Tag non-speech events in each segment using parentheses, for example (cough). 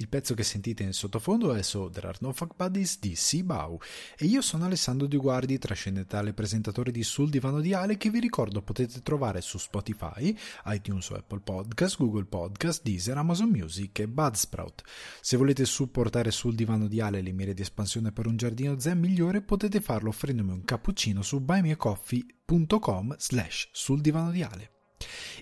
Il pezzo che sentite in sottofondo è So There No Fuck Buddies di Sibau e io sono Alessandro Di Guardi, trascendentale presentatore di Sul Divano di Ale che vi ricordo potete trovare su Spotify, iTunes o Apple Podcast, Google Podcast, Deezer, Amazon Music e Budsprout. Se volete supportare Sul Divano di Ale le mire di espansione per un giardino zen migliore potete farlo offrendomi un cappuccino su buymeacoffee.com slash sul divano di Ale.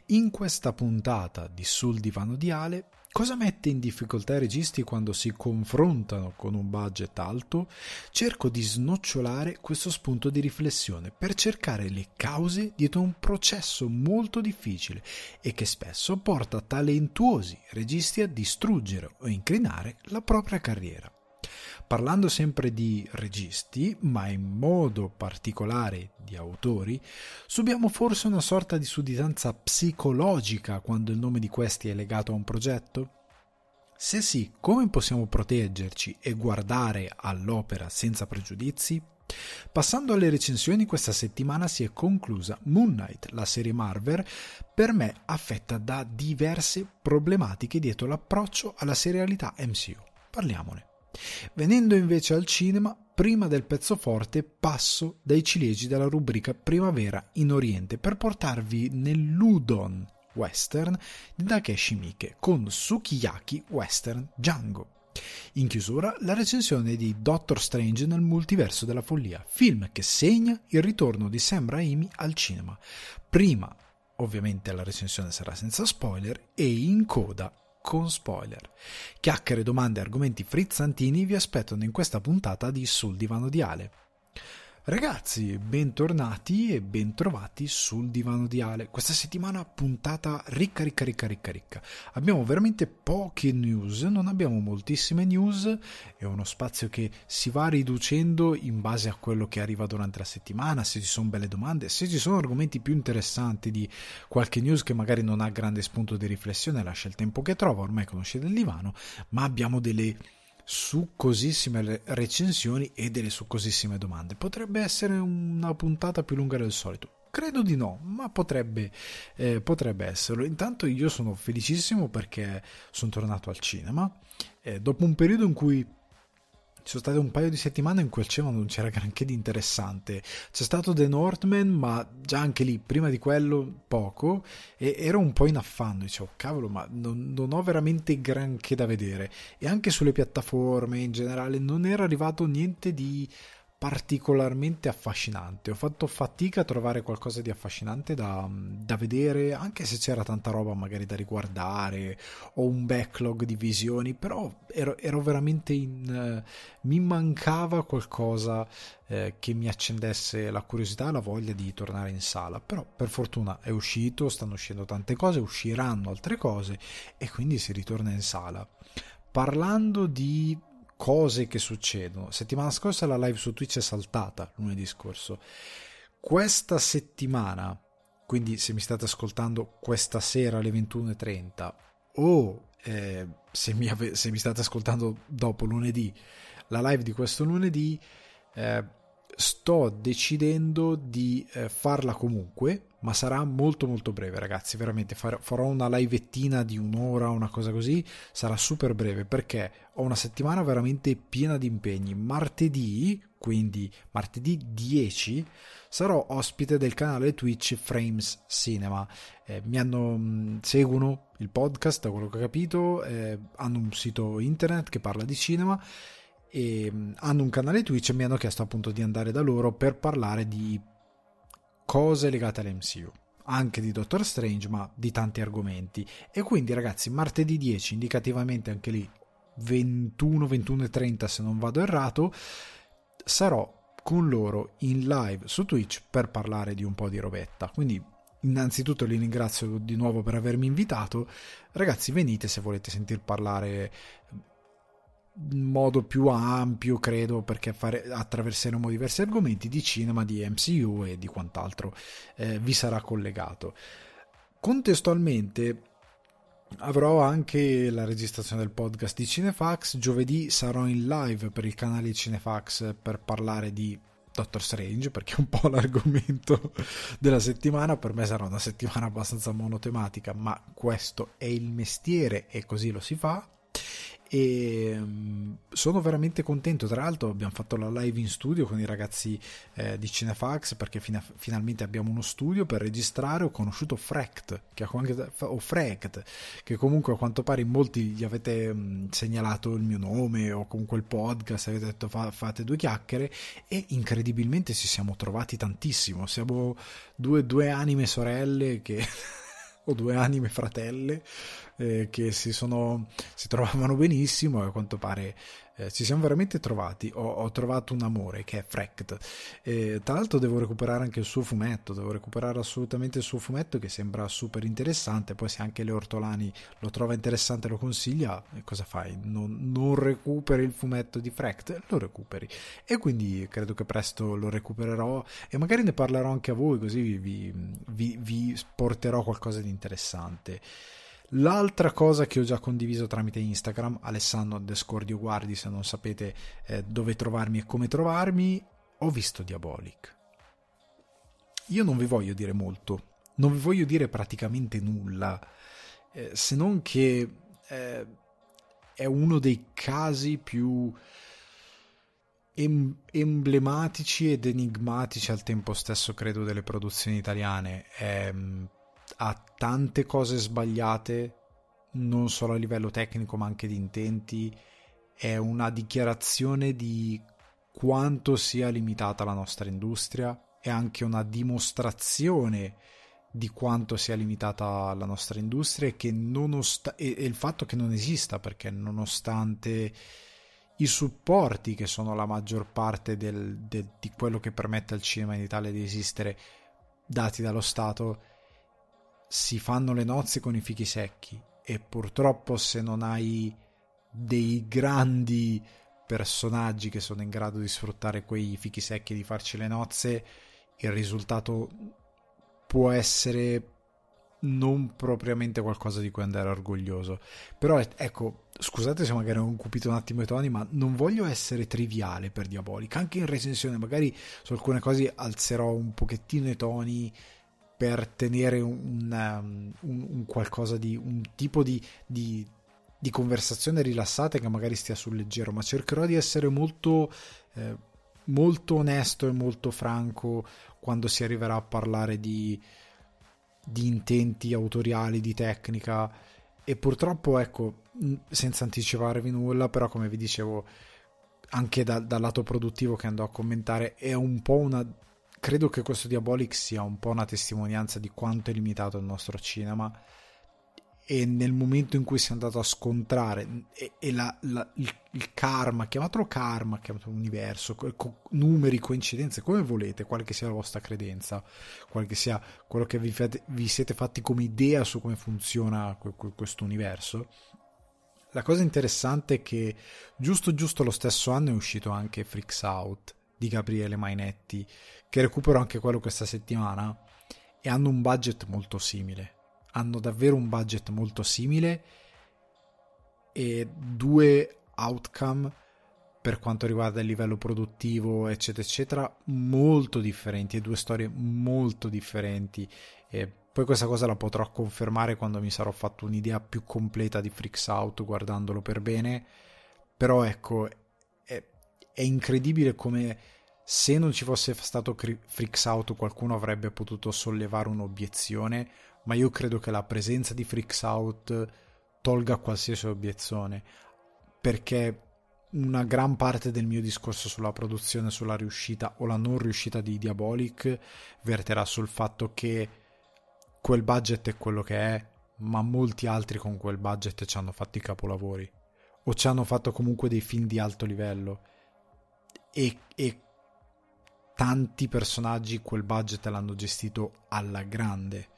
In questa puntata di Sul Divano di Ale Cosa mette in difficoltà i registi quando si confrontano con un budget alto? Cerco di snocciolare questo spunto di riflessione per cercare le cause dietro un processo molto difficile e che spesso porta talentuosi registi a distruggere o incrinare la propria carriera. Parlando sempre di registi, ma in modo particolare di autori, subiamo forse una sorta di sudditanza psicologica quando il nome di questi è legato a un progetto? Se sì, come possiamo proteggerci e guardare all'opera senza pregiudizi? Passando alle recensioni, questa settimana si è conclusa Moon Knight, la serie Marvel, per me affetta da diverse problematiche dietro l'approccio alla serialità MCU. Parliamone. Venendo invece al cinema, prima del pezzo forte passo dai ciliegi della rubrica Primavera in Oriente per portarvi nell'Udon western di Takeshi Miike con Sukiyaki Western Django. In chiusura, la recensione di Doctor Strange nel multiverso della follia, film che segna il ritorno di Sam Raimi al cinema. Prima, ovviamente, la recensione sarà senza spoiler e in coda con spoiler. Chiacchiere, domande e argomenti frizzantini vi aspettano in questa puntata di Sul Divano di Ale. Ragazzi, bentornati e bentrovati sul divano di Ale. Questa settimana puntata ricca, ricca, ricca, ricca, ricca. Abbiamo veramente poche news, non abbiamo moltissime news, è uno spazio che si va riducendo in base a quello che arriva durante la settimana, se ci sono belle domande, se ci sono argomenti più interessanti di qualche news che magari non ha grande spunto di riflessione, lascia il tempo che trova, ormai conoscete il divano, ma abbiamo delle succosissime recensioni e delle succosissime domande. Potrebbe essere una puntata più lunga del solito. Credo di no, ma potrebbe, eh, potrebbe esserlo. Intanto io sono felicissimo perché sono tornato al cinema. Eh, dopo un periodo in cui sono state un paio di settimane in cui al cinema non c'era granché di interessante. C'è stato The Northman, ma già anche lì, prima di quello, poco, e ero un po' in affanno. Dicevo, cavolo, ma non, non ho veramente granché da vedere. E anche sulle piattaforme in generale non era arrivato niente di particolarmente affascinante. Ho fatto fatica a trovare qualcosa di affascinante da, da, vedere, anche se c'era tanta roba magari da riguardare o un backlog di visioni, però ero, ero veramente in... Uh, mi mancava qualcosa eh, che mi accendesse la curiosità e la voglia di tornare in sala. Però per fortuna è uscito, stanno uscendo tante cose, usciranno altre cose e quindi si ritorna in sala. Parlando di cose che succedono. Settimana scorsa la live su Twitch è saltata, lunedì scorso. Questa settimana, quindi se mi state ascoltando questa sera alle 21.30 o eh, se, mi ave- se, mi state ascoltando dopo lunedì, la live di questo lunedì, eh, sto decidendo di eh, farla comunque ma sarà molto molto breve ragazzi veramente. Farò una livettina di un'ora una cosa così sarà super breve perché ho una settimana veramente piena di impegni. Martedì quindi martedì 10 sarò ospite del canale Twitch Frames Cinema. Eh, mi hanno mm, seguono il podcast da quello che ho capito eh, hanno un sito internet che parla di cinema e mm, hanno un canale Twitch e mi hanno chiesto appunto di andare da loro per parlare di cose legate all'MCU anche di Doctor Strange ma di tanti argomenti. E quindi ragazzi martedì 10 indicativamente anche lì 21 21 e 30 se non vado errato sarò con loro in live su Twitch per parlare di un po' di robetta. Quindi innanzitutto li ringrazio di nuovo per avermi invitato. Ragazzi venite se volete sentir parlare modo più ampio, credo, perché fare, attraverseremo diversi argomenti di cinema, di MCU e di quant'altro eh, vi sarà collegato. Contestualmente avrò anche la registrazione del podcast di Cinefax. Giovedì sarò in live per il canale Cinefax per parlare di Doctor Strange perché è un po' (laughs) l'argomento della settimana per me sarà una settimana abbastanza monotematica ma questo è il mestiere e così lo si fa e mm, sono veramente contento. Tra l'altro abbiamo fatto la live in studio con i ragazzi eh, di Cinefax perché fina- finalmente abbiamo uno studio per registrare. Ho conosciuto Frect che anche, o Frect che comunque a quanto pare in molti gli avete mh, mm, segnalato il mio nome o comunque il podcast avete detto fa- fate due chiacchiere e incredibilmente ci siamo trovati tantissimo. Siamo due, due anime sorelle che (laughs) o due anime fratelle eh, che si, sono, si trovavano benissimo e a quanto pare eh, ci siamo veramente trovati. Ho, ho, trovato un amore che è Frect. Eh, tra l'altro, devo recuperare anche il suo fumetto. Devo recuperare assolutamente il suo fumetto che sembra super interessante. Poi, se anche le Ortolani lo trova interessante, lo consiglia, cosa fai? Non, non recuperi il fumetto di Frect? Lo recuperi. E quindi credo che presto lo recupererò e magari ne parlerò anche a voi, così vi, vi, vi porterò qualcosa di interessante. L'altra cosa che ho già condiviso tramite Instagram, Alessandro Descordio Guardi, se non sapete eh, dove trovarmi e come trovarmi, ho visto Diabolic. Io non vi voglio dire molto, non vi voglio dire praticamente nulla, eh, se non che eh, è uno dei casi più em- emblematici ed enigmatici al tempo stesso, credo, delle produzioni italiane. È ha tante cose sbagliate, non solo a livello tecnico ma anche di intenti, è una dichiarazione di quanto sia limitata la nostra industria, è anche una dimostrazione di quanto sia limitata la nostra industria e, nonost- e, il fatto che non esista perché nonostante i supporti che sono la maggior parte del, del, di quello che permette al cinema in Italia di esistere dati dallo Stato si fanno le nozze con i fichi secchi e purtroppo se non hai dei grandi personaggi che sono in grado di sfruttare quei fichi secchi e di farci le nozze, il risultato può essere non propriamente qualcosa di cui andare orgoglioso. Però ecco, scusate se magari ho incupito un attimo i toni, ma non voglio essere triviale per Diabolica. Anche in recensione, magari su alcune cose alzerò un pochettino i toni per tenere un, um, un, un qualcosa di un tipo di, di, di, conversazione rilassata che magari stia sul leggero, ma cercherò di essere molto, eh, molto onesto e molto franco quando si arriverà a parlare di, di intenti autoriali, di tecnica. E purtroppo, ecco, senza anticiparvi nulla, però come vi dicevo, anche da, dal lato produttivo che andò a commentare, è un po' una credo che questo Diabolic sia un po' una testimonianza di quanto è limitato il nostro cinema e nel momento in cui si è andato a scontrare e, e la, la, il, il, karma, chiamatelo karma, chiamatelo universo, co, numeri, coincidenze, come volete, quale che sia la vostra credenza, quale che sia quello che vi, fate, vi siete fatti come idea su come funziona questo universo. La cosa interessante è che giusto giusto lo stesso anno è uscito anche Freaks Out di Gabriele Mainetti, che recupero anche quello questa settimana, e hanno un budget molto simile. Hanno davvero un budget molto simile e due outcome per quanto riguarda il livello produttivo, eccetera, eccetera, molto differenti e due storie molto differenti. E poi questa cosa la potrò confermare quando mi sarò fatto un'idea più completa di Freaks Out guardandolo per bene. Però ecco, è incredibile come se non ci fosse stato Freaks Out qualcuno avrebbe potuto sollevare un'obiezione, ma io credo che la presenza di Freaks Out tolga qualsiasi obiezione, perché una gran parte del mio discorso sulla produzione, sulla riuscita o la non riuscita di Diabolic verterà sul fatto che quel budget è quello che è, ma molti altri con quel budget ci hanno fatto i capolavori o ci hanno fatto comunque dei film di alto livello. E, e tanti personaggi quel budget l'hanno gestito alla grande.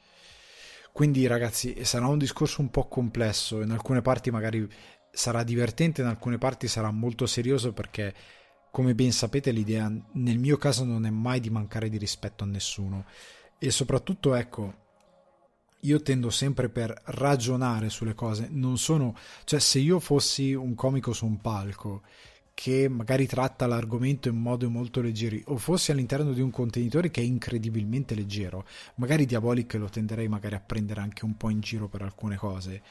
Quindi ragazzi sarà un discorso un po' complesso, in alcune parti magari sarà divertente, in alcune parti sarà molto serioso perché come ben sapete l'idea nel mio caso non è mai di mancare di rispetto a nessuno. E soprattutto ecco io tendo sempre per ragionare sulle cose. Non sono cioè se io fossi un comico su un palco che magari tratta l'argomento in modo molto leggero o fosse all'interno di un contenitore che è incredibilmente leggero, magari Diabolic lo tenderei magari a prendere anche un po' in giro per alcune cose,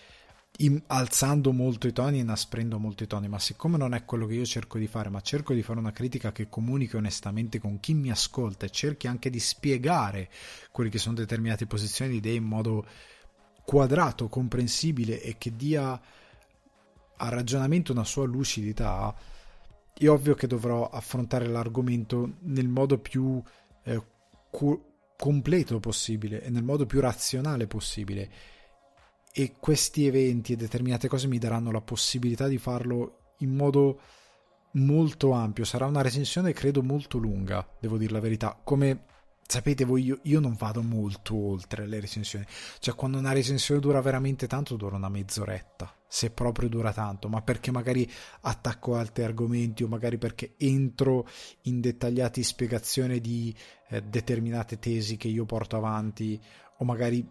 in, alzando molto i toni e inasprendo molto i toni, ma siccome non è quello che io cerco di fare, ma cerco di fare una critica che comunichi onestamente con chi mi ascolta e cerchi anche di spiegare quelle che sono determinate posizioni di idee in modo quadrato, comprensibile e che dia al ragionamento una sua lucidità, è ovvio che dovrò affrontare l'argomento nel modo più eh, cu- completo possibile e nel modo più razionale possibile. E questi eventi e determinate cose mi daranno la possibilità di farlo in modo molto ampio. Sarà una recensione, credo, molto lunga, devo dire la verità. Come sapete voi, io, io, non vado molto oltre le recensioni. Cioè, quando una recensione dura veramente tanto, dura una mezz'oretta se proprio dura tanto, ma perché magari attacco altri argomenti o magari perché entro in dettagliate spiegazioni di eh, determinate tesi che io porto avanti o magari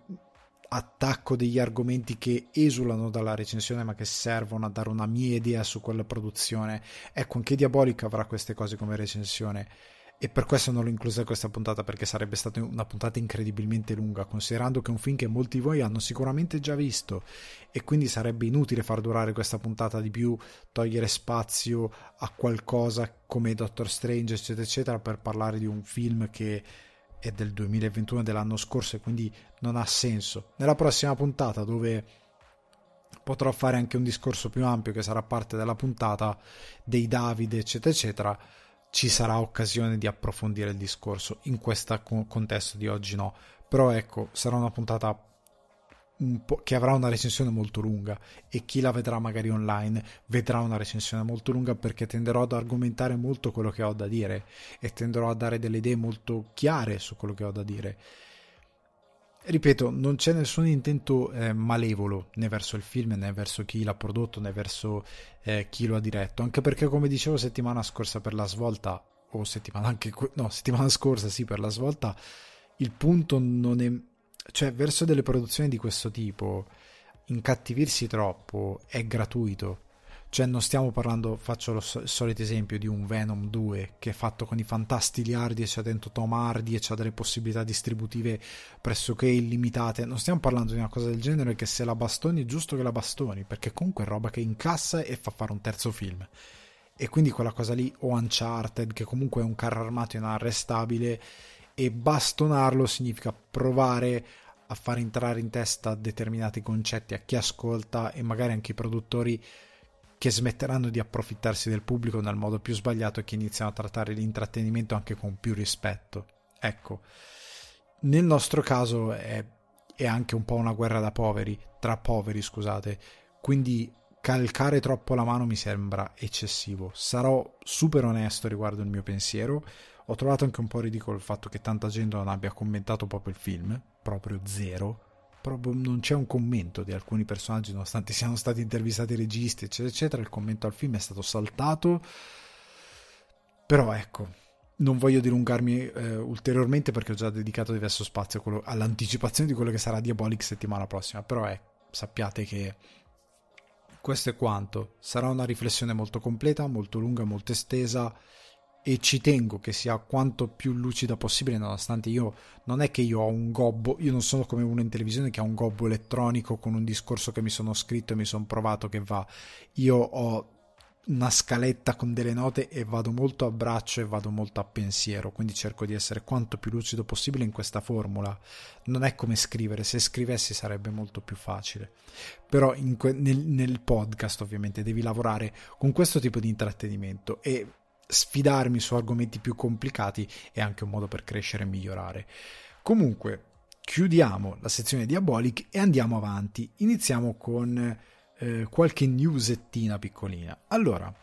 attacco degli argomenti che esulano dalla recensione ma che servono a dare una mia idea su quella produzione. Ecco, anche Diabolica avrà queste cose come recensione e per questo non l'ho inclusa in questa puntata perché sarebbe stata una puntata incredibilmente lunga considerando che è un film che molti di voi hanno sicuramente già visto. E quindi sarebbe inutile far durare questa puntata di più togliere spazio a qualcosa come Doctor Strange eccetera eccetera per parlare di un film che è del 2021 dell'anno scorso e quindi non ha senso. Nella prossima puntata dove potrò fare anche un discorso più ampio che sarà parte della puntata dei Davide eccetera eccetera ci sarà occasione di approfondire il discorso. In questo contesto di oggi no, però ecco, sarà una puntata un che avrà una recensione molto lunga e chi la vedrà magari online vedrà una recensione molto lunga perché tenderò ad argomentare molto quello che ho da dire e tenderò a dare delle idee molto chiare su quello che ho da dire ripeto, non c'è nessun intento eh, malevolo né verso il film né verso chi l'ha prodotto né verso eh, chi lo ha diretto, anche perché come dicevo settimana scorsa per la svolta, o settimana anche no, settimana scorsa sì per la svolta, il punto non è cioè verso delle produzioni di questo tipo incattivirsi troppo è gratuito cioè non stiamo parlando, faccio lo solito esempio di un Venom 2 che è fatto con i fantasti liardi e c'è dentro Tom Hardy e c'ha delle possibilità distributive pressoché illimitate. Non stiamo parlando di una cosa del genere che se la bastoni è giusto che la bastoni, perché comunque è roba che incassa e fa fare un terzo film. E quindi quella cosa lì, o Uncharted, che comunque è un carro armato inarrestabile, e bastonarlo significa provare a far entrare in testa determinati concetti a chi ascolta e magari anche i produttori che smetteranno di approfittarsi del pubblico nel modo più sbagliato e che iniziano a trattare l'intrattenimento anche con più rispetto. Ecco, nel nostro caso è, è anche un po' una guerra da poveri, tra poveri, scusate, quindi calcare troppo la mano mi sembra eccessivo. Sarò super onesto riguardo il mio pensiero. Ho trovato anche un po' ridicolo il fatto che tanta gente non abbia commentato proprio il film, proprio zero proprio non c'è un commento di alcuni personaggi, nonostante siano stati intervistati i registi, eccetera, eccetera. Il commento al film è stato saltato. Però ecco, non voglio dilungarmi eh, ulteriormente perché ho già dedicato diverso spazio quello, all'anticipazione di quello che sarà Diabolic settimana prossima. Però eh, sappiate che questo è quanto. Sarà una riflessione molto completa, molto lunga, molto estesa e ci tengo che sia quanto più lucida possibile nonostante io non è che io ho un gobbo io non sono come uno in televisione che ha un gobbo elettronico con un discorso che mi sono scritto e mi sono provato che va io ho una scaletta con delle note e vado molto a braccio e vado molto a pensiero, quindi cerco di essere quanto più lucido possibile in questa formula. Non è come scrivere, se scrivessi sarebbe molto più facile. Però que- nel, nel podcast ovviamente devi lavorare con questo tipo di intrattenimento e sfidarmi su argomenti più complicati è anche un modo per crescere e migliorare. Comunque, chiudiamo la sezione Diabolic e andiamo avanti. Iniziamo con eh, qualche newsettina piccolina. Allora,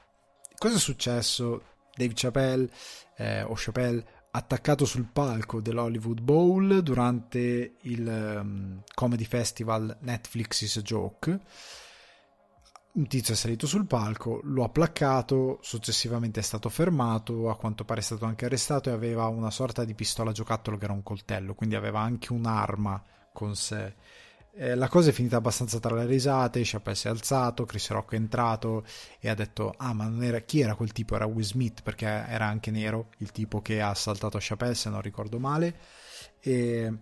cosa è successo? Dave Chappelle eh, o Chappelle attaccato sul palco dell'Hollywood Bowl durante il um, comedy festival Netflix is a Joke un tizio è salito sul palco, lo ha placcato, successivamente è stato fermato, a quanto pare è stato anche arrestato e aveva una sorta di pistola giocattolo che era un coltello, quindi aveva anche un'arma con sé. eh, la cosa è finita abbastanza tra le risate, Chappelle si è alzato, Chris Rock è entrato e ha detto ah ma era, chi era quel tipo? Era Will Smith perché era anche nero, il tipo che ha assaltato Chappelle se non ricordo male e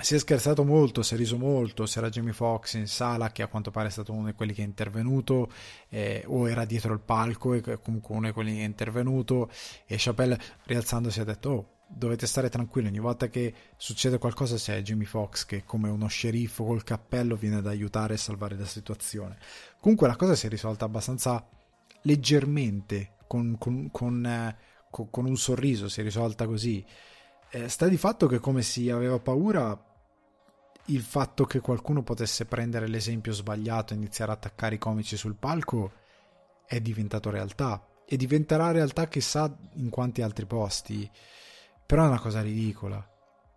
si è scherzato molto, si è riso molto, c'era Jamie Foxx in sala che a quanto pare è stato uno di quelli che è intervenuto eh, o era dietro il palco e comunque uno di quelli che è intervenuto e Chappelle rialzandosi ha detto oh dovete stare tranquilli, ogni volta che succede qualcosa c'è Jimmy Fox che come uno sceriffo col cappello viene ad aiutare e salvare la situazione. Comunque la cosa si è risolta abbastanza leggermente, con, con, con, eh, con un sorriso, si è risolta così. Eh, sta di fatto che come si aveva paura il fatto che qualcuno potesse prendere l'esempio sbagliato e iniziare a attaccare i comici sul palco è diventato realtà e diventerà realtà chissà in quanti altri posti. Però è una cosa ridicola.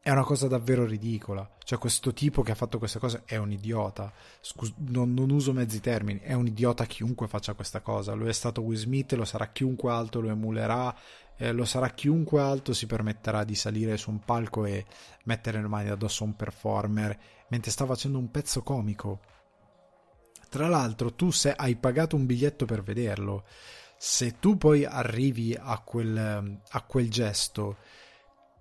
È una cosa davvero ridicola. Cioè, questo tipo che ha fatto questa cosa è un idiota. Scus- non, non, uso mezzi termini. È un idiota chiunque faccia questa cosa. Lo è stato Will Smith, lo sarà chiunque altro lo emulerà. Eh, lo sarà chiunque altro si permetterà di salire su un palco e mettere le mani addosso a un performer mentre sta facendo un pezzo comico. Tra l'altro, tu se hai pagato un biglietto per vederlo, se tu poi arrivi a quel, a quel gesto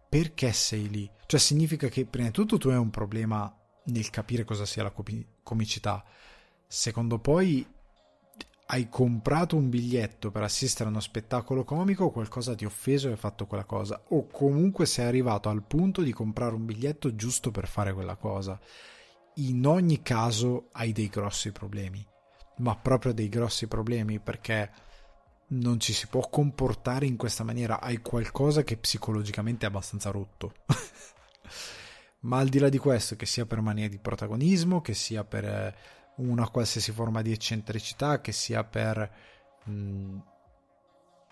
perché sei lì? Cioè significa che prima di tutto tu hai un problema nel capire cosa sia la comicità. Secondo poi hai comprato un biglietto per assistere a uno spettacolo comico qualcosa ti ha offeso e hai fatto quella cosa o comunque sei arrivato al punto di comprare un biglietto giusto per fare quella cosa. In ogni caso hai dei grossi problemi, ma proprio dei grossi problemi perché non ci si può comportare in questa maniera, hai qualcosa che psicologicamente è abbastanza rotto. (laughs) Ma al di là di questo, che sia per mania di protagonismo, che sia per eh, una qualsiasi forma di eccentricità, che sia per mh,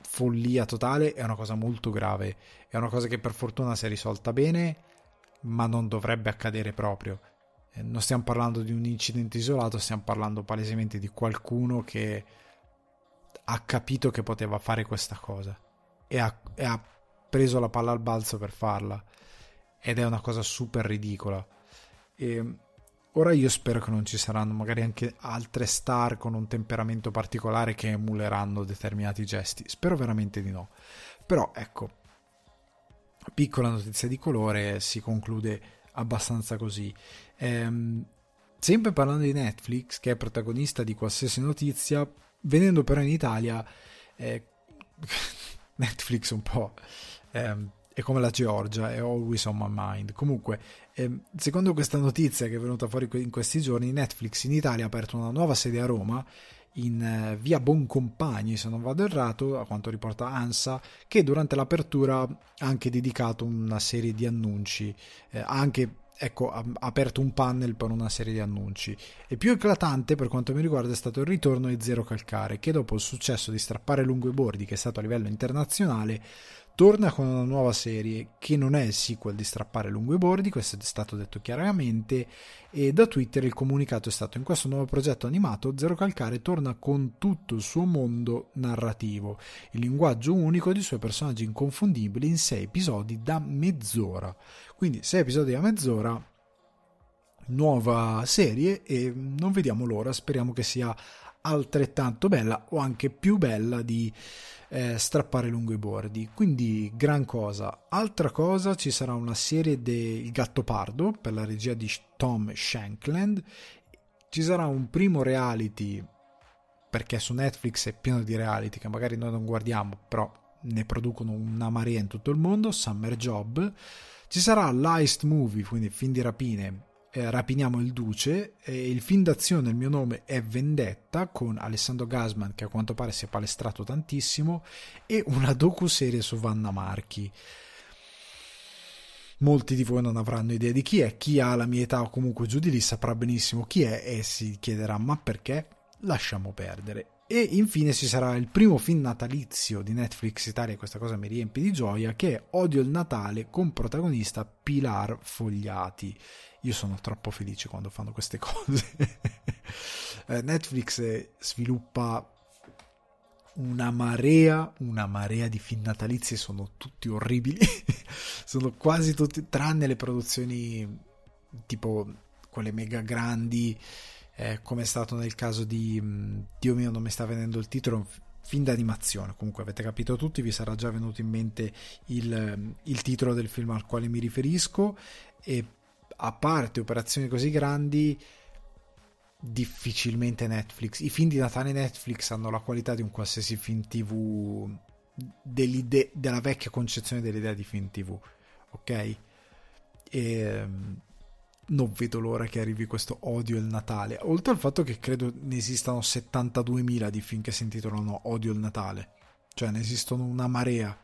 follia totale, è una cosa molto grave. È una cosa che per fortuna si è risolta bene, ma non dovrebbe accadere proprio. Eh, non stiamo parlando di un incidente isolato, stiamo parlando palesemente di qualcuno che ha capito che poteva fare questa cosa e ha, e ha preso la palla al balzo per farla ed è una cosa super ridicola e ora io spero che non ci saranno magari anche altre star con un temperamento particolare che emuleranno determinati gesti. Spero veramente di no. Però ecco piccola notizia di colore si conclude abbastanza così. Ehm, sempre parlando di Netflix che è protagonista di qualsiasi notizia venendo però in Italia eh, (laughs) Netflix un po' eh, è come la Georgia, è always on my mind. Comunque, eh, secondo questa notizia che è venuta fuori in questi giorni, Netflix in Italia ha aperto una nuova sede a Roma in eh, via Boncompagni, se non vado errato, a quanto riporta ANSA, che durante l'apertura ha anche dedicato una serie di annunci, eh, anche ecco, ha aperto un panel per una serie di annunci. E più eclatante per quanto mi riguarda è stato il ritorno di Zero Calcare, che dopo il successo di strappare lungo i bordi, che è stato a livello internazionale, torna con una nuova serie che non è il sequel di Strappare lungo i bordi, questo è stato detto chiaramente e da Twitter il comunicato è stato in questo nuovo progetto animato Zero Calcare torna con tutto il suo mondo narrativo, il linguaggio unico dei suoi personaggi inconfondibili in sei episodi da mezz'ora. Quindi sei episodi da mezz'ora nuova serie e non vediamo l'ora, speriamo che sia altrettanto bella o anche più bella di eh, strappare lungo i bordi. Quindi gran cosa. Altra cosa, ci sarà una serie del Gatto Pardo per la regia di Tom Shankland. Ci sarà un primo reality perché su Netflix è pieno di reality che magari noi non guardiamo, però ne producono una marea in tutto il mondo, Summer Job. Ci sarà l'Heist Movie, quindi film di rapine eh, Rapiniamo il Duce e il film d'azione Il mio nome è Vendetta con Alessandro Gasman che a quanto pare si è palestrato tantissimo e una docu-serie su Vanna Marchi. Molti di voi non avranno idea di chi è, chi ha la mia età o comunque giù di lì saprà benissimo chi è e si chiederà ma perché? Lasciamo perdere. E infine ci sarà il primo film natalizio di Netflix Italia, questa cosa mi riempie di gioia, che è Odio il Natale con protagonista Pilar Fogliati. Io sono troppo felice quando fanno queste (laughs) cose. Eh, Netflix sviluppa una marea, una marea di film natalizi, sono tutti orribili. (laughs) sono quasi tutti, tranne le produzioni tipo quelle mega grandi, eh, come è stato nel caso di mm, Dio mio, non mi sta venendo il titolo. Film d'animazione, comunque avete capito tutti, vi sarà già venuto in mente il, il titolo del film al quale mi riferisco. E a parte operazioni così grandi, difficilmente Netflix. I film di Natale Netflix hanno la qualità di un qualsiasi film TV della vecchia concezione dell'idea di film TV, ok? E ehm, non vedo l'ora che arrivi questo odio il Natale. Oltre al fatto che credo ne esistano 72.000 di film che si intitolano Odio il Natale, cioè ne esistono una marea.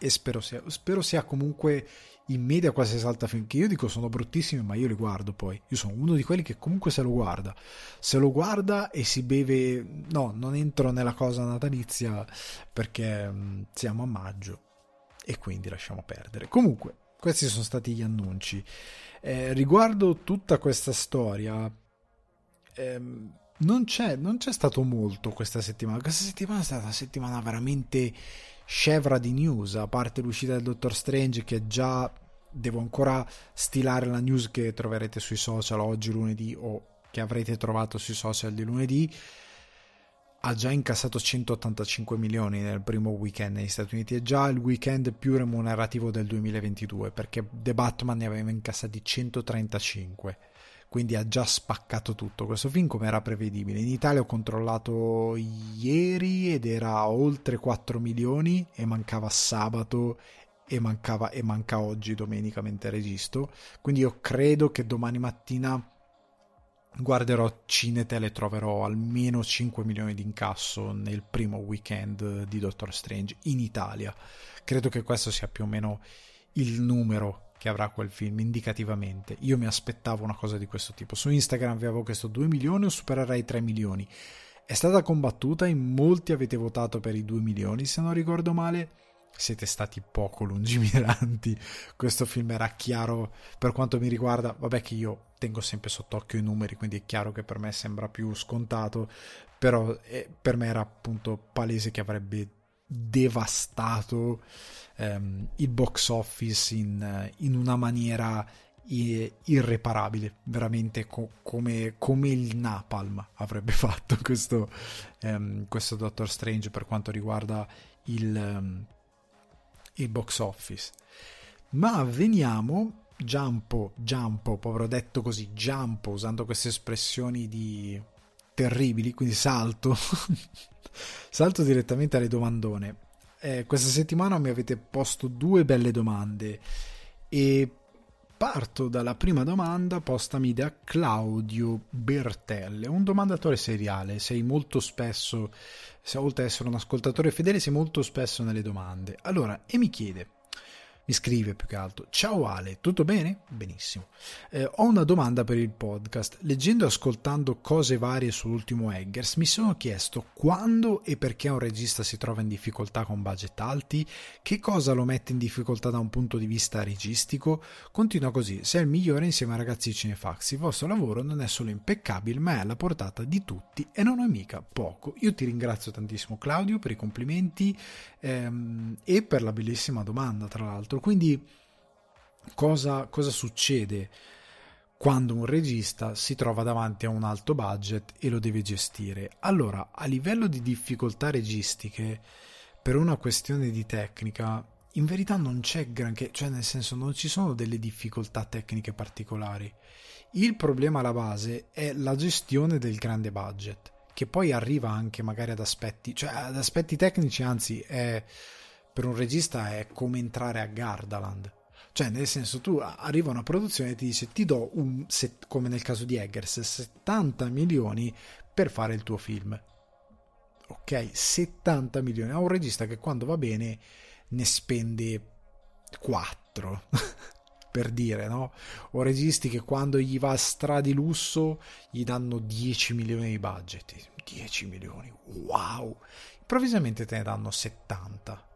E spero sia, spero sia comunque in media quasi salta film che io dico sono bruttissimi ma io li guardo poi. Io sono uno di quelli che comunque se lo guarda. Se lo guarda e si beve no non entro nella cosa natalizia perché mm, siamo a maggio e quindi lasciamo perdere. Comunque questi sono stati gli annunci. Eh, riguardo tutta questa storia ehm, non c'è, non c'è stato molto questa settimana questa settimana è stata una settimana veramente scevra di news, a parte l'uscita del Dottor Strange che già devo ancora stilare la news che troverete sui social oggi lunedì o che avrete trovato sui social di lunedì ha già incassato 185 milioni nel primo weekend negli Stati Uniti. È già il weekend più remunerativo del 2022 perché The Batman ne aveva incassati 135 quindi ha già spaccato tutto questo film come era prevedibile. In Italia ho controllato ieri ed era oltre 4 milioni e mancava sabato e, mancava, e manca oggi domenica mentre registro, quindi io credo che domani mattina guarderò Cinetel e troverò almeno 5 milioni di incasso nel primo weekend di Doctor Strange in Italia. Credo che questo sia più o meno il numero che avrà quel film indicativamente. Io mi aspettavo una cosa di questo tipo. Su Instagram vi avevo chiesto 2 milioni o supererei 3 milioni. È stata combattuta, in molti avete votato per i 2 milioni, se non ricordo male. Siete stati poco lungimiranti. (laughs) Questo film era chiaro per quanto mi riguarda. Vabbè, che io tengo sempre sott'occhio i numeri, quindi è chiaro che per me sembra più scontato. Però eh, per me era appunto palese che avrebbe devastato ehm, il box office in, in una maniera irreparabile, veramente co- come, come, il Napalm avrebbe (laughs) fatto questo, ehm, questo Doctor Strange per quanto riguarda il, um, il box office. Ma veniamo, jumpo, jumpo, povero detto così, jumpo, usando queste espressioni di terribili, quindi salto, (laughs) salto direttamente alle domandone. Eh, questa settimana mi avete posto due belle domande. E parto dalla prima domanda postami da Claudio Bertelle, un domandatore seriale, sei molto spesso, oltre ad essere un ascoltatore fedele, sei molto spesso nelle domande. Allora, e mi chiede, mi scrive più che altro: Ciao Ale, tutto bene? Benissimo. Eh, ho una domanda per il podcast. Leggendo e ascoltando cose varie sull'ultimo Eggers, mi sono chiesto quando e perché un regista si trova in difficoltà con budget alti, che cosa lo mette in difficoltà da un punto di vista registico. Continua così: sei il migliore insieme ai ragazzi Cinefax. Il vostro lavoro non è solo impeccabile, ma è alla portata di tutti e non è mica poco. Io ti ringrazio tantissimo, Claudio, per i complimenti ehm, e per la bellissima domanda, tra l'altro altro. Quindi cosa, cosa succede quando un regista si trova davanti a un alto budget e lo deve gestire? Allora, a livello di difficoltà registiche, per una questione di tecnica, in verità non c'è granché, cioè nel senso non ci sono delle difficoltà tecniche particolari. Il problema alla base è la gestione del grande budget, che poi arriva anche magari ad aspetti, cioè ad aspetti tecnici, anzi è per un regista è come entrare a Gardaland. Cioè, nel senso, tu arriva una produzione e ti dice ti do un, set, come nel caso di Eggers, 70 milioni per fare il tuo film. Ok, 70 milioni. Ha un regista che quando va bene ne spende 4. (laughs) per dire, no? O registi che quando gli va a stra di lusso gli danno 10 milioni di budget. 10 milioni, wow! Improvvisamente te ne danno 70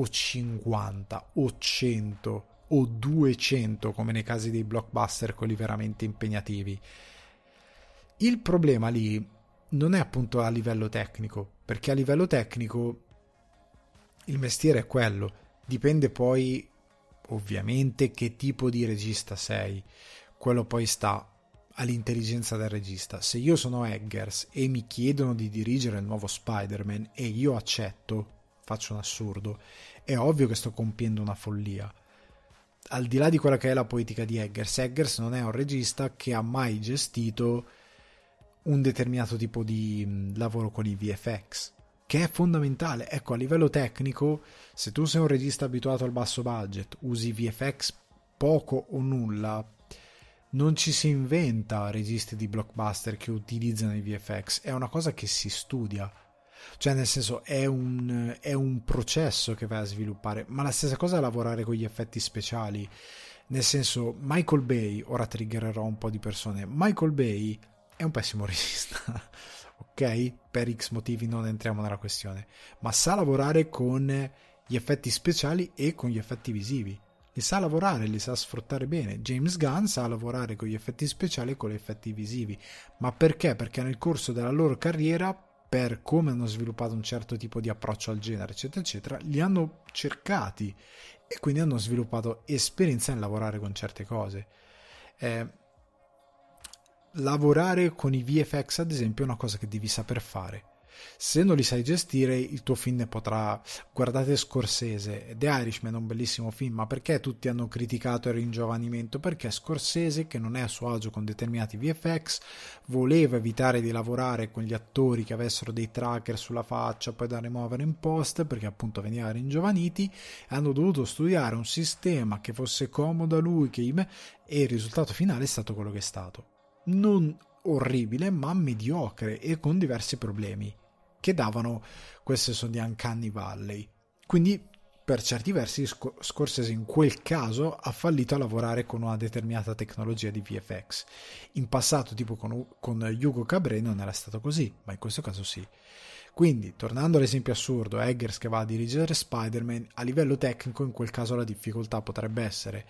o 50 o 100 o 200 come nei casi dei blockbuster quelli veramente impegnativi. Il problema lì non è appunto a livello tecnico, perché a livello tecnico il mestiere è quello, dipende poi ovviamente che tipo di regista sei, quello poi sta all'intelligenza del regista. Se io sono Eggers e mi chiedono di dirigere il nuovo Spider-Man e io accetto, faccio un assurdo, è ovvio che sto compiendo una follia. Al di là di quella che è la poetica di Eggers, Eggers non è un regista che ha mai gestito un determinato tipo di lavoro con i VFX, che è fondamentale. Ecco, a livello tecnico, se tu sei un regista abituato al basso budget, usi VFX poco o nulla non ci si inventa registi di blockbuster che utilizzano i VFX, è una cosa che si studia. Cioè, nel senso, è un, è un processo che vai a sviluppare, ma la stessa cosa è lavorare con gli effetti speciali. Nel senso, Michael Bay, ora triggererò un po' di persone, Michael Bay è un pessimo (laughs) regista, ok? Per X motivi non entriamo nella questione, ma sa lavorare con gli effetti speciali e con gli effetti visivi li sa lavorare, li sa sfruttare bene. James Gunn sa lavorare con gli effetti speciali e con gli effetti visivi. Ma perché? Perché nel corso della loro carriera, per come hanno sviluppato un certo tipo di approccio al genere, eccetera, eccetera, li hanno cercati e quindi hanno sviluppato esperienza in lavorare con certe cose. Eh, lavorare con i VFX, ad esempio, è una cosa che devi saper fare se non li sai gestire, il tuo film ne potrà. Guardate Scorsese, The Irishman è un bellissimo film, ma perché tutti hanno criticato il ringiovanimento? Perché Scorsese, che non è a suo agio con determinati VFX, voleva evitare di lavorare con gli attori che avessero dei tracker sulla faccia, poi da rimuovere in post, perché appunto veniva ringiovaniti, hanno dovuto studiare un sistema che fosse comodo a lui, che... e il risultato finale è stato quello che è stato. Non orribile, ma mediocre e con diversi problemi che davano quel senso di Uncanny Valley. Quindi, per certi versi, Scorsese in quel caso ha fallito a lavorare con una determinata tecnologia di VFX. In passato, tipo con, con Hugo Cabret, non era stato così, ma in questo caso sì. Quindi, tornando all'esempio assurdo, Eggers che va a dirigere Spider-Man, a livello tecnico in quel caso la difficoltà potrebbe essere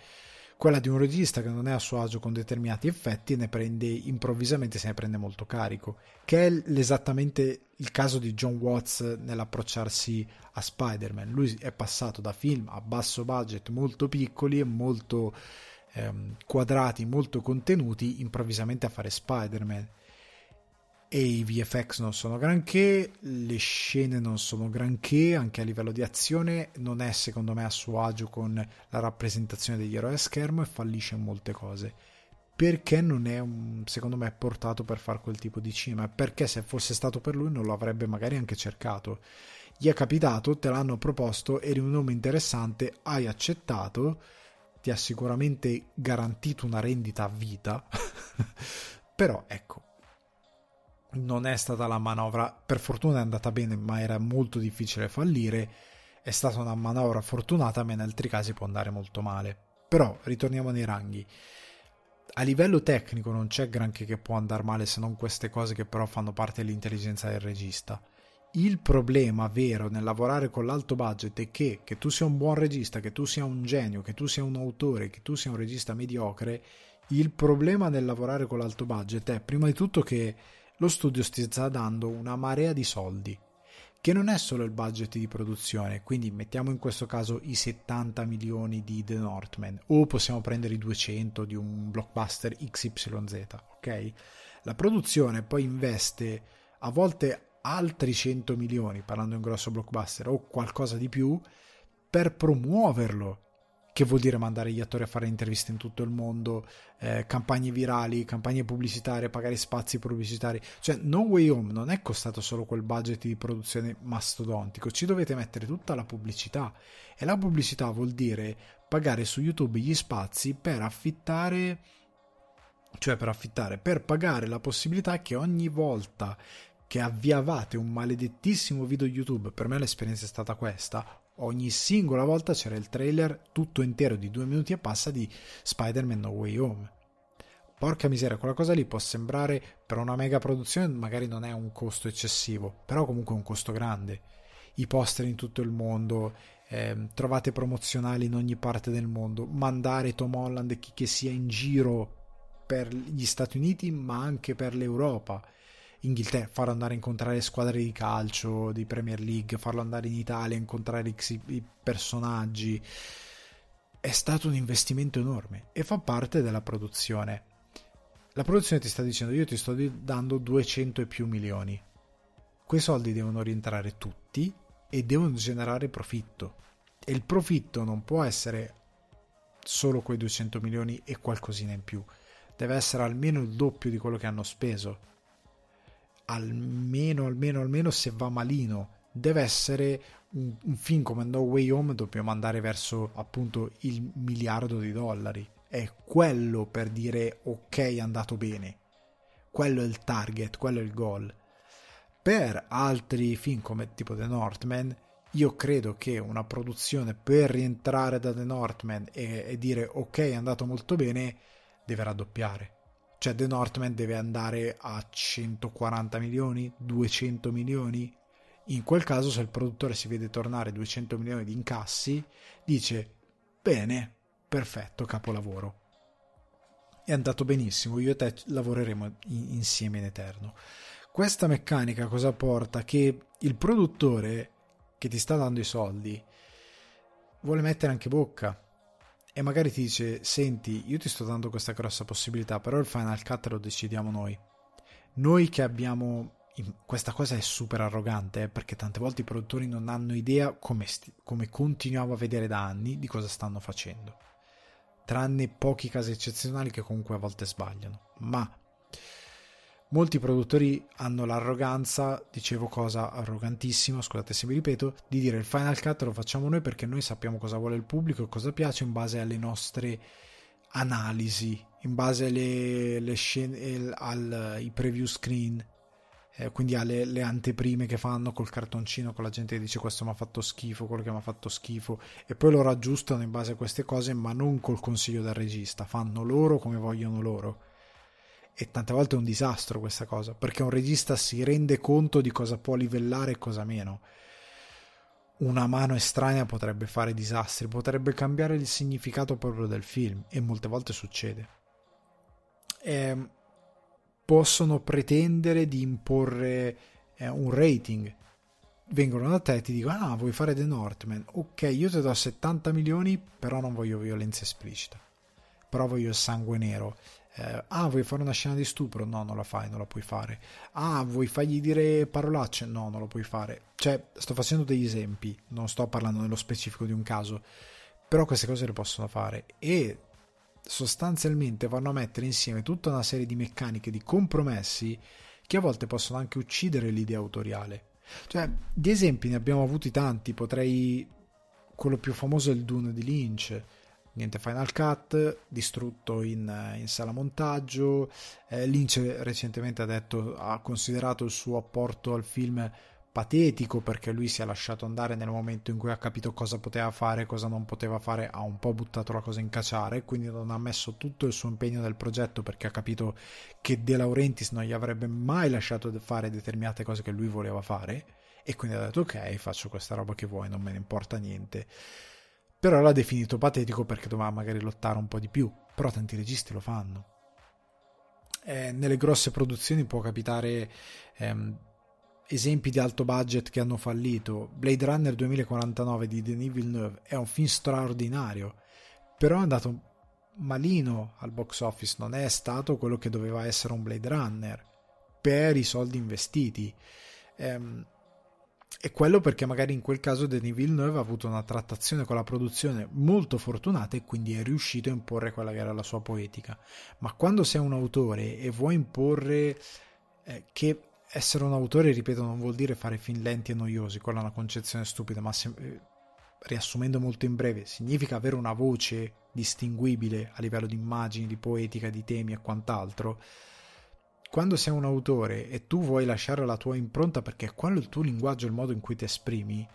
quella di un regista che non è a suo agio con determinati effetti e prende improvvisamente se ne prende molto carico, che è esattamente il caso di John Watts nell'approcciarsi a Spider-Man. Lui è passato da film a basso budget molto piccoli e molto ehm, quadrati, molto contenuti, improvvisamente a fare Spider-Man e i VFX non sono granché, le scene non sono granché, anche a livello di azione non è secondo me a suo agio con la rappresentazione degli eroi a schermo e fallisce in molte cose. Perché non è un, secondo me portato per fare quel tipo di cinema? Perché se fosse stato per lui non lo avrebbe magari anche cercato. Gli è capitato, te l'hanno proposto, eri un nome interessante, hai accettato, ti ha sicuramente garantito una rendita a vita. (laughs) Però ecco, non è stata la manovra, per fortuna è andata bene, ma era molto difficile fallire. È stata una manovra fortunata, ma in altri casi può andare molto male. Però ritorniamo nei ranghi. A livello tecnico non c'è granché che può andare male se non queste cose che però fanno parte dell'intelligenza del regista. Il problema vero nel lavorare con l'alto budget è che, che tu sia un buon regista, che tu sia un genio, che tu sia un autore, che tu sia un regista mediocre, il problema nel lavorare con l'alto budget è prima di tutto che lo studio sta dando una marea di soldi, che non è solo il budget di produzione, quindi mettiamo in questo caso i 70 milioni di The Northman, o possiamo prendere i 200 di un blockbuster XYZ, ok? La produzione poi investe a volte altri 100 milioni, parlando di un grosso blockbuster, o qualcosa di più, per promuoverlo che vuol dire mandare gli attori a fare interviste in tutto il mondo, eh, campagne virali, campagne pubblicitarie, pagare spazi pubblicitari. Cioè, No Way Home non è costato solo quel budget di produzione mastodontico, ci dovete mettere tutta la pubblicità. E la pubblicità vuol dire pagare su YouTube gli spazi per affittare, cioè per affittare, per pagare la possibilità che ogni volta che avviavate un maledettissimo video YouTube, per me l'esperienza è stata questa, ogni singola volta c'era il trailer tutto intero di due minuti e passa di Spider-Man No Way Home. Porca miseria, quella cosa lì può sembrare per una mega produzione magari non è un costo eccessivo, però comunque è un costo grande. I poster in tutto il mondo, eh, trovate promozionali in ogni parte del mondo, mandare Tom Holland e chi che sia in giro per gli Stati Uniti ma anche per l'Europa Inghilterra, farlo andare a incontrare squadre di calcio, di Premier League, farlo andare in Italia a incontrare i personaggi. è stato un investimento enorme e fa parte della produzione. La produzione ti sta dicendo io ti sto dando 200 e più milioni. Quei soldi devono rientrare tutti e devono generare profitto. E il profitto non può essere solo quei 200 milioni e qualcosina in più. Deve essere almeno il doppio di quello che hanno speso. Almeno, almeno, almeno se va malino. Deve essere un, un film come No Way Home, dobbiamo andare verso appunto il miliardo di dollari. È quello per dire ok, è andato bene. Quello è il target, quello è il goal. Per altri film come tipo The Northman, io credo che una produzione per rientrare da The Northman e, e dire ok è andato molto bene deve raddoppiare cioè The Northman deve andare a 140 milioni 200 milioni. In quel caso se il produttore si vede tornare 200 milioni di incassi dice bene perfetto capolavoro. È andato benissimo io e te lavoreremo insieme in eterno. Questa meccanica cosa porta? Che il produttore che ti sta dando i soldi vuole mettere anche bocca e magari ti dice senti io ti sto dando questa grossa possibilità però il final cut lo decidiamo noi. Noi che abbiamo questa cosa è super arrogante eh, perché tante volte i produttori non hanno idea come, sti- come continuiamo a vedere da anni di cosa stanno facendo. Tranne pochi casi eccezionali che comunque a volte sbagliano. Ma Molti produttori hanno l'arroganza, dicevo cosa arrogantissima, scusate se mi ripeto, di dire il Final Cut lo facciamo noi perché noi sappiamo cosa vuole il pubblico e cosa piace in base alle nostre analisi, in base alle, alle scene, ai preview screen, eh, quindi alle le anteprime che fanno col cartoncino con la gente che dice questo mi ha fatto schifo, quello che mi ha fatto schifo e poi lo raggiustano in base a queste cose ma non col consiglio del regista, fanno loro come vogliono loro e tante volte è un disastro questa cosa, perché un regista si rende conto di cosa può livellare e cosa meno. Una mano estranea potrebbe fare disastri, potrebbe cambiare il significato proprio del film, e molte volte succede. E possono pretendere di imporre eh, un rating. Vengono da te e ti dicono: Ah, vuoi fare The Northman? Ok, io ti do 70 milioni, però non voglio violenza esplicita. Però voglio sangue nero eh, ah, vuoi fare una scena di stupro? No, non la fai, non la puoi fare. Ah, vuoi fargli dire parolacce? No, non lo puoi fare. Cioè, sto facendo degli esempi, non sto parlando nello specifico di un caso, però queste cose le possono fare e sostanzialmente vanno a mettere insieme tutta una serie di meccaniche, di compromessi che a volte possono anche uccidere l'idea autoriale. Cioè, di esempi ne abbiamo avuti tanti, potrei... quello più famoso è il Dune di Lynch niente Final Cut, distrutto in, in sala montaggio. Eh, Lynch recentemente ha detto, ha considerato il suo apporto al film patetico perché lui si è lasciato andare nel momento in cui ha capito cosa poteva fare e cosa non poteva fare, ha un po' buttato la cosa in cacciare, quindi non ha messo tutto il suo impegno nel progetto perché ha capito che De Laurentiis non gli avrebbe mai lasciato fare determinate cose che lui voleva fare e quindi ha detto ok, faccio questa roba che vuoi, non me ne importa niente però l'ha definito patetico perché doveva magari lottare un po' di più, però tanti registi lo fanno. Eh, nelle grosse produzioni può capitare ehm, esempi di alto budget che hanno fallito. Blade Runner 2049 di Denis Villeneuve è un film straordinario, però è andato malino al box office, non è stato quello che doveva essere un Blade Runner per i soldi investiti. Ehm, e quello perché magari in quel caso Denis Villeneuve ha avuto una trattazione con la produzione molto fortunata e quindi è riuscito a imporre quella che era la sua poetica. Ma quando sei un autore e vuoi imporre eh, che essere un autore, ripeto, non vuol dire fare film lenti e noiosi, quella è una concezione stupida, ma se, eh, riassumendo molto in breve, significa avere una voce distinguibile a livello di immagini, di poetica, di temi e quant'altro quando sei un autore e tu vuoi lasciare la tua impronta perché è quello il tuo linguaggio, il modo in cui ti esprimi,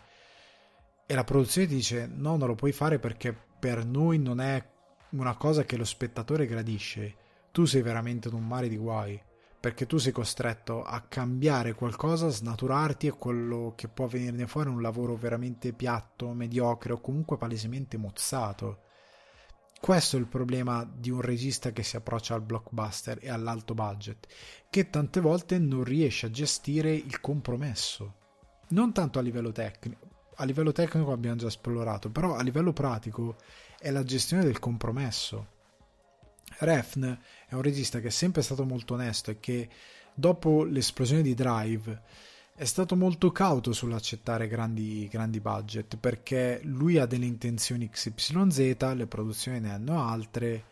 e la produzione ti dice no, non lo puoi fare perché per noi non è una cosa che lo spettatore gradisce, tu sei veramente in un mare di guai, perché tu sei costretto a cambiare qualcosa, snaturarti e quello che può venirne fuori è un lavoro veramente piatto, mediocre o comunque palesemente mozzato. Questo è il problema di un regista che si approccia al blockbuster e all'alto budget, che tante volte non riesce a gestire il compromesso. Non tanto a livello tecnico, a livello tecnico abbiamo già esplorato, però a livello pratico è la gestione del compromesso. Refn è un regista che è sempre stato molto onesto e che dopo l'esplosione di Drive è stato molto cauto sull'accettare grandi, grandi budget perché lui ha delle intenzioni XYZ, le produzioni ne hanno altre.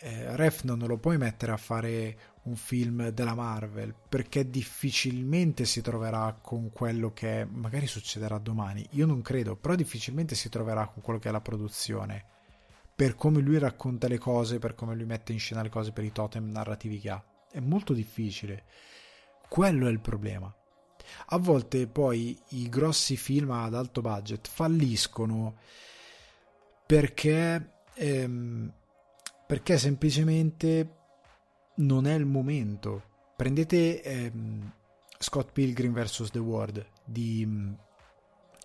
Eh, Ref non lo puoi mettere a fare un film della Marvel perché difficilmente si troverà con quello che magari succederà domani, io non credo, però difficilmente si troverà con quello che è la produzione per come lui racconta le cose, per come lui mette in scena le cose, per i totem narrativi che ha. È molto difficile. Quello è il problema. A volte poi i grossi film ad alto budget falliscono perché, ehm, perché semplicemente non è il momento. Prendete ehm, Scott Pilgrim vs. The World di um,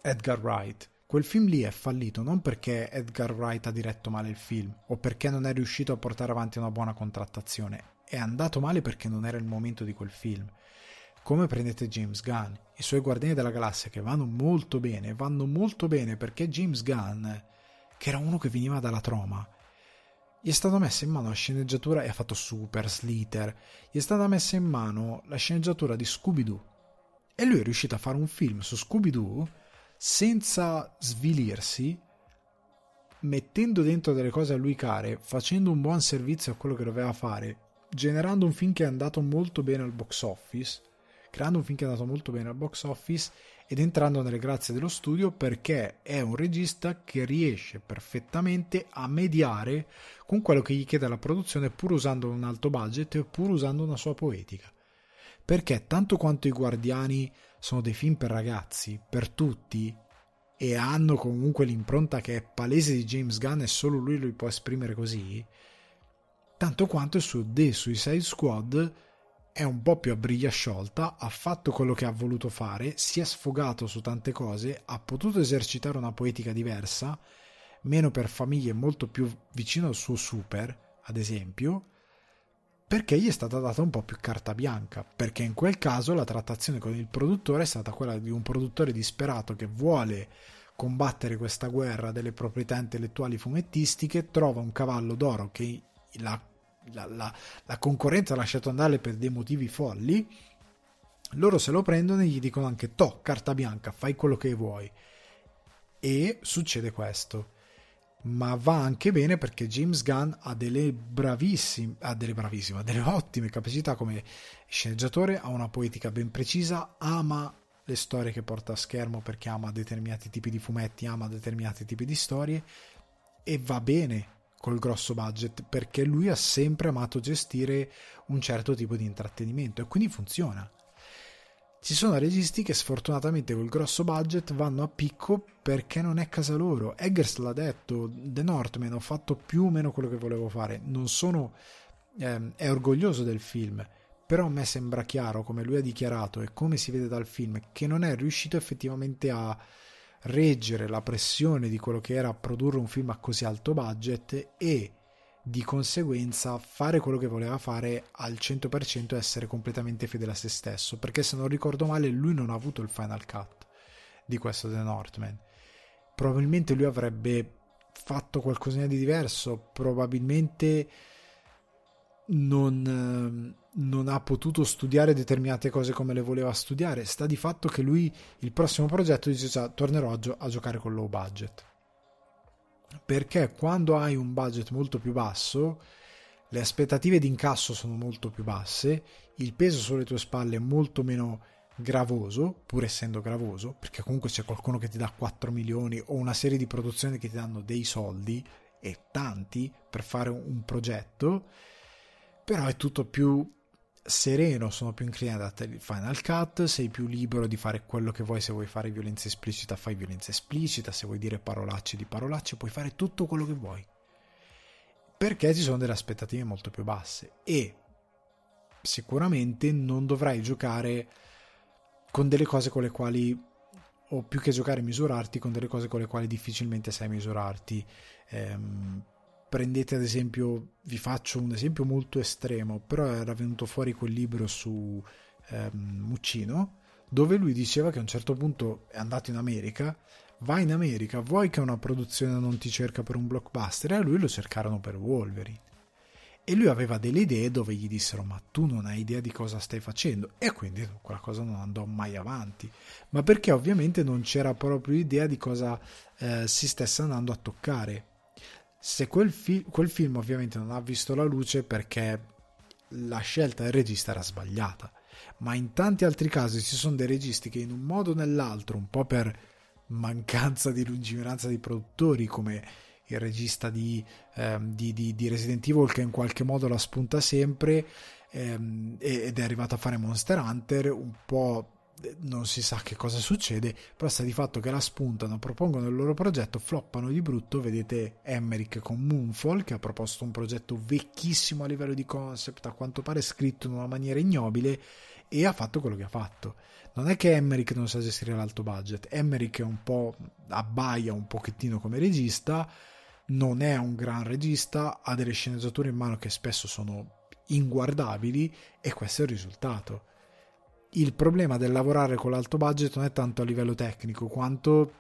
Edgar Wright. Quel film lì è fallito non perché Edgar Wright ha diretto male il film o perché non è riuscito a portare avanti una buona contrattazione. È andato male perché non era il momento di quel film come prendete James Gunn, i suoi Guardiani della Galassia che vanno molto bene, vanno molto bene perché James Gunn, che era uno che veniva dalla troma, gli è stata messa in mano la sceneggiatura e ha fatto Super Slither, gli è stata messa in mano la sceneggiatura di Scooby-Doo. E lui è riuscito a fare un film su Scooby-Doo senza svilirsi, mettendo dentro delle cose a lui care, facendo un buon servizio a quello che doveva fare, generando un film che è andato molto bene al box office creando un film che è andato molto bene al box office ed entrando nelle grazie dello studio perché è un regista che riesce perfettamente a mediare con quello che gli chiede la produzione pur usando un alto budget e pur usando una sua poetica. Perché tanto quanto i Guardiani sono dei film per ragazzi, per tutti, e hanno comunque l'impronta che è palese di James Gunn e solo lui lo può esprimere così, tanto quanto su The Suicide Squad è un po' più a briglia sciolta, ha fatto quello che ha voluto fare, si è sfogato su tante cose, ha potuto esercitare una poetica diversa, meno per famiglie, molto più vicino al suo super, ad esempio, perché gli è stata data un po' più carta bianca, perché in quel caso la trattazione con il produttore è stata quella di un produttore disperato che vuole combattere questa guerra delle proprietà intellettuali fumettistiche, trova un cavallo d'oro che la la, la, la concorrenza ha lasciato andare per dei motivi folli, loro se lo prendono e gli dicono anche to, carta bianca, fai quello che vuoi. E succede questo. Ma va anche bene perché James Gunn ha delle bravissime, ha delle bravissime, ha delle ottime capacità come sceneggiatore, ha una poetica ben precisa, ama le storie che porta a schermo perché ama determinati tipi di fumetti, ama determinati tipi di storie e va bene col grosso budget perché lui ha sempre amato gestire un certo tipo di intrattenimento e quindi funziona. Ci sono registi che sfortunatamente col grosso budget vanno a picco perché non è casa loro. Eggers l'ha detto, The Northman ho fatto più o meno quello che volevo fare. Non sono... Eh, è orgoglioso del film, però a me sembra chiaro, come lui ha dichiarato e come si vede dal film, che non è riuscito effettivamente a reggere la pressione di quello che era produrre un film a così alto budget e di conseguenza fare quello che voleva fare al 100% e essere completamente fedele a se stesso. Perché se non ricordo male lui non ha avuto il final cut di questo The Northman. Probabilmente lui avrebbe fatto qualcosa di diverso. Probabilmente non, ehm, non ha potuto studiare determinate cose come le voleva studiare. Sta di fatto che lui, il prossimo progetto, dice già, tornerò a, gio- a giocare con low budget. Perché quando hai un budget molto più basso, le aspettative di incasso sono molto più basse, il peso sulle tue spalle è molto meno gravoso, pur essendo gravoso, perché comunque c'è qualcuno che ti dà 4 milioni o una serie di produzioni che ti danno dei soldi e tanti per fare un progetto però è tutto più sereno, sono più inclinato al Final Cut, sei più libero di fare quello che vuoi, se vuoi fare violenza esplicita fai violenza esplicita, se vuoi dire parolacce di parolacce puoi fare tutto quello che vuoi. Perché ci sono delle aspettative molto più basse e sicuramente non dovrai giocare con delle cose con le quali o più che giocare e misurarti con delle cose con le quali difficilmente sai misurarti. Ehm, prendete ad esempio, vi faccio un esempio molto estremo, però era venuto fuori quel libro su ehm, Muccino, dove lui diceva che a un certo punto è andato in America, vai in America, vuoi che una produzione non ti cerca per un blockbuster? E a lui lo cercarono per Wolverine. E lui aveva delle idee dove gli dissero ma tu non hai idea di cosa stai facendo e quindi quella cosa non andò mai avanti ma perché ovviamente non c'era proprio idea di cosa eh, si stesse andando a toccare se quel, fi- quel film ovviamente non ha visto la luce perché la scelta del regista era sbagliata. Ma in tanti altri casi ci sono dei registi che in un modo o nell'altro un po' per mancanza di lungimiranza dei produttori come il regista di, ehm, di, di, di, Resident Evil che in qualche modo la spunta sempre ehm, ed è arrivato a fare Monster Hunter un po' non si sa che cosa succede però sta di fatto che la spuntano propongono il loro progetto floppano di brutto vedete Emmerich con Moonfall che ha proposto un progetto vecchissimo a livello di concept a quanto pare scritto in una maniera ignobile e ha fatto quello che ha fatto non è che Emmerich non sa gestire l'alto budget Emmerich è un po' abbaia un pochettino come regista non è un gran regista, ha delle sceneggiature in mano che spesso sono inguardabili e questo è il risultato. Il problema del lavorare con l'alto budget non è tanto a livello tecnico quanto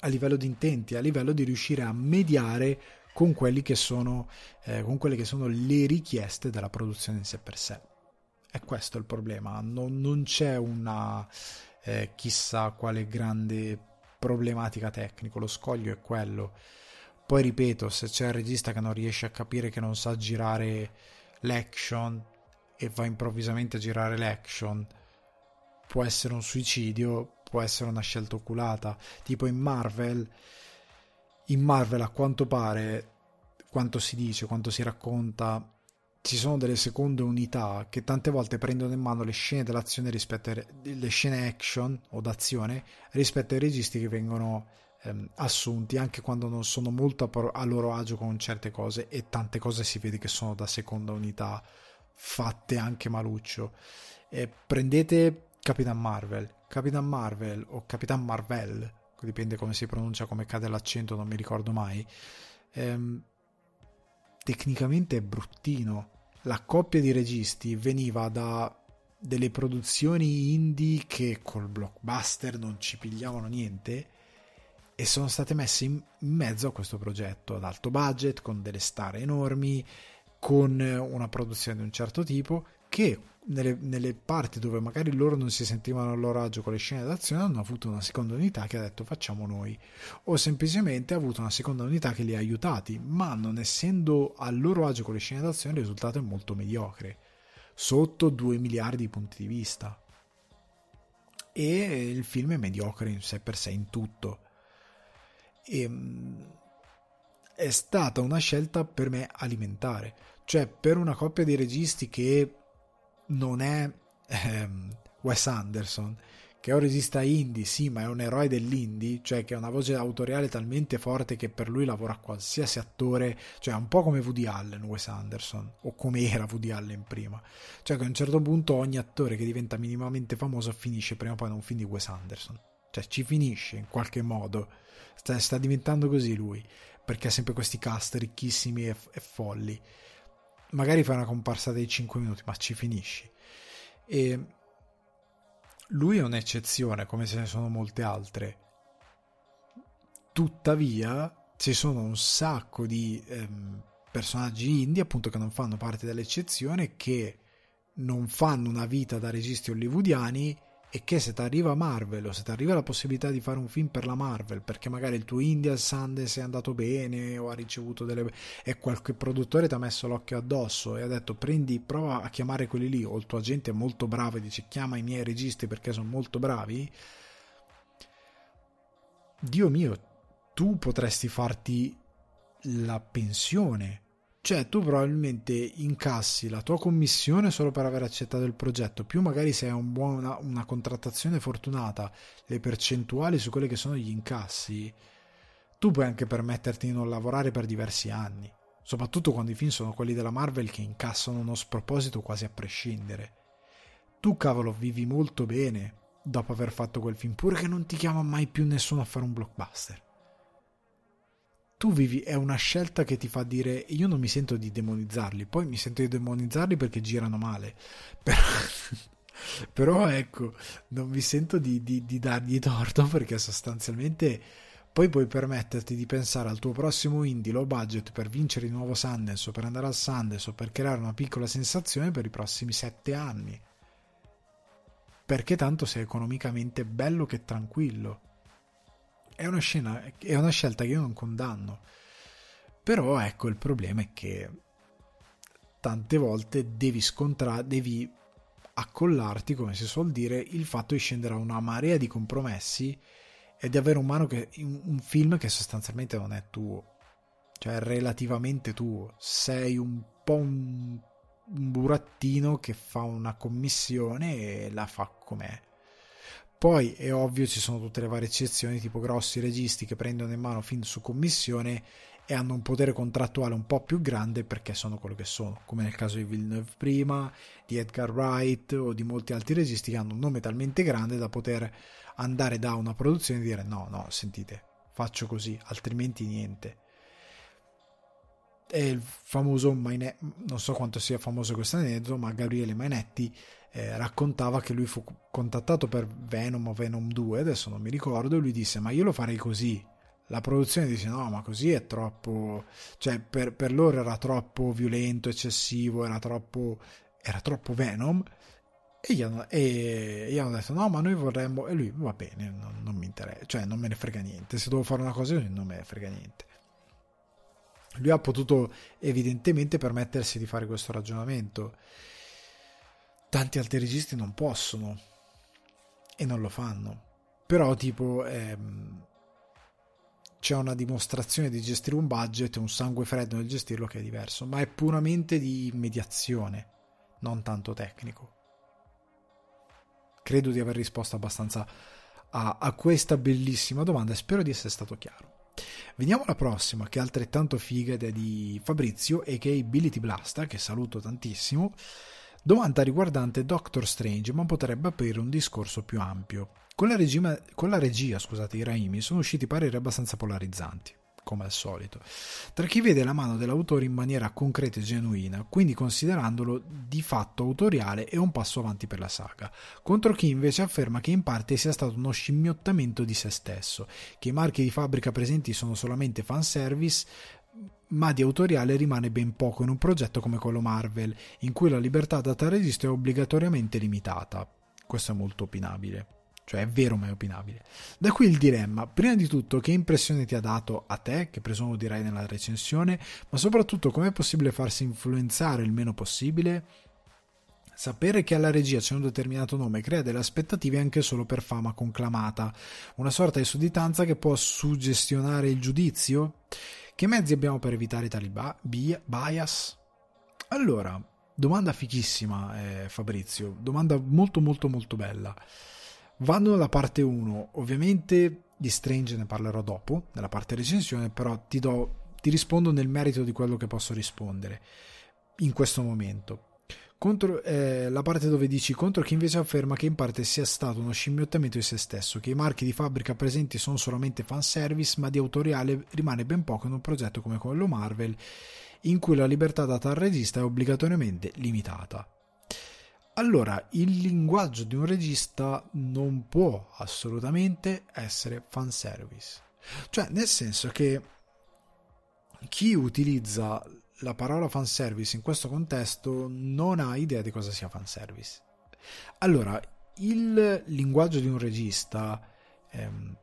a livello di intenti, a livello di riuscire a mediare con, sono, eh, con quelle che sono le richieste della produzione in sé per sé. E questo è il problema, non, non c'è una eh, chissà quale grande problematica tecnica, lo scoglio è quello. Poi ripeto, se c'è il regista che non riesce a capire che non sa girare l'action e va improvvisamente a girare l'action, può essere un suicidio, può essere una scelta oculata. Tipo in Marvel, in Marvel a quanto pare, quanto si dice, quanto si racconta, ci sono delle seconde unità che tante volte prendono in mano le scene dell'azione rispetto alle scene action o d'azione rispetto ai registi che vengono ehm, assunti anche quando non sono molto a, loro agio con certe cose e tante cose si vede che sono da seconda unità fatte anche maluccio. E prendete Capitan Marvel. Capitan Marvel o Capitan Marvel dipende come si pronuncia come cade l'accento non mi ricordo mai ehm, tecnicamente è bruttino. La coppia di registi veniva da delle produzioni indie che col blockbuster non ci pigliavano niente e sono state messe in mezzo a questo progetto ad alto budget, con delle star enormi, con una produzione di un certo tipo, che nelle, nelle, parti dove magari loro non si sentivano a loro agio con le scene d'azione hanno avuto una seconda unità che ha detto facciamo noi, o semplicemente ha avuto una seconda unità che li ha aiutati, ma non essendo a loro agio con le scene d'azione il risultato è molto mediocre, sotto 2 miliardi di punti di vista. E il film è mediocre in sé per sé in tutto e, ehm, è stata una scelta per me alimentare, cioè per una coppia di registi che non è ehm, Wes Anderson, che è un regista indie, sì, ma è un eroe dell'indie, cioè che ha una voce autoriale talmente forte che per lui lavora qualsiasi attore, cioè un po' come Woody Allen, Wes Anderson, o come era Woody Allen prima, cioè che a un certo punto ogni attore che diventa minimamente famoso finisce prima o poi in un film di Wes Anderson, cioè ci finisce in qualche modo. Sta, sta diventando così lui, perché ha sempre questi cast ricchissimi e, e folli. Magari fa una comparsa dei 5 minuti, ma ci finisci. E lui è un'eccezione, come se ne sono molte altre. Tuttavia, ci sono un sacco di ehm, personaggi indie, appunto, che non fanno parte dell'eccezione, che non fanno una vita da registi hollywoodiani e che se ti arriva Marvel o se ti arriva la possibilità di fare un film per la Marvel perché magari il tuo India Sundance è andato bene o ha ricevuto delle e qualche produttore ti ha messo l'occhio addosso e ha detto prendi prova a chiamare quelli lì o il tuo agente è molto bravo e dice chiama i miei registi perché sono molto bravi Dio mio tu potresti farti la pensione cioè, tu probabilmente incassi la tua commissione solo per aver accettato il progetto, più magari se hai un buona, una contrattazione fortunata, le percentuali su quelli che sono gli incassi, tu puoi anche permetterti di non lavorare per diversi anni. Soprattutto quando i film sono quelli della Marvel che incassano uno sproposito quasi a prescindere. Tu, cavolo, vivi molto bene dopo aver fatto quel film, pure che non ti chiama mai più nessuno a fare un blockbuster tu vivi, è una scelta che ti fa dire io non mi sento di demonizzarli, poi mi sento di demonizzarli perché girano male, (laughs) però, Però ecco, non mi sento di, di, di dargli torto perché sostanzialmente poi puoi permetterti di pensare al tuo prossimo indie low budget per vincere di nuovo Sundance o per andare al Sundance o per creare una piccola sensazione per i prossimi sette anni. Perché tanto sei economicamente bello che tranquillo. È una, scena, è una scelta che io non condanno. Però ecco, il problema è che tante volte devi scontrare, devi accollarti, come si suol dire, il fatto di scendere a una marea di compromessi e di avere un, mano che, un film che sostanzialmente non è tuo, cioè relativamente tuo. Sei un po' un, un burattino che fa una commissione e la fa com'è. Poi è ovvio ci sono tutte le varie eccezioni, tipo grossi registi che prendono in mano film su commissione e hanno un potere contrattuale un po' più grande perché sono quello che sono, come nel caso di Villeneuve prima, di Edgar Wright o di molti altri registi che hanno un nome talmente grande da poter andare da una produzione e dire no, no, sentite, faccio così, altrimenti niente. E il famoso Mainetti, non so quanto sia famoso questo aneddoto, ma Gabriele Mainetti eh, raccontava che lui fu contattato per Venom o Venom 2, adesso non mi ricordo, e lui disse ma io lo farei così la produzione dice no ma così è troppo cioè per, per loro era troppo violento eccessivo era troppo era troppo Venom e gli, hanno, e gli hanno detto no ma noi vorremmo e lui va bene non, non mi interessa cioè non me ne frega niente se devo fare una cosa non me ne frega niente. Lui ha potuto evidentemente permettersi di fare questo ragionamento tanti altri registi non possono e non lo fanno però tipo ehm, c'è una dimostrazione di gestire un budget e un sangue freddo nel gestirlo che è diverso, ma è puramente di mediazione, non tanto tecnico. Credo di aver risposto abbastanza a, a questa bellissima domanda e spero di essere stato chiaro. Veniamo alla prossima, che è altrettanto figa ed è di Fabrizio, e che è Ability Blasta, che saluto tantissimo. Domanda riguardante Doctor Strange, ma potrebbe aprire un discorso più ampio. Con la, regima, con la regia, scusate, i Raimi sono usciti pareri abbastanza polarizzanti come al solito, tra chi vede la mano dell'autore in maniera concreta e genuina, quindi considerandolo di fatto autoriale e un passo avanti per la saga, contro chi invece afferma che in parte sia stato uno scimmiottamento di se stesso, che i marchi di fabbrica presenti sono solamente fanservice, ma di autoriale rimane ben poco in un progetto come quello Marvel, in cui la libertà data registro è obbligatoriamente limitata. Questo è molto opinabile cioè è vero ma è opinabile. Da qui il dilemma, prima di tutto che impressione ti ha dato a te, che presumo dirai nella recensione, ma soprattutto come è possibile farsi influenzare il meno possibile? Sapere che alla regia c'è un determinato nome crea delle aspettative anche solo per fama conclamata, una sorta di sudditanza che può suggestionare il giudizio? Che mezzi abbiamo per evitare tali ba- bias? Allora, domanda fichissima eh, Fabrizio, domanda molto molto molto bella. Vanno nella parte 1, ovviamente di Strange ne parlerò dopo, nella parte recensione, però ti, do, ti rispondo nel merito di quello che posso rispondere in questo momento. Contro, eh, la parte dove dici contro chi invece afferma che in parte sia stato uno scimmiottamento di se stesso, che i marchi di fabbrica presenti sono solamente fanservice, ma di autoriale rimane ben poco in un progetto come quello Marvel, in cui la libertà data al regista è obbligatoriamente limitata. Allora, il linguaggio di un regista non può assolutamente essere fanservice. Cioè, nel senso che chi utilizza la parola fanservice in questo contesto non ha idea di cosa sia fanservice. Allora, il linguaggio di un regista ehm,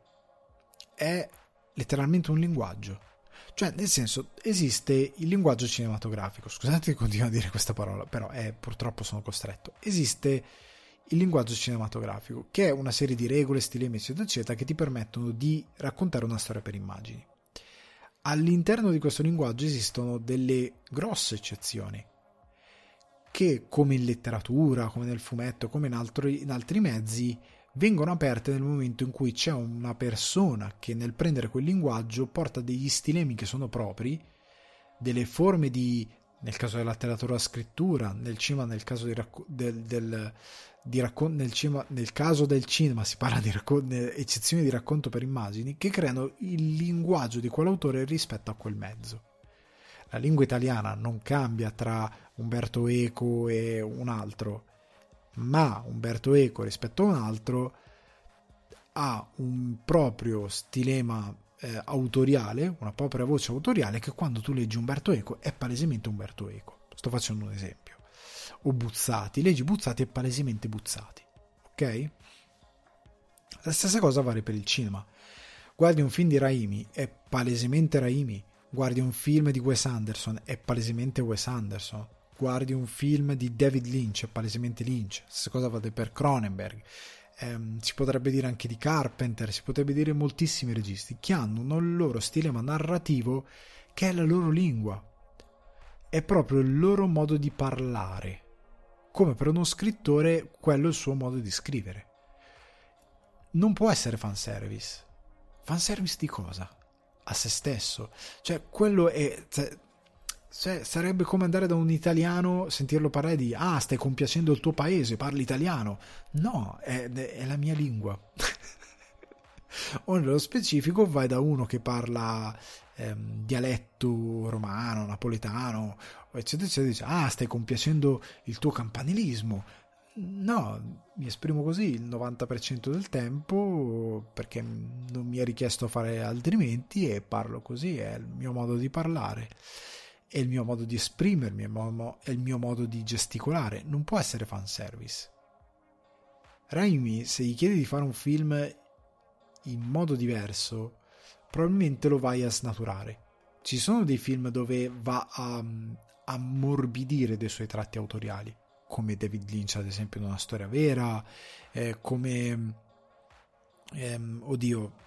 è letteralmente un linguaggio. Cioè, nel senso, esiste il linguaggio cinematografico. Scusate che continuo a dire questa parola, però è, purtroppo sono costretto. Esiste il linguaggio cinematografico, che è una serie di regole, stilemi, eccetera, eccetera, che ti permettono di raccontare una storia per immagini. All'interno di questo linguaggio esistono delle grosse eccezioni, che come in letteratura, come nel fumetto, come in altri, in altri mezzi, vengono aperte nel momento in cui c'è una persona che nel prendere quel linguaggio porta degli stilemi che sono propri, delle forme di, nel caso della letteratura scrittura, nel cinema nel caso di, del, del, raccon- nel, cinema, nel caso del cinema si parla di raccon- eccezioni di racconto per immagini, che creano il linguaggio di quell'autore rispetto a quel mezzo. La lingua italiana non cambia tra Umberto Eco e un altro, ma Umberto Eco rispetto a un altro ha un proprio stilema eh, autoriale, una propria voce autoriale che quando tu leggi Umberto Eco è palesemente Umberto Eco. Sto facendo un esempio. O Buzzati, leggi Buzzati è palesemente Buzzati. Ok? La stessa cosa vale per il cinema. Guardi un film di Raimi, è palesemente Raimi. Guardi un film di Wes Anderson, è palesemente Wes Anderson. Guardi un film di David Lynch, è palesemente Lynch. Stessa cosa vale per Cronenberg ehm, si potrebbe dire anche di Carpenter, si potrebbe dire moltissimi registi che hanno il loro stile narrativo che è la loro lingua, è proprio il loro modo di parlare. Come per uno scrittore, quello è il suo modo di scrivere. Non può essere fanservice. Fanservice di cosa? A se stesso. Cioè, quello è. Cioè, sarebbe come andare da un italiano, sentirlo parlare di ah, stai compiacendo il tuo paese, parli italiano. No, è, è la mia lingua. (laughs) o nello specifico vai da uno che parla ehm, dialetto romano, napoletano, eccetera, eccetera, dice ah, stai compiacendo il tuo campanilismo. No, mi esprimo così il 90% del tempo perché non mi è richiesto fare altrimenti e parlo così, è il mio modo di parlare è il mio modo di esprimermi, è il mio modo di gesticolare, non può essere fanservice. Raimi, se gli chiedi di fare un film in modo diverso, probabilmente lo vai a snaturare. Ci sono dei film dove va a ammorbidire dei suoi tratti autoriali, come David Lynch, ad esempio, in una storia vera, eh, come ehm, oddio,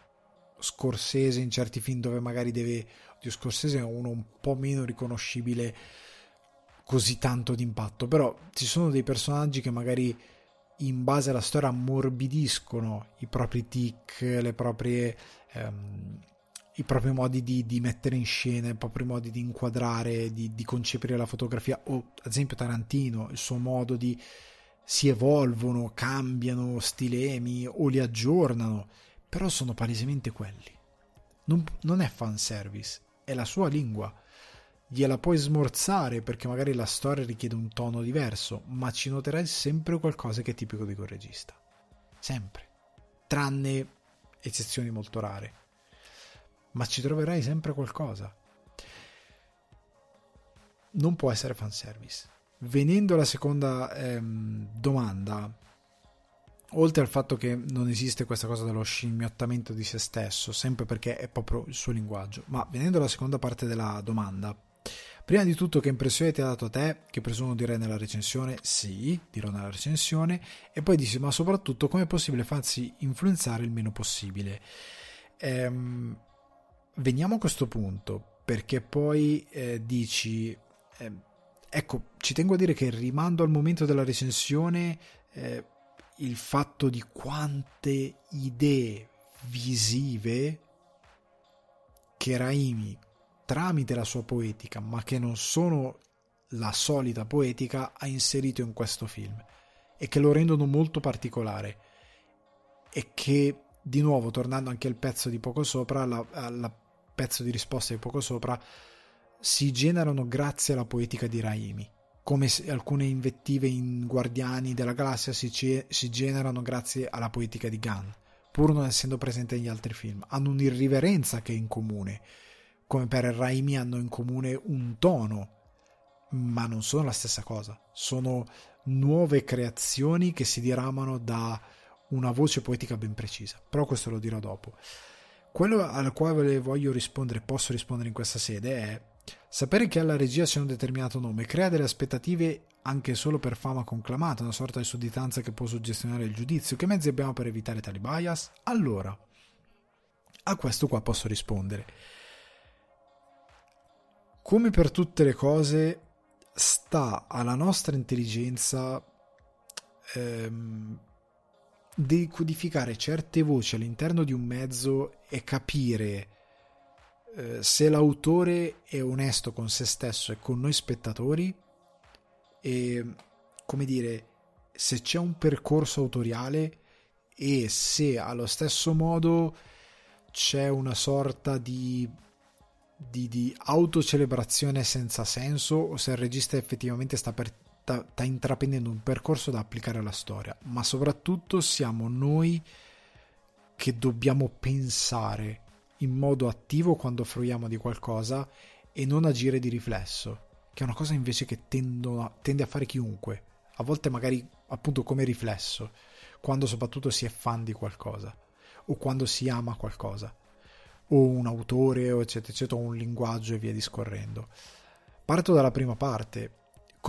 Scorsese in certi film dove magari deve di Scorsese è uno un po' meno riconoscibile così tanto d'impatto, però ci sono dei personaggi che magari in base alla storia ammorbidiscono i propri tic, le proprie, ehm, i propri modi di, di, mettere in scena, i propri modi di inquadrare, di, di, concepire la fotografia, o ad esempio Tarantino, il suo modo di si evolvono, cambiano stilemi o li aggiornano, però sono palesemente quelli. Non, non è fanservice, è la sua lingua. Gliela puoi smorzare perché magari la storia richiede un tono diverso, ma ci noterai sempre qualcosa che è tipico di quel regista. Sempre. Tranne eccezioni molto rare. Ma ci troverai sempre qualcosa. Non può essere fanservice. Venendo alla seconda ehm, domanda, oltre al fatto che non esiste questa cosa dello scimmiottamento di se stesso, sempre perché è proprio il suo linguaggio, ma venendo alla seconda parte della domanda, prima di tutto che impressione ti ha dato a te, che presumo direi nella recensione, sì, dirò nella recensione, e poi dici, ma soprattutto come è possibile farsi influenzare il meno possibile. Ehm, veniamo a questo punto, perché poi eh, dici... Eh, ecco, ci tengo a dire che rimando al momento della recensione eh, il fatto di quante idee visive che Raimi tramite la sua poetica, ma che non sono la solita poetica, ha inserito in questo film e che lo rendono molto particolare. E che di nuovo tornando anche al pezzo di poco sopra al pezzo di risposta di poco sopra si generano grazie alla poetica di Raimi come alcune invettive in Guardiani della Galassia si, si generano grazie alla poetica di Gunn, pur non essendo presente negli altri film. Hanno un'irriverenza che è in comune, come per Raimi hanno in comune un tono, ma non sono la stessa cosa. Sono nuove creazioni che si diramano da una voce poetica ben precisa. Però questo lo dirò dopo. Quello al quale voglio rispondere, posso rispondere in questa sede è Sapere che alla regia c'è un determinato nome crea delle aspettative anche solo per fama conclamata, una sorta di sudditanza che può suggestionare il giudizio. Che mezzi abbiamo per evitare tali bias? Allora, a questo qua posso rispondere. Come per tutte le cose, sta alla nostra intelligenza ehm, decodificare certe voci all'interno di un mezzo e capire eh, se l'autore è onesto con se stesso e con noi spettatori e come dire se c'è un percorso autoriale e se allo stesso modo c'è una sorta di, di, di autocelebrazione senza senso o se il regista effettivamente sta per, sta, intraprendendo un percorso da applicare alla storia, ma soprattutto siamo noi che dobbiamo pensare in modo attivo quando fruiamo di qualcosa e non agire di riflesso, che è una cosa invece che a, tende a fare chiunque, a volte magari appunto come riflesso, quando soprattutto si è fan di qualcosa o quando si ama qualcosa o un autore o eccetera eccetera o un linguaggio e via discorrendo. Parto dalla prima parte.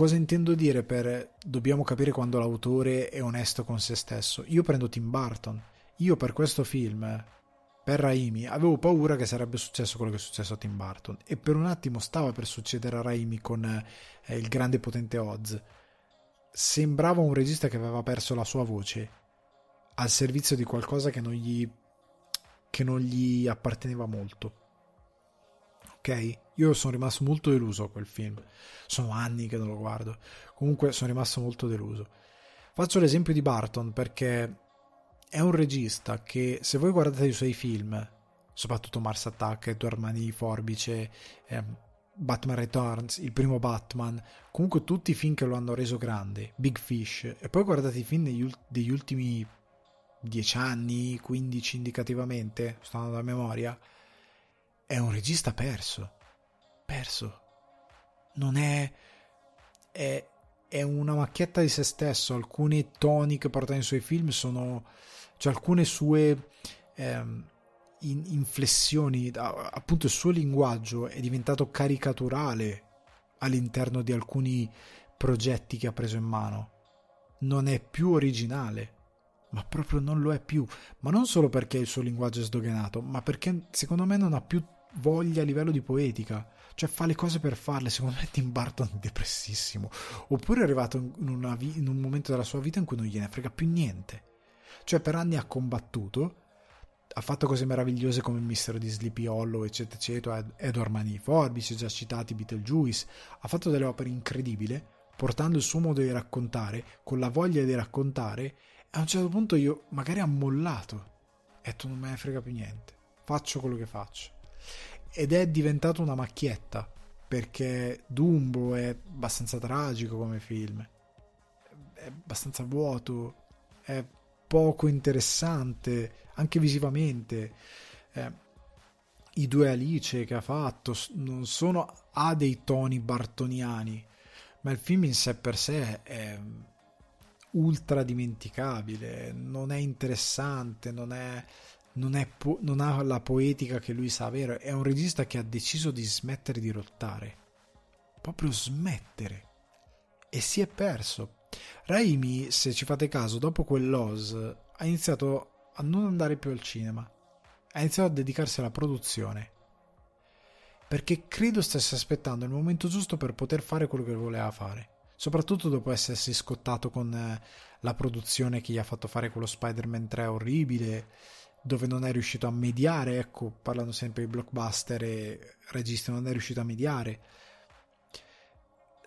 Cosa intendo dire per dobbiamo capire quando l'autore è onesto con se stesso? Io prendo Tim Burton. Io per questo film per Raimi avevo paura che sarebbe successo quello che è successo a Tim Burton e per un attimo stava per succedere a Raimi con eh, il grande potente Oz. Sembrava un regista che aveva perso la sua voce al servizio di qualcosa che non gli, che non gli apparteneva molto. Ok? Io sono rimasto molto deluso a quel film. Sono anni che non lo guardo. Comunque sono rimasto molto deluso. Faccio l'esempio di Barton perché è un regista che se voi guardate i suoi film, soprattutto Mars Attack, Edward Mani Forbice, eh, Batman Returns, il primo Batman, comunque tutti i film che lo hanno reso grande, Big Fish, e poi guardate i film degli, degli ultimi 10 anni, 15 indicativamente, sto andando a memoria, è un regista perso, perso. Non è, è, è una macchietta di se stesso, alcuni toni che porta nei suoi film sono cioè alcune sue ehm, in, inflessioni, appunto il suo linguaggio è diventato caricaturale all'interno di alcuni progetti che ha preso in mano. Non è più originale, ma proprio non lo è più. Ma non solo perché il suo linguaggio è sdoganato, ma perché secondo me non ha più voglia a livello di poetica. Cioè fa le cose per farle. Secondo me Tim Burton è depressissimo. Oppure è arrivato in, vi- in un momento della sua vita in cui non gliene frega più niente. Cioè per anni ha combattuto, ha fatto cose meravigliose come il mistero di Sleepy Hollow, eccetera, eccetera, Edward Mani Forbice, già citati Beetlejuice, ha fatto delle opere incredibili, portando il suo modo di raccontare, con la voglia di raccontare, e a un certo punto io magari ho mollato, e tu non me ne frega più niente, faccio quello che faccio. Ed è diventato una macchietta, perché Dumbo è abbastanza tragico come film, è abbastanza vuoto, è poco interessante anche visivamente. Eh, I due Alice che ha fatto non sono ha dei toni bartoniani, ma il film in sé per sé è ultra dimenticabile, non è interessante, non, è, non, po- non ha la poetica che lui sa avere. È un regista che ha deciso di smettere di rottare, proprio smettere, e si è perso Raimi, se ci fate caso, dopo quell'Oz ha iniziato a non andare più al cinema, ha iniziato a dedicarsi alla produzione. Perché credo stesse aspettando il momento giusto per poter fare quello che voleva fare. Soprattutto dopo essersi scottato con eh, la produzione che gli ha fatto fare quello Spider-Man 3 orribile, dove non è riuscito a mediare, ecco, parlando sempre di blockbuster e registi, non è riuscito a mediare.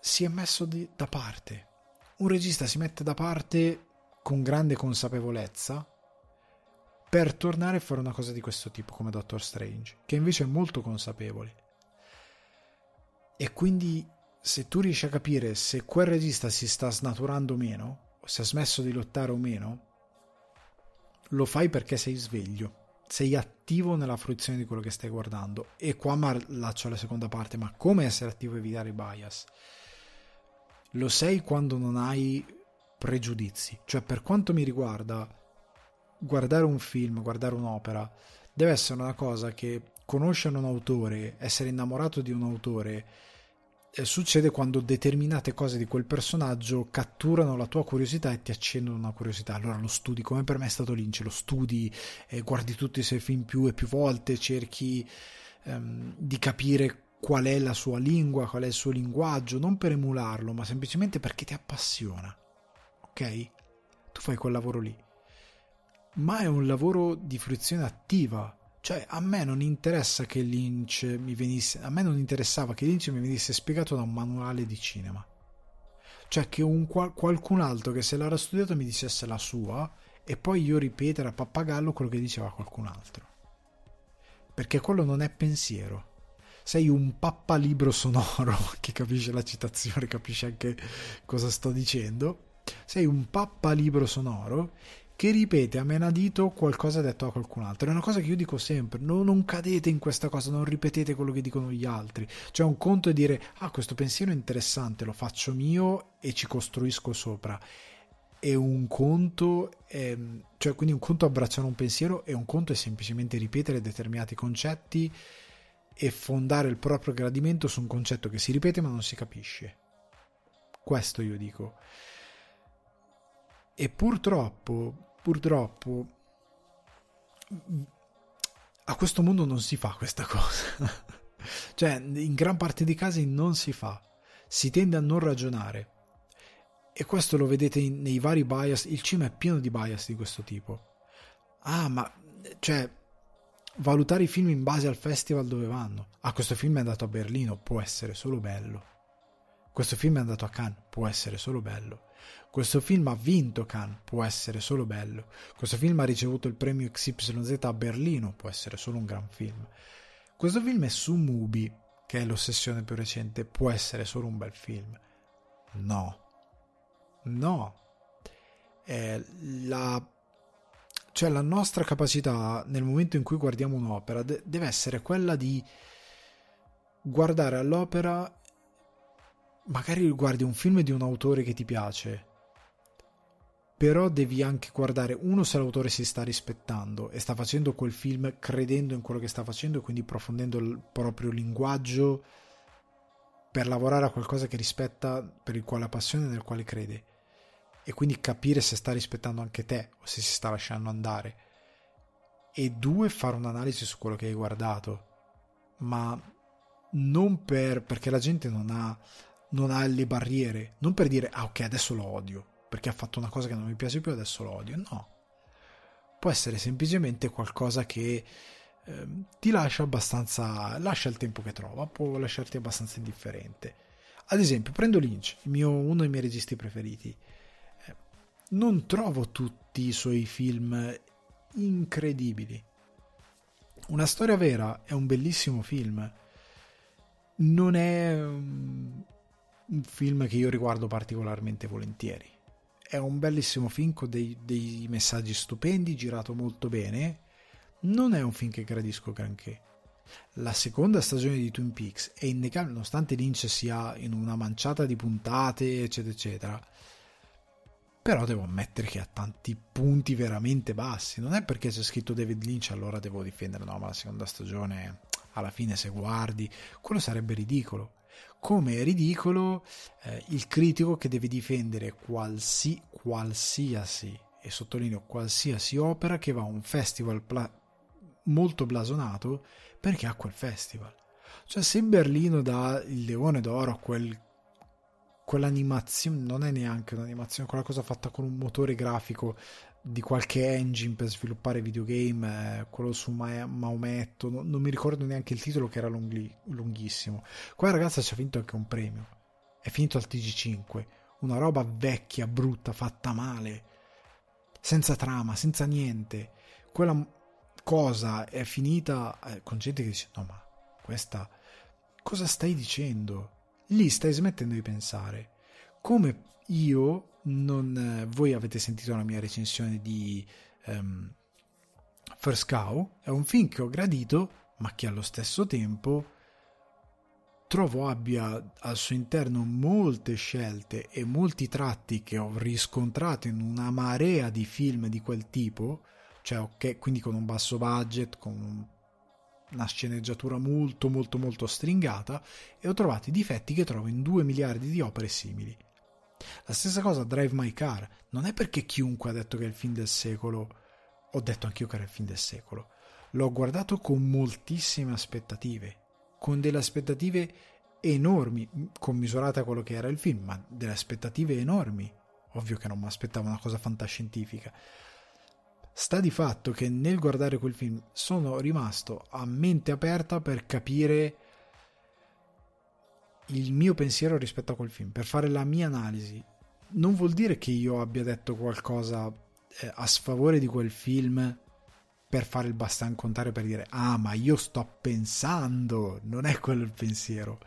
Si è messo di, da parte un regista si mette da parte con grande consapevolezza per tornare a fare una cosa di questo tipo come Doctor Strange, che invece è molto consapevole. E quindi se tu riesci a capire se quel regista si sta snaturando o meno, o se ha smesso di lottare o meno, lo fai perché sei sveglio, sei attivo nella fruizione di quello che stai guardando. E qua lascio la seconda parte, ma come essere attivo e evitare i bias? lo sei quando non hai pregiudizi. Cioè, per quanto mi riguarda, guardare un film, guardare un'opera, deve essere una cosa che conoscere un autore, essere innamorato di un autore, eh, succede quando determinate cose di quel personaggio catturano la tua curiosità e ti accendono una curiosità. Allora lo studi, come per me è stato Lynch, lo studi, eh, guardi tutti i suoi film più e più volte, cerchi ehm, di capire qual è la sua lingua, qual è il suo linguaggio, non per emularlo, ma semplicemente perché ti appassiona. Ok? Tu fai quel lavoro lì. Ma è un lavoro di fruizione attiva. Cioè, a me non interessa che Lynch mi venisse. A me non interessava che Lynch mi venisse spiegato da un manuale di cinema. Cioè, che un, qualcun altro che se l'era studiato mi dicesse la sua e poi io ripetere a pappagallo quello che diceva qualcun altro. Perché quello non è pensiero sei un pappalibro sonoro, (laughs) chi capisce la citazione capisce anche cosa sto dicendo, sei un pappalibro sonoro che ripete a menadito qualcosa detto a qualcun altro. È una cosa che io dico sempre: no, non cadete in questa cosa, non ripetete quello che dicono gli altri. Cioè, un conto è dire: Ah, questo pensiero è interessante, lo faccio mio e ci costruisco sopra. E un conto è, cioè, quindi un conto è abbracciare un pensiero e un conto è semplicemente ripetere determinati concetti e fondare il proprio gradimento su un concetto che si ripete ma non si capisce. Questo io dico. E purtroppo, purtroppo, a questo mondo non si fa questa cosa. (laughs) cioè, in gran parte dei casi non si fa. Si tende a non ragionare. E questo lo vedete in, nei vari bias. Il cinema è pieno di bias di questo tipo. Ah, ma cioè, valutare i film in base al festival dove vanno. Ah, questo film è andato a Berlino, può essere solo bello. Questo film è andato a Cannes, può essere solo bello. Questo film ha vinto Cannes, può essere solo bello. Questo film ha ricevuto il premio XYZ a Berlino, può essere solo un gran film. Questo film è su Mubi, che è l'ossessione più recente, può essere solo un bel film. No. No. È la cioè la nostra capacità nel momento in cui guardiamo un'opera de- deve essere quella di guardare all'opera magari guardi un film di un autore che ti piace però devi anche guardare uno se l'autore si sta rispettando e sta facendo quel film credendo in quello che sta facendo e quindi approfondendo il proprio linguaggio per lavorare a qualcosa che rispetta, per il quale ha passione e nel quale crede. E quindi capire se sta rispettando anche te o se si sta lasciando andare. E due fare un'analisi su quello che hai guardato. Ma non per perché la gente non ha non ha le barriere non per dire ah ok adesso lo odio perché ha fatto una cosa che non mi piace più, adesso lo odio. No. Può essere semplicemente qualcosa che eh, ti lascia abbastanza. lascia il tempo che trova, può lasciarti abbastanza indifferente. Ad esempio, prendo Lynch, mio, uno dei miei registi preferiti. Eh, non trovo tutti i suoi film incredibili. Una storia vera è un bellissimo film. Non è un film che io riguardo particolarmente volentieri è un bellissimo film con dei, dei messaggi stupendi, girato molto bene. Non è un film che gradisco granché. La seconda stagione di Twin Peaks è innegabile, nonostante Lynch sia in una manciata di puntate, eccetera, eccetera. Però devo ammettere che ha tanti punti veramente bassi. Non è perché c'è scritto David Lynch, allora devo difendere. No, ma la seconda stagione, alla fine, se guardi, quello sarebbe ridicolo come è ridicolo eh, il critico che deve difendere qualsi, qualsiasi, e sottolineo qualsiasi opera che va a un festival pla- molto blasonato perché ha quel festival. Cioè se Berlino dà il leone d'oro a quel, quell'animazione, non è neanche un'animazione, quella cosa fatta con un motore grafico di qualche engine per sviluppare videogame, eh, quello su Ma- Maometto, no, non mi ricordo neanche il titolo che era lunghi- lunghissimo. Qua ragazza ci ha vinto anche un premio, è finito al TG5, una roba vecchia, brutta, fatta male, senza trama, senza niente. Quella cosa è finita eh, con gente che dice no ma questa cosa stai dicendo? Lì stai smettendo di pensare. Come io non, eh, voi avete sentito la mia recensione di um, First Cow, è un film che ho gradito, ma che allo stesso tempo trovo abbia al suo interno molte scelte e molti tratti che ho riscontrato in una marea di film di quel tipo, cioè okay, quindi con un basso budget, con una sceneggiatura molto molto molto stringata e ho trovato i difetti che trovo in due miliardi di opere simili. La stessa cosa Drive My Car, non è perché chiunque ha detto che è il film del secolo, ho detto anch'io che era il film del secolo. L'ho guardato con moltissime aspettative, con delle aspettative enormi, commisurate a quello che era il film, ma delle aspettative enormi. Ovvio che non mi aspettavo una cosa fantascientifica. Sta di fatto che nel guardare quel film sono rimasto a mente aperta per capire il mio pensiero rispetto a quel film, per fare la mia analisi. Non vuol dire che io abbia detto qualcosa eh, a sfavore di quel film per fare il bastan contare per dire ah ma io sto pensando, non è quello il pensiero.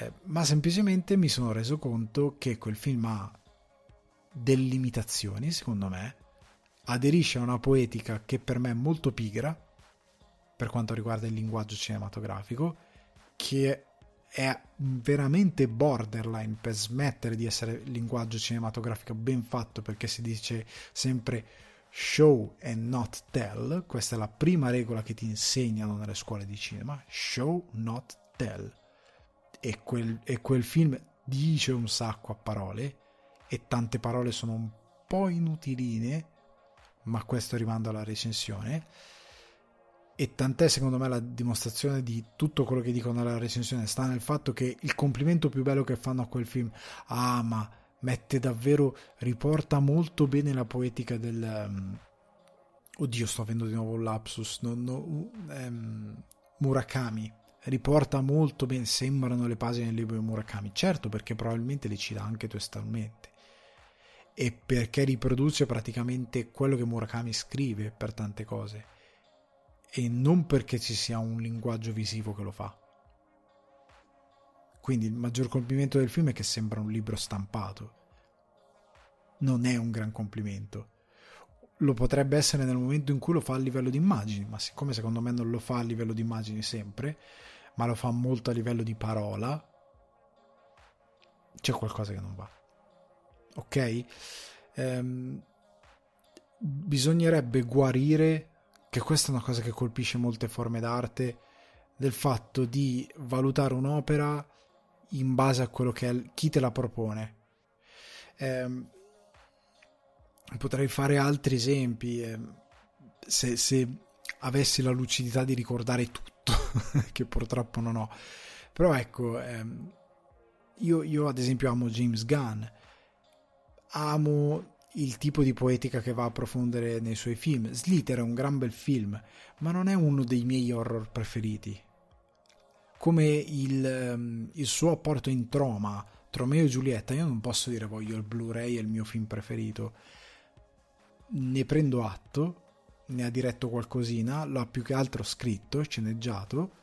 Eh, ma semplicemente mi sono reso conto che quel film ha delle limitazioni, secondo me, aderisce a una poetica che per me è molto pigra per quanto riguarda il linguaggio cinematografico, che è veramente borderline per smettere di essere linguaggio cinematografico ben fatto perché si dice sempre show and not tell, questa è la prima regola che ti insegnano nelle scuole di cinema, show not tell. E quel, e quel film dice un sacco a parole e tante parole sono un po' inutiline, ma questo rimando alla recensione. E tant'è secondo me la dimostrazione di tutto quello che dicono nella recensione sta nel fatto che il complimento più bello che fanno a quel film, ah ma mette davvero, riporta molto bene la poetica del... Um, oddio sto avendo di nuovo un lapsus, no, no, um, Murakami, riporta molto bene, sembrano le pagine del libro di Murakami, certo perché probabilmente le cita anche testualmente e perché riproduce praticamente quello che Murakami scrive per tante cose e non perché ci sia un linguaggio visivo che lo fa. Quindi il maggior complimento del film è che sembra un libro stampato. Non è un gran complimento. Lo potrebbe essere nel momento in cui lo fa a livello di immagini, ma siccome secondo me non lo fa a livello di immagini sempre, ma lo fa molto a livello di parola, c'è qualcosa che non va ok? Ehm, bisognerebbe guarire, che questa è una cosa che colpisce molte forme d'arte, del fatto di valutare un'opera in base a quello che è chi te la propone. Ehm, potrei fare altri esempi. Ehm, se, se avessi la lucidità di ricordare tutto, (laughs) che purtroppo non ho. Però ecco, ehm, io, io, ad esempio amo James Gunn amo il tipo di poetica che va a approfondire nei suoi film. Slither è un gran bel film, ma non è uno dei miei horror preferiti. Come il, um, il suo apporto in Troma, Tromeo e Giulietta, io non posso dire voglio il Blu-ray, è il mio film preferito. Ne prendo atto, ne ha diretto qualcosina, l'ha più che altro scritto, sceneggiato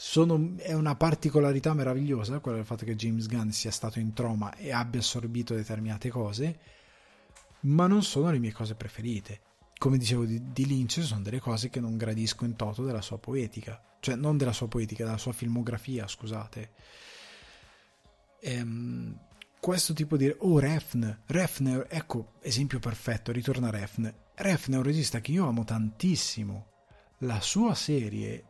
sono, è una particolarità meravigliosa quella del fatto che James Gunn sia stato in troma e abbia assorbito determinate cose, ma non sono le mie cose preferite. Come dicevo di, di Lynch, sono delle cose che non gradisco in toto della sua poetica, cioè non della sua poetica, della sua filmografia, scusate. Ehm, questo tipo di... Oh, Refn, Refn, ecco, esempio perfetto, ritorna Refn. Refn è un regista che io amo tantissimo. La sua serie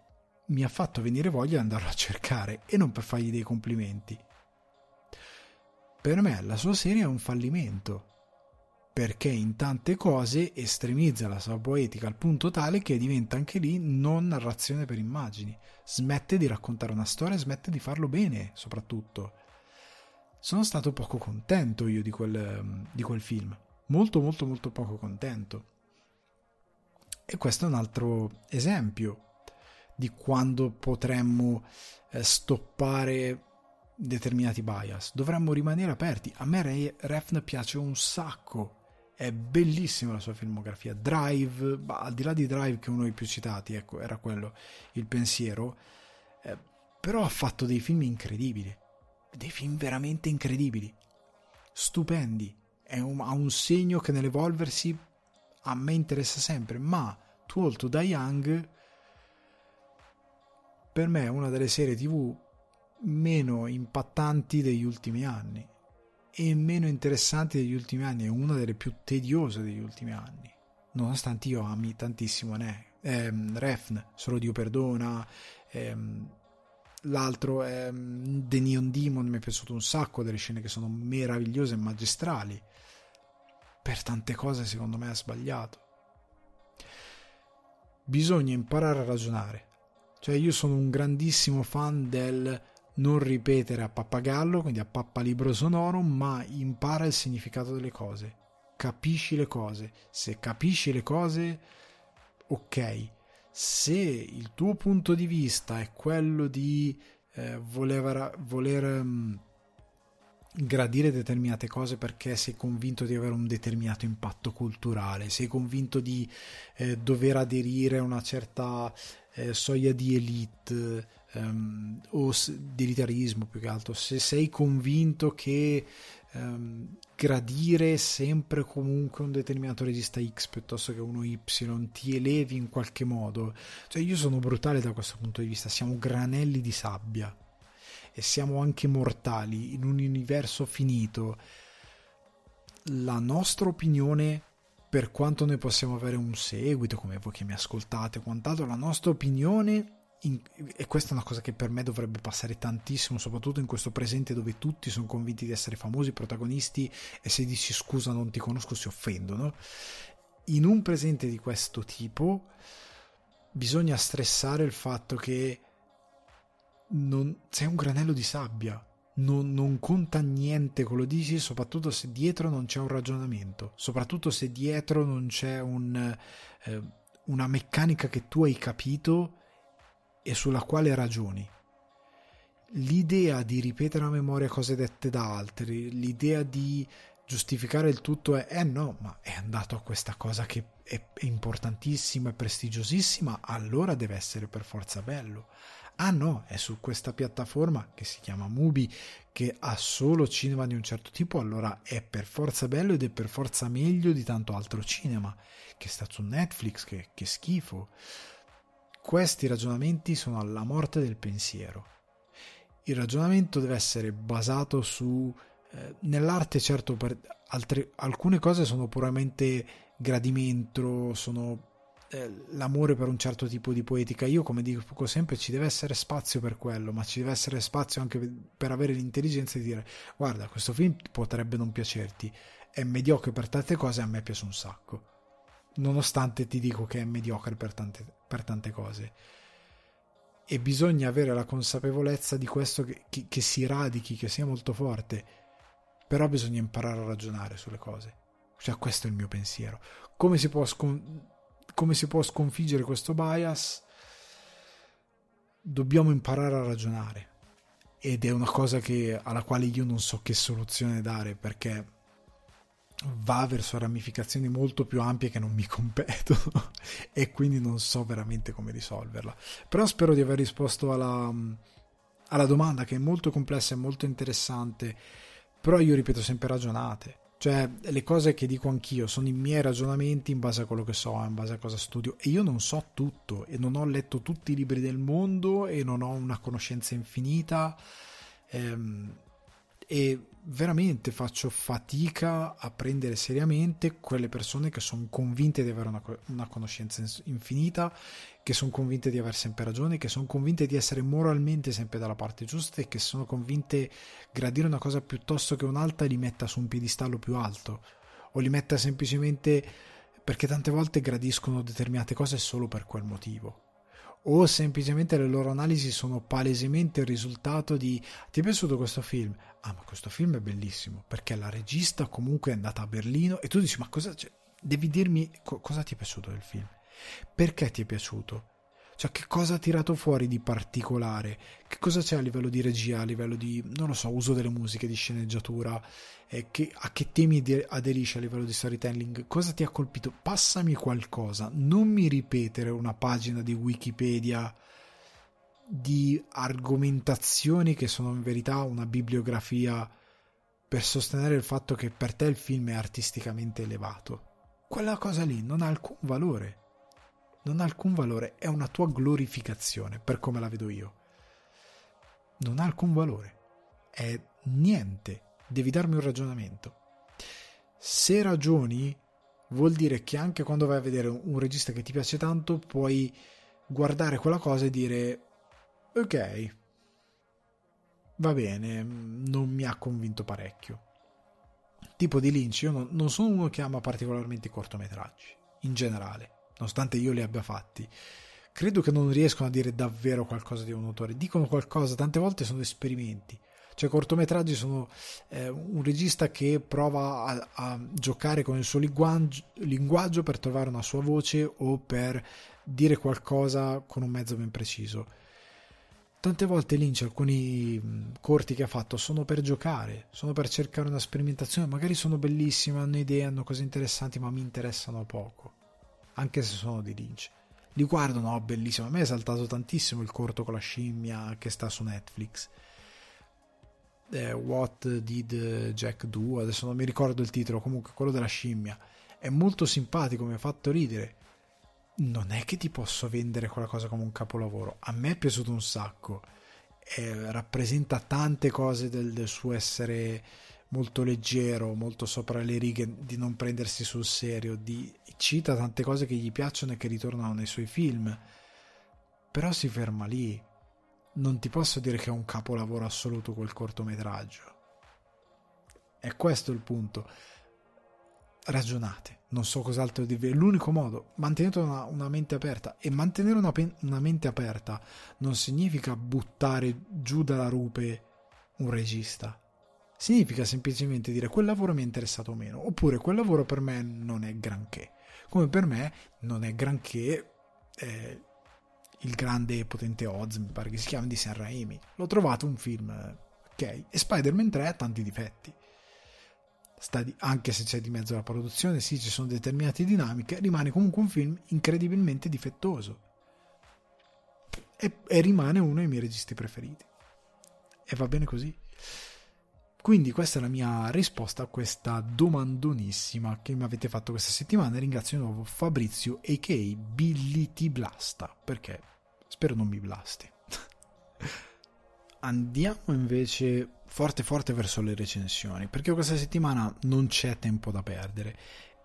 mi ha fatto venire voglia di andarlo a cercare e non per fargli dei complimenti. Per me la sua serie è un fallimento, perché in tante cose estremizza la sua poetica al punto tale che diventa anche lì non narrazione per immagini, smette di raccontare una storia, smette di farlo bene soprattutto. Sono stato poco contento io di quel, di quel film, molto molto molto poco contento. E questo è un altro esempio di quando potremmo eh, stoppare determinati bias. Dovremmo rimanere aperti. A me Ray Refn piace un sacco. È bellissima la sua filmografia. Drive, bah, al di là di Drive, che è uno dei più citati, ecco, era quello il pensiero. Eh, però ha fatto dei film incredibili. Dei film veramente incredibili. Stupendi. Un, ha un segno che nell'evolversi a me interessa sempre. Ma Too Old to Die Young per me è una delle serie tv meno impattanti degli ultimi anni e meno interessanti degli ultimi anni, è una delle più tediose degli ultimi anni, nonostante io ami tantissimo ne, ehm, Refn, Solo Dio Perdona, ehm, l'altro ehm, The Neon Demon mi è piaciuto un sacco, delle scene che sono meravigliose e magistrali, per tante cose secondo me ha sbagliato. Bisogna imparare a ragionare cioè io sono un grandissimo fan del non ripetere a pappagallo, quindi a pappalibro sonoro, ma impara il significato delle cose. Capisci le cose. Se capisci le cose, ok. Se il tuo punto di vista è quello di eh, voler, voler um, gradire determinate cose perché sei convinto di avere un determinato impatto culturale, sei convinto di eh, dover aderire a una certa eh, soglia di elite um, o di elitarismo più che altro, se sei convinto che um, gradire sempre comunque un determinato regista X piuttosto che uno Y ti elevi in qualche modo, cioè io sono brutale da questo punto di vista, siamo granelli di sabbia e siamo anche mortali in un universo finito, la nostra opinione, per quanto noi possiamo avere un seguito, come voi che mi ascoltate, quant'altro, la nostra opinione in, e questa è una cosa che per me dovrebbe passare tantissimo, soprattutto in questo presente dove tutti sono convinti di essere famosi protagonisti e se dici scusa non ti conosco si offendono. In un presente di questo tipo bisogna stressare il fatto che non, sei un granello di sabbia. Non, non, conta niente quello dici, soprattutto se dietro non c'è un ragionamento, soprattutto se dietro non c'è un, eh, una meccanica che tu hai capito e sulla quale ragioni. L'idea di ripetere a memoria cose dette da altri, l'idea di giustificare il tutto è eh no, ma è andato a questa cosa che è importantissima e prestigiosissima, allora deve essere per forza bello ah no, è su questa piattaforma che si chiama Mubi che ha solo cinema di un certo tipo, allora è per forza bello ed è per forza meglio di tanto altro cinema che sta su Netflix, che, che schifo. Questi ragionamenti sono alla morte del pensiero. Il ragionamento deve essere basato su... Eh, nell'arte certo per altre, alcune cose sono puramente gradimento, sono eh, l'amore per un certo tipo di poetica. Io, come dico sempre, ci deve essere spazio per quello, ma ci deve essere spazio anche per avere l'intelligenza di dire: guarda, questo film potrebbe non piacerti, è mediocre per tante cose, a me piace un sacco. Nonostante ti dico che è mediocre per tante, per tante cose. E bisogna avere la consapevolezza di questo che, che, che si radichi, che sia molto forte. Però bisogna imparare a ragionare sulle cose. Cioè, questo è il mio pensiero. Come si può scon- come si può sconfiggere questo bias? Dobbiamo imparare a ragionare ed è una cosa che, alla quale io non so che soluzione dare perché va verso ramificazioni molto più ampie che non mi (laughs) competono e quindi non so veramente come risolverla. Però spero di aver risposto alla, alla domanda che è molto complessa e molto interessante, però io ripeto sempre ragionate cioè, le cose che dico anch'io sono i miei ragionamenti in base a quello che so, in base a cosa studio. E io non so tutto, e non ho letto tutti i libri del mondo, e non ho una conoscenza infinita. Ehm, e veramente faccio fatica a prendere seriamente quelle persone che sono convinte di avere una, una conoscenza infinita, che sono convinte di aver sempre ragione, che sono convinte di essere moralmente sempre dalla parte giusta e che sono convinte gradire una cosa piuttosto che un'altra li metta su un piedistallo più alto. O li metta semplicemente perché tante volte gradiscono determinate cose solo per quel motivo o semplicemente le loro analisi sono palesemente il risultato di ti è piaciuto questo film? Ah, ma questo film è bellissimo perché la regista comunque è andata a Berlino e tu dici ma cosa cioè, devi dirmi co- cosa ti è piaciuto del film? Perché ti è piaciuto? Cioè, che cosa ha tirato fuori di particolare? Che cosa c'è a livello di regia, a livello di, non lo so, uso delle musiche, di sceneggiatura? Eh, che, a che temi aderisce a livello di storytelling? Cosa ti ha colpito? Passami qualcosa, non mi ripetere una pagina di Wikipedia di argomentazioni che sono in verità una bibliografia per sostenere il fatto che per te il film è artisticamente elevato. Quella cosa lì non ha alcun valore non ha alcun valore, è una tua glorificazione, per come la vedo io. Non ha alcun valore, è niente, devi darmi un ragionamento. Se ragioni, vuol dire che anche quando vai a vedere un regista che ti piace tanto, puoi guardare quella cosa e dire, ok, va bene, non mi ha convinto parecchio. Tipo di Lynch, io non, sono uno che ama particolarmente i cortometraggi, in generale nonostante io li abbia fatti. Credo che non riescono a dire davvero qualcosa di un autore, dicono qualcosa, tante volte sono esperimenti. Cioè, cortometraggi sono eh, un regista che prova a, a giocare con il suo linguaggio, linguaggio per trovare una sua voce o per dire qualcosa con un mezzo ben preciso. Tante volte Lynch alcuni corti che ha fatto sono per giocare, sono per cercare una sperimentazione, magari sono bellissime, hanno idee, hanno cose interessanti, ma mi interessano poco, anche se sono di Lynch. Li guardo, no, bellissimo, a me è saltato tantissimo il corto con la scimmia che sta su Netflix. Eh, What Did Jack Do? Adesso non mi ricordo il titolo, comunque quello della scimmia. È molto simpatico, mi ha fatto ridere non è che ti posso vendere quella cosa come un capolavoro. A me è piaciuto un sacco. Eh, rappresenta tante cose del, del, suo essere molto leggero, molto sopra le righe, di non prendersi sul serio, di, cita tante cose che gli piacciono e che ritornano nei suoi film. Però si ferma lì. Non ti posso dire che è un capolavoro assoluto quel cortometraggio. E questo è il punto. Ragionate non so cos'altro dirvi, è l'unico modo, mantenete una, una mente aperta e mantenere una, una, mente aperta non significa buttare giù dalla rupe un regista, significa semplicemente dire quel lavoro mi è interessato meno, oppure quel lavoro per me non è granché, come per me non è granché eh, il grande e potente Oz, mi pare che si chiami di San Raimi, l'ho trovato un film, ok, e Spider-Man 3 ha tanti difetti di, anche se c'è di mezzo la produzione, sì, ci sono determinate dinamiche, rimane comunque un film incredibilmente difettoso. E, e rimane uno dei miei registi preferiti. E va bene così. Quindi questa è la mia risposta a questa domandonissima che mi avete fatto questa settimana. Ringrazio di nuovo Fabrizio, a.k.a. Billy T. Blasta, perché spero non mi blasti. (laughs) Andiamo invece forte forte verso le recensioni, perché questa settimana non c'è tempo da perdere.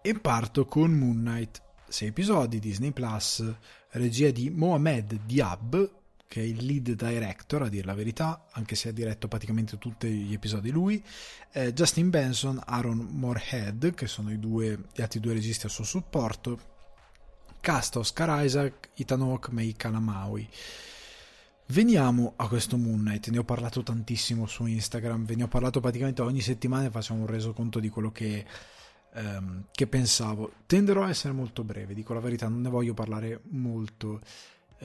E parto con Moon Knight, 6 episodi, Disney Plus, regia di Mohamed Diab, che è il lead director, a dire la verità, anche se ha diretto praticamente tutti gli episodi lui, eh, Justin Benson, Aaron Moorhead, che sono due, gli altri due registi a suo supporto, cast Oscar Isaac, Ethan Hawke, Mei Kalamaui. Veniamo a questo Moon Knight, ne ho parlato tantissimo su Instagram, ve ne ho parlato praticamente ogni settimana e facciamo un resoconto di quello che, ehm, che pensavo. Tenderò a essere molto breve, dico la verità, non ne voglio parlare molto.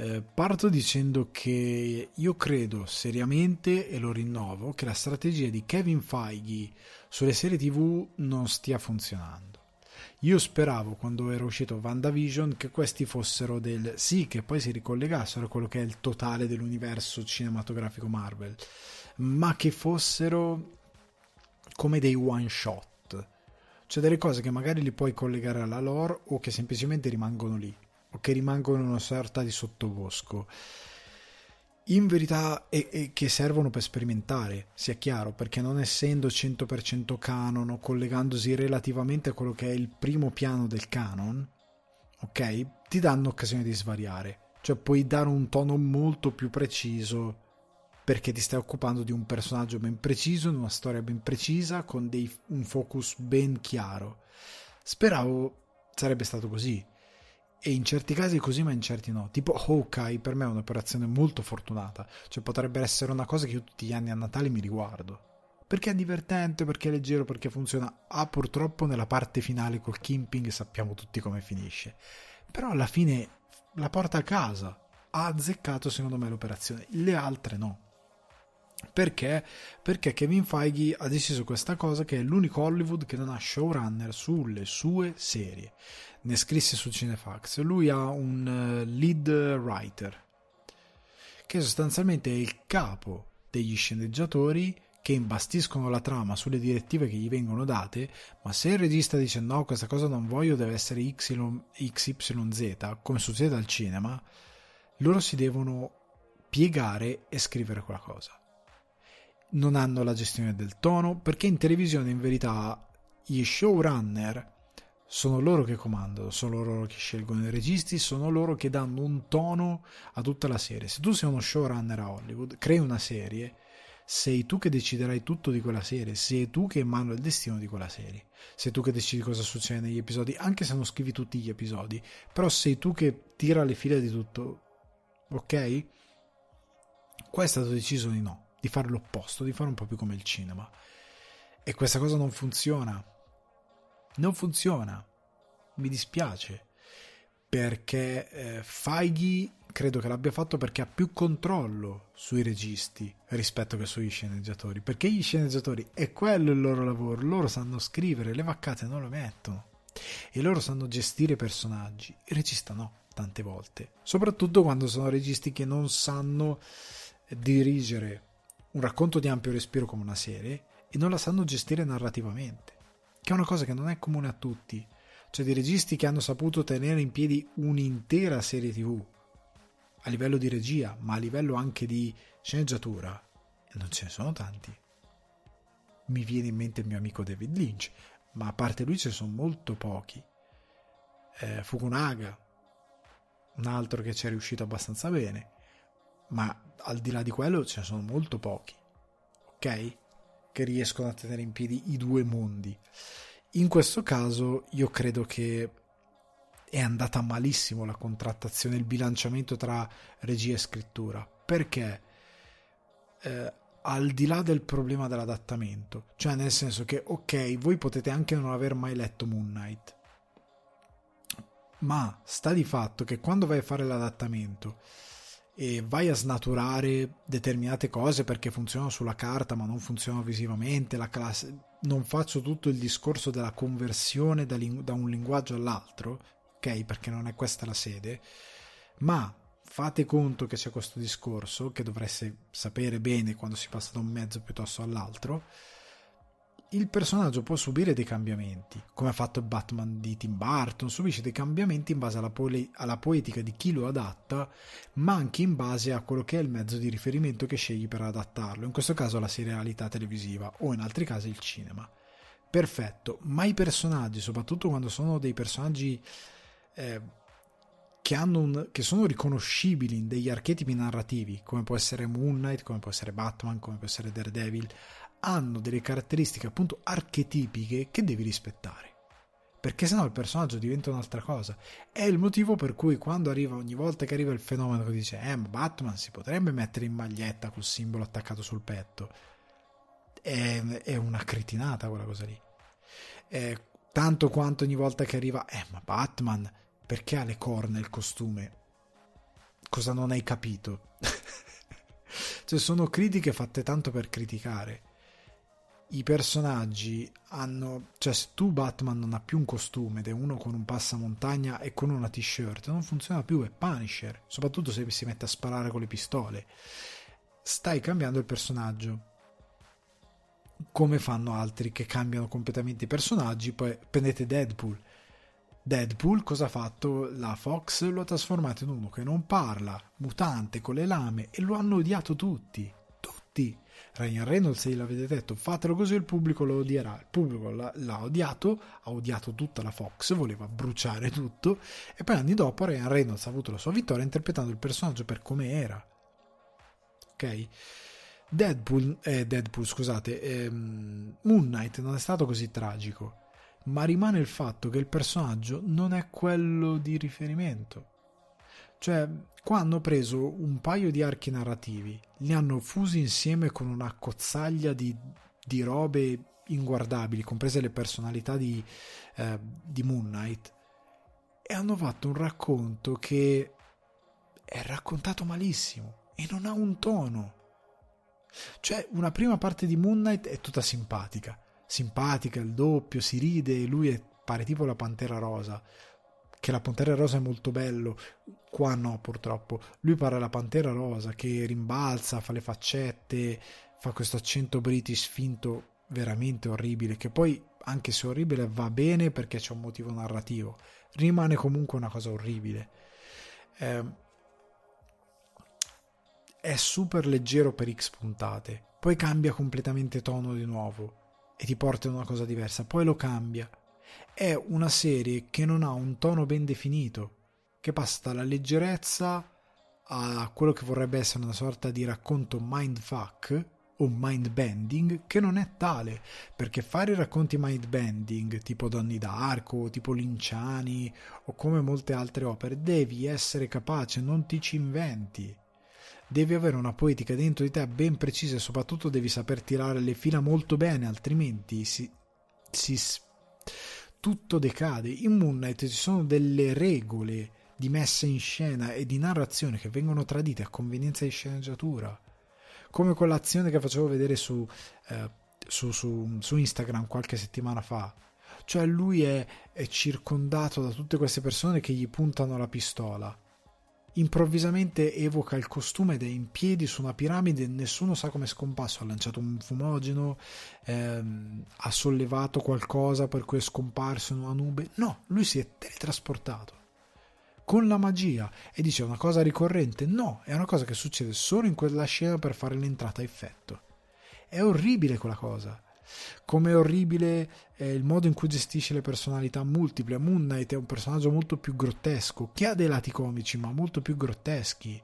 Eh, parto dicendo che io credo seriamente, e lo rinnovo, che la strategia di Kevin Feige sulle serie TV non stia funzionando. Io speravo quando era uscito WandaVision che questi fossero del sì, che poi si ricollegassero a quello che è il totale dell'universo cinematografico Marvel, ma che fossero come dei one shot, cioè delle cose che magari li puoi collegare alla lore o che semplicemente rimangono lì, che rimangono in una sorta di sottobosco. In verità e, e, che servono per sperimentare, sia chiaro, perché non essendo 100% canon o collegandosi relativamente a quello che è il primo piano del canon, ok, ti danno occasione di svariare, cioè puoi dare un tono molto più preciso perché ti stai occupando di un personaggio ben preciso, in una storia ben precisa, con dei, un focus ben chiaro. Speravo sarebbe stato così e in certi casi così ma in certi no. Tipo Hawkeye per me è un'operazione molto fortunata. Cioè potrebbe essere una cosa che io tutti gli anni a Natale mi riguardo. Perché è divertente, perché è leggero, perché funziona. Ah purtroppo nella parte finale col Kimping sappiamo tutti come finisce. Però alla fine la porta a casa. Ha azzeccato secondo me l'operazione. Le altre no perché? Perché Kevin Feige ha deciso questa cosa che è l'unico Hollywood che non ha showrunner sulle sue serie ne scrisse su Cinefax. Lui ha un eh, lead writer che sostanzialmente è il capo degli sceneggiatori che imbastiscono la trama sulle direttive che gli vengono date, ma se il regista dice no, questa cosa non voglio, deve essere XYZ, come succede al cinema, loro si devono piegare e scrivere quella cosa. Non hanno la gestione del tono, perché in televisione in verità gli showrunner sono loro che comandano, sono loro che scelgono i registi, sono loro che danno un tono a tutta la serie. Se tu sei uno showrunner a Hollywood, crei una serie, sei tu che deciderai tutto di quella serie, sei tu che emano il destino di quella serie, sei tu che decidi cosa succede negli episodi, anche se non scrivi tutti gli episodi, però sei tu che tira le file di tutto, ok? Qua è stato deciso di no, di fare l'opposto, di fare un po' più come il cinema. E questa cosa non funziona non funziona. Mi dispiace perché eh, Feige credo che l'abbia fatto perché ha più controllo sui registi rispetto che sugli sceneggiatori. Perché gli sceneggiatori è quello il loro lavoro, loro sanno scrivere, le vaccate non le mettono. E loro sanno gestire i personaggi. Il regista no, tante volte. Soprattutto quando sono registi che non sanno dirigere un racconto di ampio respiro come una serie e non la sanno gestire narrativamente. Che è una cosa che non è comune a tutti cioè di registi che hanno saputo tenere in piedi un'intera serie tv a livello di regia, ma a livello anche di sceneggiatura, non ce ne sono tanti. Mi viene in mente il mio amico David Lynch, ma a parte lui ce ne sono molto pochi. Eh, Fukunaga, un altro che ci è riuscito abbastanza bene, ma al di là di quello ce ne sono molto pochi, ok? Che riescono a tenere in piedi i due mondi. In questo caso io credo che è andata malissimo la contrattazione, il bilanciamento tra regia e scrittura, perché eh, al di là del problema dell'adattamento, cioè nel senso che ok, voi potete anche non aver mai letto Moon Knight, ma sta di fatto che quando vai a fare l'adattamento e vai a snaturare determinate cose perché funzionano sulla carta ma non funzionano visivamente, la classe... non faccio tutto il discorso della conversione da, ling... da un linguaggio all'altro, ok? Perché non è questa la sede, ma fate conto che c'è questo discorso che dovreste sapere bene quando si passa da un mezzo piuttosto all'altro il personaggio può subire dei cambiamenti, come ha fatto Batman di Tim Burton, subisce dei cambiamenti in base alla, pole- alla, poetica di chi lo adatta, ma anche in base a quello che è il mezzo di riferimento che scegli per adattarlo, in questo caso la serialità televisiva o in altri casi il cinema. Perfetto, ma i personaggi, soprattutto quando sono dei personaggi eh, che, un, che sono riconoscibili in degli archetipi narrativi, come può essere Moon Knight, come può essere Batman, come può essere Daredevil, hanno delle caratteristiche appunto archetipiche che devi rispettare. Perché sennò il personaggio diventa un'altra cosa. È il motivo per cui quando arriva, ogni volta che arriva il fenomeno che dice, eh, ma Batman si potrebbe mettere in maglietta col simbolo attaccato sul petto. È, è una cretinata quella cosa lì. È tanto quanto ogni volta che arriva, eh, ma Batman perché ha le corna il costume? Cosa non hai capito? (laughs) cioè, sono critiche fatte tanto per criticare i personaggi hanno cioè se tu Batman non ha più un costume ed è uno con un passamontagna e con una t-shirt non funziona più è Punisher soprattutto se si mette a sparare con le pistole. Stai cambiando il personaggio come fanno altri che cambiano completamente i personaggi poi prendete Deadpool. Deadpool cosa ha fatto? La Fox lo ha trasformato in uno che non parla, mutante con le lame e lo hanno odiato tutti tutti Ryan Reynolds se gliel'avete detto fatelo così il pubblico lo odierà. Il pubblico l'ha, l'ha, odiato ha odiato tutta la Fox voleva bruciare tutto e poi anni dopo Ryan Reynolds ha avuto la sua vittoria interpretando il personaggio per come era. Ok? Deadpool, eh, Deadpool scusate ehm, Moon Knight non è stato così tragico ma rimane il fatto che il personaggio non è quello di riferimento cioè, qua hanno preso un paio di archi narrativi, li hanno fusi insieme con una cozzaglia di, di robe inguardabili, comprese le personalità di, eh, di Moon Knight, e hanno fatto un racconto che è raccontato malissimo e non ha un tono. Cioè, una prima parte di Moon Knight è tutta simpatica, simpatica, il doppio, si ride, lui è, pare tipo la Pantera Rosa che la Pantera Rosa è molto bello, qua no purtroppo, lui parla la Pantera Rosa che rimbalza, fa le faccette, fa questo accento british finto veramente orribile, che poi anche se orribile va bene perché c'è un motivo narrativo, rimane comunque una cosa orribile. Eh, è super leggero per X puntate, poi cambia completamente tono di nuovo e ti porta in una cosa diversa, poi lo cambia è una serie che non ha un tono ben definito, che passa dalla leggerezza a quello che vorrebbe essere una sorta di racconto mindfuck o mindbending che non è tale, perché fare racconti mindbending tipo Donny d'Arco, tipo Linciani o come molte altre opere devi essere capace, non ti ci inventi. Devi avere una poetica dentro di te ben precisa e soprattutto devi saper tirare le fila molto bene, altrimenti si, si tutto decade. In Moon Knight ci sono delle regole di messa in scena e di narrazione che vengono tradite a convenienza di sceneggiatura. Come quell'azione che facevo vedere su, eh, su, su, su Instagram qualche settimana fa. Cioè lui è, è circondato da tutte queste persone che gli puntano la pistola improvvisamente evoca il costume ed è in piedi su una piramide nessuno sa come è scomparso. Ha lanciato un fumogeno, ehm, ha sollevato qualcosa per cui è scomparso in una nube. No, lui si è teletrasportato con la magia e dice una cosa ricorrente. No, è una cosa che succede solo in quella scena per fare l'entrata a effetto. È orribile quella cosa. Come è orribile eh, il modo in cui gestisce le personalità multiple. Moon Knight è un personaggio molto più grottesco, che ha dei lati comici, ma molto più grotteschi.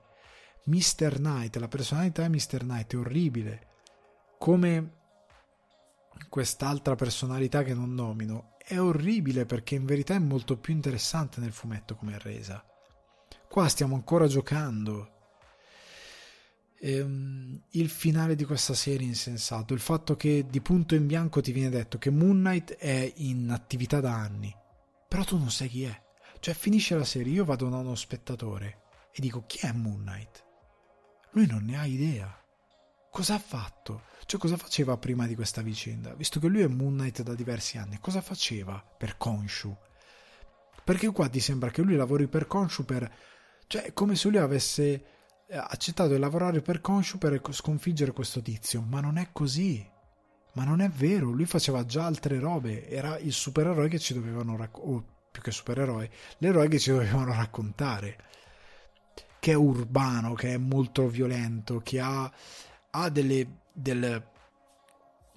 Mr. Knight, la personalità di Mr. Knight è orribile. Come quest'altra personalità che non nomino, è orribile perché in verità è molto più interessante nel fumetto come è resa. Qua stiamo ancora giocando ehm, il finale di questa serie insensato, il fatto che di punto in bianco ti viene detto che Moon Knight è in attività da anni, però tu non sai chi è. Cioè finisce la serie, io vado da uno spettatore e dico chi è Moon Knight? Lui non ne ha idea. Cosa ha fatto? Cioè cosa faceva prima di questa vicenda? Visto che lui è Moon Knight da diversi anni, cosa faceva per Konshu? Perché qua ti sembra che lui lavori per Konshu per... Cioè, è come se lui avesse accettato di lavorare per Konshu per sconfiggere questo tizio, ma non è così. Ma non è vero, lui faceva già altre robe, era il supereroe che ci dovevano raccontare, o più che supereroe, l'eroe che ci dovevano raccontare, che è urbano, che è molto violento, che ha, ha delle, delle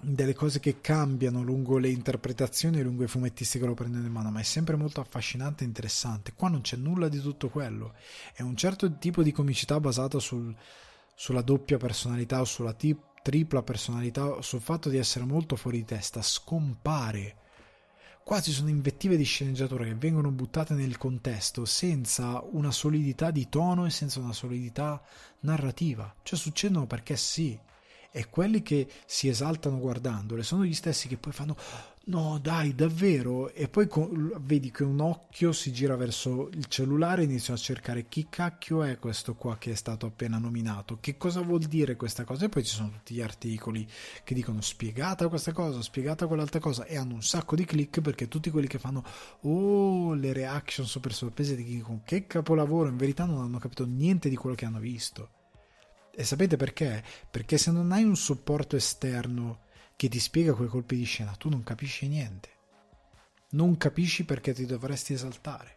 delle cose che cambiano lungo le interpretazioni e lungo i fumettisti che lo prendono in mano, ma è sempre molto affascinante e interessante. Qua non c'è nulla di tutto quello. È un certo tipo di comicità basata sul, sulla doppia personalità o sulla t- tripla personalità, sul fatto di essere molto fuori di testa, scompare. Qua ci sono invettive di sceneggiatura che vengono buttate nel contesto senza una solidità di tono e senza una solidità narrativa. Cioè succedono perché sì e quelli che si esaltano guardandole sono gli stessi che poi fanno no dai davvero? E poi con, vedi che un occhio si gira verso il cellulare e inizia a cercare chi cacchio è questo qua che è stato appena nominato che cosa vuol dire questa cosa? E poi ci sono tutti gli articoli che dicono spiegata questa cosa spiegata quell'altra cosa e hanno un sacco di click perché tutti quelli che fanno oh le reaction super sorprese di chi dicono che capolavoro in verità non hanno capito niente di quello che hanno visto e sapete perché? Perché se non hai un supporto esterno che ti spiega quei colpi di scena, tu non capisci niente. Non capisci perché ti dovresti esaltare.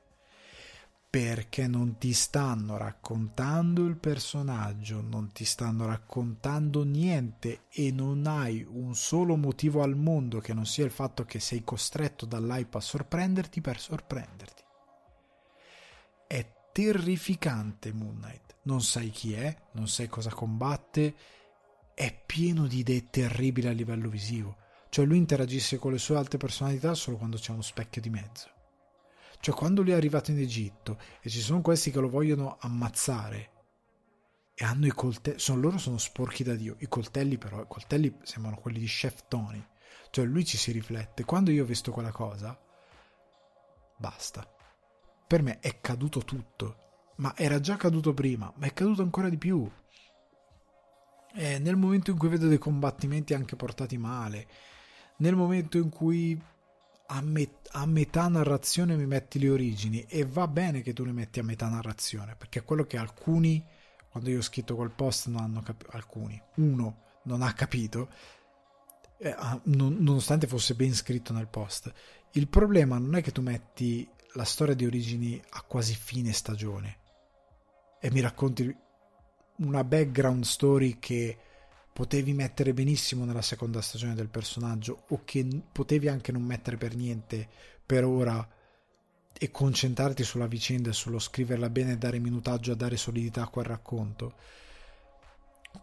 Perché non ti stanno raccontando il personaggio, non ti stanno raccontando niente e non hai un solo motivo al mondo che non sia il fatto che sei costretto dall'hype a sorprenderti per sorprenderti. È terrificante Moon Knight non sai chi è, non sai cosa combatte, è pieno di idee terribili a livello visivo. Cioè lui interagisce con le sue alte personalità solo quando c'è uno specchio di mezzo. Cioè quando lui è arrivato in Egitto e ci sono questi che lo vogliono ammazzare e hanno i coltelli, sono, loro sono sporchi da Dio, i coltelli però, i coltelli sembrano quelli di Chef Tony. Cioè lui ci si riflette. Quando io ho visto quella cosa, basta. Per me è caduto tutto ma era già caduto prima, ma è caduto ancora di più. E nel momento in cui vedo dei combattimenti anche portati male, nel momento in cui a, met- a, metà narrazione mi metti le origini e va bene che tu le metti a metà narrazione perché è quello che alcuni quando io ho scritto quel post non hanno capito alcuni. Uno non ha capito eh, non, nonostante fosse ben scritto nel post. Il problema non è che tu metti la storia di origini a quasi fine stagione e mi racconti una background story che potevi mettere benissimo nella seconda stagione del personaggio o che potevi anche non mettere per niente per ora e concentrarti sulla vicenda e sullo scriverla bene e dare minutaggio a dare solidità a quel racconto.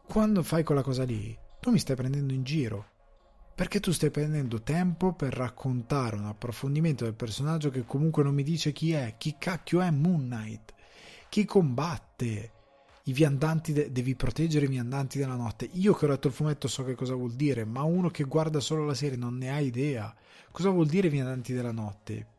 Quando fai quella cosa lì tu mi stai prendendo in giro perché tu stai prendendo tempo per raccontare un approfondimento del personaggio che comunque non mi dice chi è chi cacchio è Moon Knight chi combatte? I viandanti, de- devi proteggere i viandanti della notte. Io che ho letto il fumetto so che cosa vuol dire, ma uno che guarda solo la serie non ne ha idea. Cosa vuol dire viandanti della notte?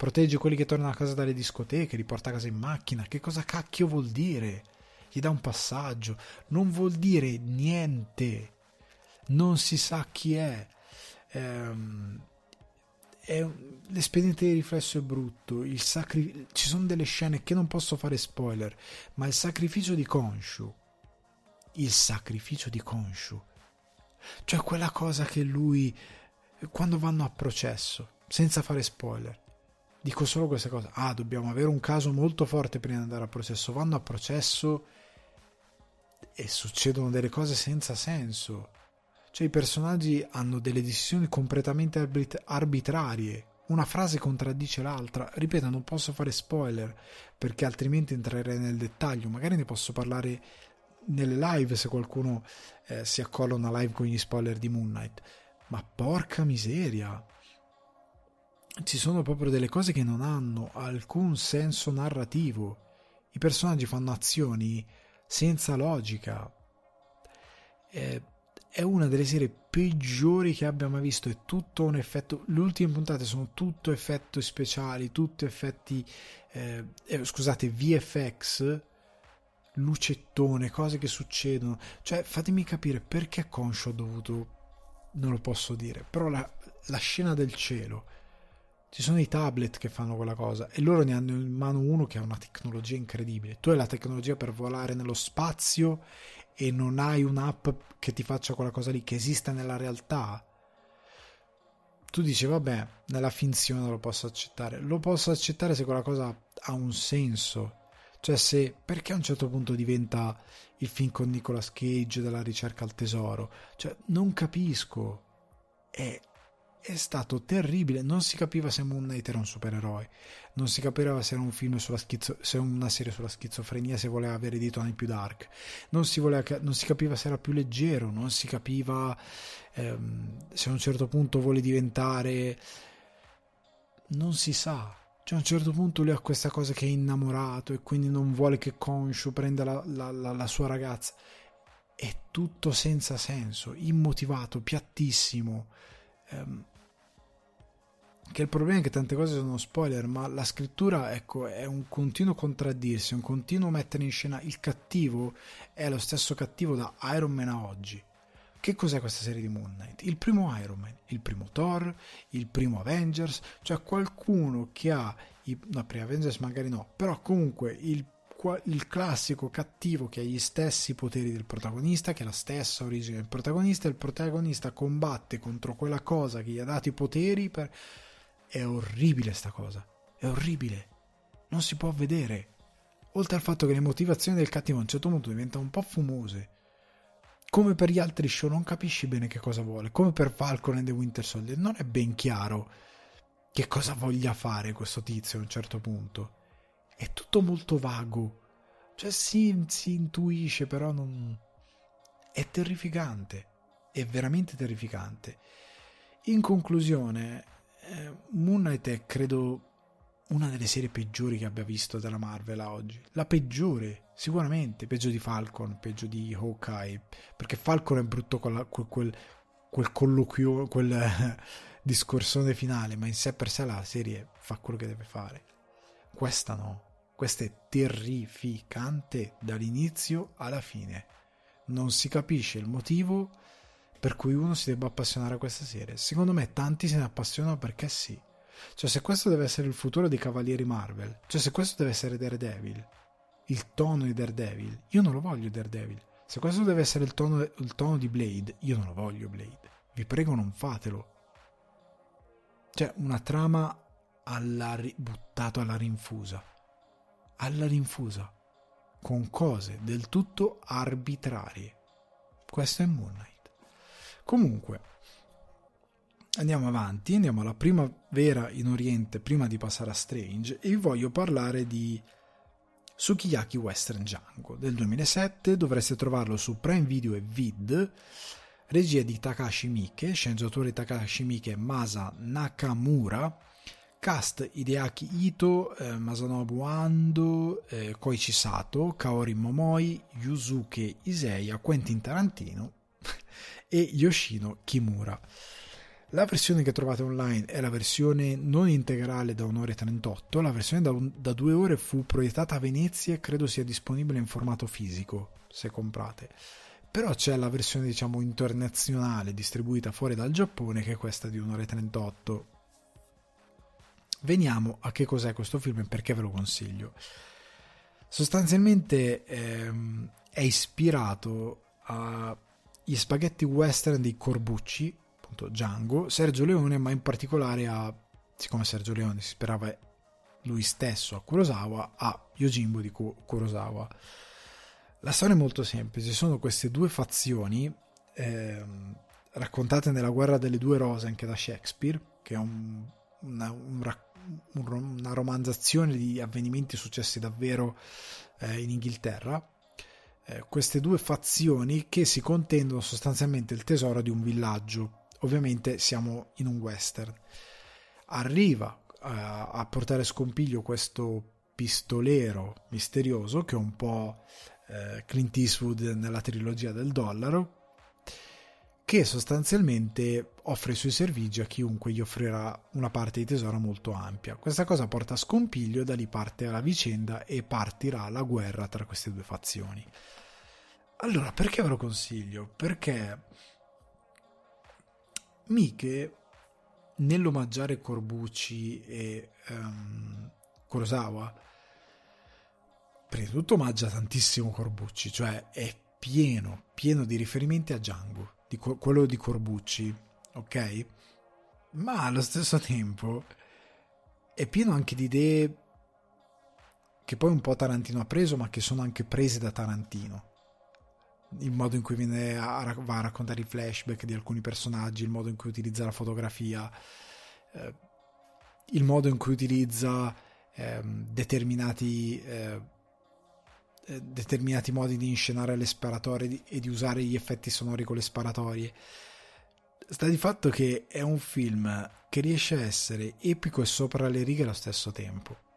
protegge quelli che tornano a casa dalle discoteche, li porta a casa in macchina. Che cosa cacchio vuol dire? Gli dà un passaggio. Non vuol dire niente. Non si sa chi è. Ehm, è l'espediente di riflesso è brutto. Sacri- ci sono delle scene che non posso fare spoiler, ma il sacrificio di Konshu. Il sacrificio di Konshu. Cioè quella cosa che lui quando vanno a processo, senza fare spoiler. Dico solo questa cosa. Ah, dobbiamo avere un caso molto forte prima di andare a processo. Vanno a processo e succedono delle cose senza senso. Cioè i personaggi hanno delle decisioni completamente arbit- arbitrarie. Una frase contraddice l'altra. Ripeto, non posso fare spoiler perché altrimenti entrerei nel dettaglio. Magari ne posso parlare nelle live se qualcuno eh, si accolla una live con gli spoiler di Moon Knight. Ma porca miseria! Ci sono proprio delle cose che non hanno alcun senso narrativo. I personaggi fanno azioni senza logica. È, è una delle serie peggiori che abbia mai visto. È tutto un effetto. Le ultime puntate sono tutto effetti speciali, tutto effetti. Eh, eh, scusate, VFX lucettone, cose che succedono. Cioè, fatemi capire perché Conscio ha dovuto non lo posso dire, però la, la scena del cielo, ci sono i tablet che fanno quella cosa e loro ne hanno in mano uno che ha una tecnologia incredibile. Tu hai la tecnologia per volare nello spazio e non hai un'app che ti faccia quella cosa lì che esiste nella realtà. Tu dici, vabbè, nella finzione lo posso accettare. Lo posso accettare se quella cosa ha un senso. Cioè, se perché a un certo punto diventa il film con Nicolas Cage della ricerca al tesoro. Cioè, non capisco. È, è stato terribile. Non si capiva se Moon Knight era un supereroe. Non si capiva se era un film sulla schizo, se una serie sulla schizofrenia, se voleva avere dei toni più dark. Non si, voleva, non si capiva se era più leggero. Non si capiva ehm, se a un certo punto vuole diventare. Non si sa cioè a un certo punto lui ha questa cosa che è innamorato e quindi non vuole che Konshu prenda la, la, la, la sua ragazza. È tutto senza senso, immotivato, piattissimo. Ehm, che il problema è che tante cose sono spoiler, ma la scrittura ecco, è un continuo contraddirsi, un continuo mettere in scena il cattivo è lo stesso cattivo da Iron Man a oggi. Che cos'è questa serie di Moon Knight? Il primo Iron Man, il primo Thor, il primo Avengers, cioè qualcuno che ha, i, no, prima Avengers magari no, però comunque il, il classico cattivo che ha gli stessi poteri del protagonista, che ha la stessa origine del protagonista, il protagonista combatte contro quella cosa che gli ha dato i poteri per... È orribile sta cosa, è orribile, non si può vedere. Oltre al fatto che le motivazioni del cattivo a un certo punto diventano un po' fumose come per gli altri show non capisci bene che cosa vuole, come per Falcon e The Winter Soldier non è ben chiaro che cosa voglia fare questo tizio a un certo punto. È tutto molto vago. Cioè sì, si intuisce, però non... È terrificante. È veramente terrificante. In conclusione, eh, Moon Knight è credo una delle serie peggiori che abbia visto della Marvel oggi. La peggiore, sicuramente, peggio di Falcon, peggio di Hawkeye, perché Falcon è brutto quel, quel, quel colloquio, quel (laughs) discorsone finale, ma in sé per sé la serie fa quello che deve fare. Questa no, questa è terrificante dall'inizio alla fine. Non si capisce il motivo per cui uno si debba appassionare a questa serie. Secondo me tanti se ne appassionano perché sì cioè, se questo deve essere il futuro dei Cavalieri Marvel, cioè se questo deve essere Daredevil, il tono di Daredevil, io non lo voglio Daredevil. Se questo deve essere il tono, il tono di Blade, io non lo voglio Blade. Vi prego, non fatelo. Cioè, una trama alla ri- buttato alla rinfusa. Alla rinfusa. Con cose del tutto arbitrarie. Questo è Moon Knight. Comunque, andiamo avanti, andiamo alla primavera in Oriente prima di passare a Strange e vi voglio parlare di Sukiyaki Western Django del 2007, dovreste trovarlo su Prime Video e Vid, regia di Takashi Miike, sceneggiatore Takashi Miike Masa Nakamura, cast Hideaki Ito, eh, Masanobu Ando, eh, Koichi Sato, Kaori Momoi, Yusuke Iseiya, Quentin Tarantino e Yoshino Kimura. La versione che trovate online è la versione non integrale da 1 ora e 38, la versione da, un, da 2 ore fu proiettata a Venezia e credo sia disponibile in formato fisico, se comprate. Però c'è la versione diciamo internazionale distribuita fuori dal Giappone che è questa di 1 ora e 38. Veniamo a che cos'è questo film e perché ve lo consiglio. Sostanzialmente ehm, è ispirato agli spaghetti western di Corbucci, appunto Django, Sergio Leone, ma in particolare a, siccome Sergio Leone si sperava lui stesso a Kurosawa, a Yojimbo di Kurosawa. La storia è molto semplice, sono queste due fazioni ehm, raccontate nella Guerra delle Due Rose anche da Shakespeare, che è un, una, un, una, romanzazione di avvenimenti successi davvero eh, in Inghilterra. Eh, queste due fazioni che si contendono sostanzialmente il tesoro di un villaggio. Ovviamente siamo in un western. Arriva eh, a portare scompiglio questo pistolero misterioso che è un po' eh, Clint Eastwood nella trilogia del dollaro, che sostanzialmente offre i suoi servigi a chiunque gli offrirà una parte di tesoro molto ampia. Questa cosa porta a scompiglio, da lì parte la vicenda e partirà la guerra tra queste due fazioni. Allora, perché ve lo consiglio? Perché Mike, nell'omaggiare Corbucci e um, Kurosawa, prima di tutto omaggia tantissimo Corbucci, cioè è pieno, pieno di riferimenti a Django, di quello di Corbucci, ok? Ma allo stesso tempo è pieno anche di idee che poi un po' Tarantino ha preso, ma che sono anche prese da Tarantino. Il modo in cui viene a, va a raccontare i flashback di alcuni personaggi, il modo in cui utilizza la fotografia, eh, il modo in cui utilizza eh, determinati eh, determinati modi di inscenare le sparatorie e di usare gli effetti sonori con le sparatorie. Sta di fatto che è un film che riesce a essere epico e sopra le righe allo stesso tempo.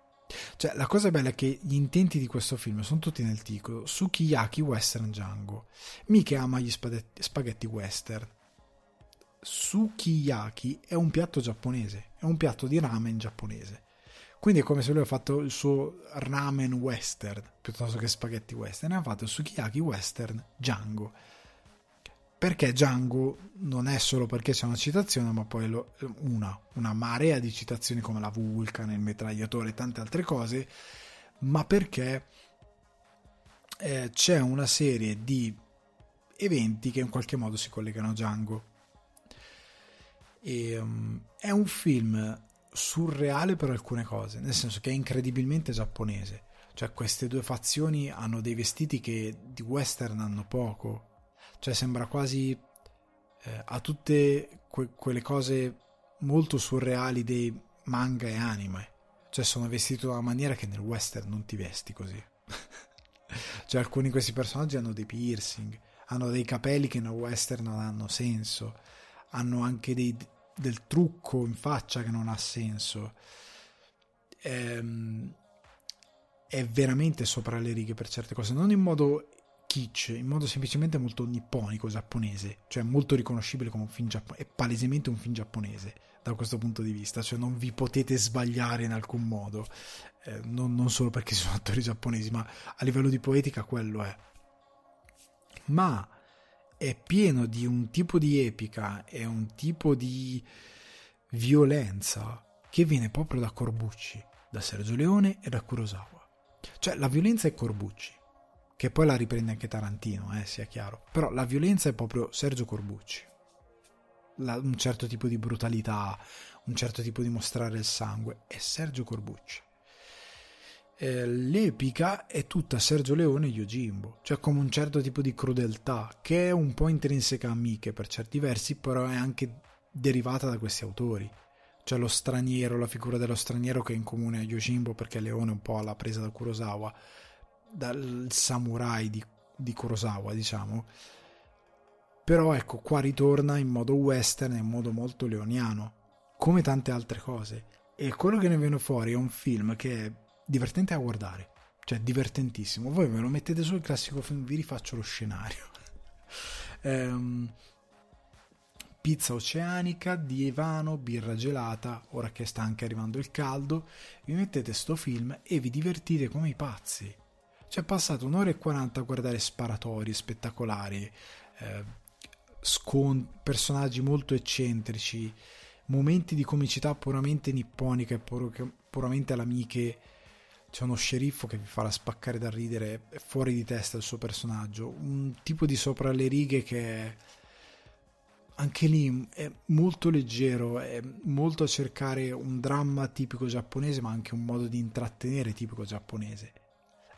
Cioè, la cosa bella è che gli intenti di questo film sono tutti nel titolo Sukiyaki Western Django. Miche ama gli spaghetti western. Sukiyaki è un piatto giapponese, è un piatto di ramen giapponese. Quindi è come se lui ha fatto il suo ramen western piuttosto che spaghetti western. Ha fatto sukiyaki western Django. Perché Django non è solo perché c'è una citazione, ma poi lo, una, una marea di citazioni come la Vulcan, il metragliatore e tante altre cose, ma perché eh, c'è una serie di eventi che in qualche modo si collegano a Django. E, um, è un film surreale per alcune cose, nel senso che è incredibilmente giapponese. Cioè, queste due fazioni hanno dei vestiti che di western hanno poco. Cioè, sembra quasi eh, a tutte que- quelle cose molto surreali dei manga e anime. Cioè, sono vestiti in una maniera che nel western non ti vesti così. (laughs) cioè, alcuni di questi personaggi hanno dei piercing, hanno dei capelli che nel western non hanno senso, hanno anche dei, del trucco in faccia che non ha senso. Ehm, è veramente sopra le righe per certe cose, non in modo kitsch, in modo semplicemente molto nipponico giapponese, cioè molto riconoscibile come un film giapponese, è palesemente un film giapponese da questo punto di vista, cioè non vi potete sbagliare in alcun modo, eh, non, non solo perché sono (laughs) attori giapponesi, ma a livello di poetica quello è. Ma è pieno di un tipo di epica e un tipo di violenza che viene proprio da Corbucci, da Sergio Leone e da Kurosawa. Cioè la violenza è Corbucci, che poi la riprende anche Tarantino, eh, sia chiaro, però la violenza è proprio Sergio Corbucci. La, un certo tipo di brutalità, un certo tipo di mostrare il sangue, è Sergio Corbucci eh, l'epica è tutta Sergio Leone e Yojimbo, cioè come un certo tipo di crudeltà che è un po' intrinseca a Miche per certi versi, però è anche derivata da questi autori. Cioè lo straniero, la figura dello straniero che è in comune a Yojimbo perché Leone un po' l'ha presa da Kurosawa, dal samurai di, di Kurosawa, diciamo. Però ecco, qua ritorna in modo western in modo molto leoniano, come tante altre cose. E quello che ne viene fuori è un film che è divertente a guardare, cioè divertentissimo. Voi me lo mettete sul classico film, vi rifaccio lo scenario. (laughs) ehm, pizza oceanica, divano, birra gelata, ora che sta anche arrivando il caldo, vi mettete sto film e vi divertite come i pazzi. Cioè passate un'ora e quaranta a guardare sparatori spettacolari, eh, scon- personaggi molto eccentrici, momenti di comicità puramente nipponica e pur- puramente all'amiche. C'è uno sceriffo che vi farà spaccare da ridere, è fuori di testa il suo personaggio, un tipo di sopra le righe che è anche lì è molto leggero, è molto a cercare un dramma tipico giapponese, ma anche un modo di intrattenere tipico giapponese.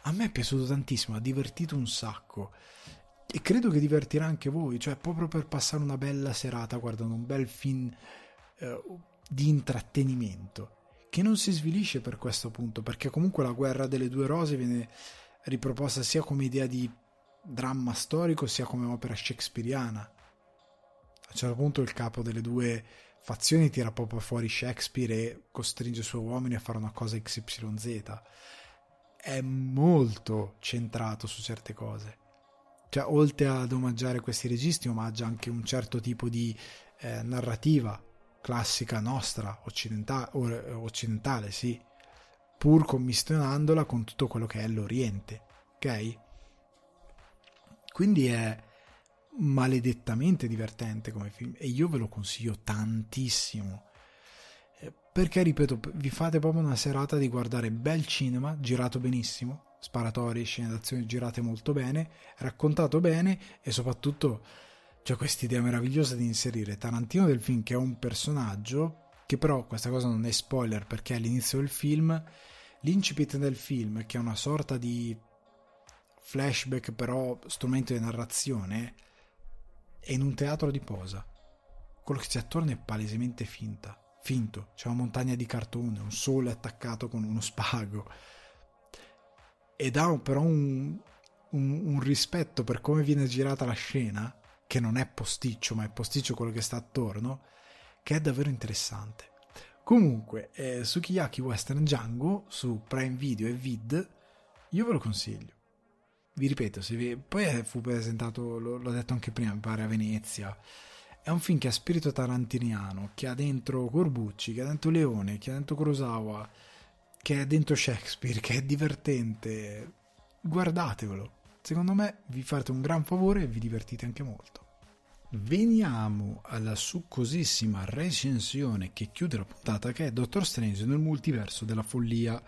A me è piaciuto tantissimo, ha divertito un sacco e credo che divertirà anche voi, cioè proprio per passare una bella serata guardando un bel film eh, di intrattenimento che non si svilisce per questo punto, perché comunque la guerra delle due rose viene riproposta sia come idea di dramma storico sia come opera shakespeariana un certo punto il capo delle due fazioni tira proprio fuori Shakespeare e costringe i suoi uomini a fare una cosa XYZ. È molto centrato su certe cose. Cioè, oltre ad omaggiare questi registi, omaggia anche un certo tipo di eh, narrativa classica nostra, occidentale, occidentale, sì, pur commissionandola con tutto quello che è l'Oriente, ok? Quindi è maledettamente divertente come film e io ve lo consiglio tantissimo eh, perché ripeto vi fate proprio una serata di guardare bel cinema girato benissimo sparatori scene d'azione girate molto bene raccontato bene e soprattutto c'è questa idea meravigliosa di inserire Tarantino del film che è un personaggio che però questa cosa non è spoiler perché all'inizio del film l'incipit del film che è una sorta di flashback però strumento di narrazione è in un teatro di posa. Quello che c'è attorno è palesemente finta, finto. C'è una montagna di cartone, un sole attaccato con uno spago. Ed ha però un, un, un rispetto per come viene girata la scena, che non è posticcio, ma è posticcio quello che sta attorno, che è davvero interessante. Comunque, eh, Sukiyaki Western Django su Prime Video e Vid, io ve lo consiglio vi ripeto, vi... poi fu presentato, l'ho detto anche prima, mi pare a Venezia. È un film che ha spirito tarantiniano, che ha dentro Corbucci, che ha dentro Leone, che ha dentro Kurosawa, che ha dentro Shakespeare, che è divertente. Guardatevelo. Secondo me vi fate un gran favore e vi divertite anche molto. Veniamo alla succosissima recensione che chiude la puntata che è Doctor Strange nel multiverso della follia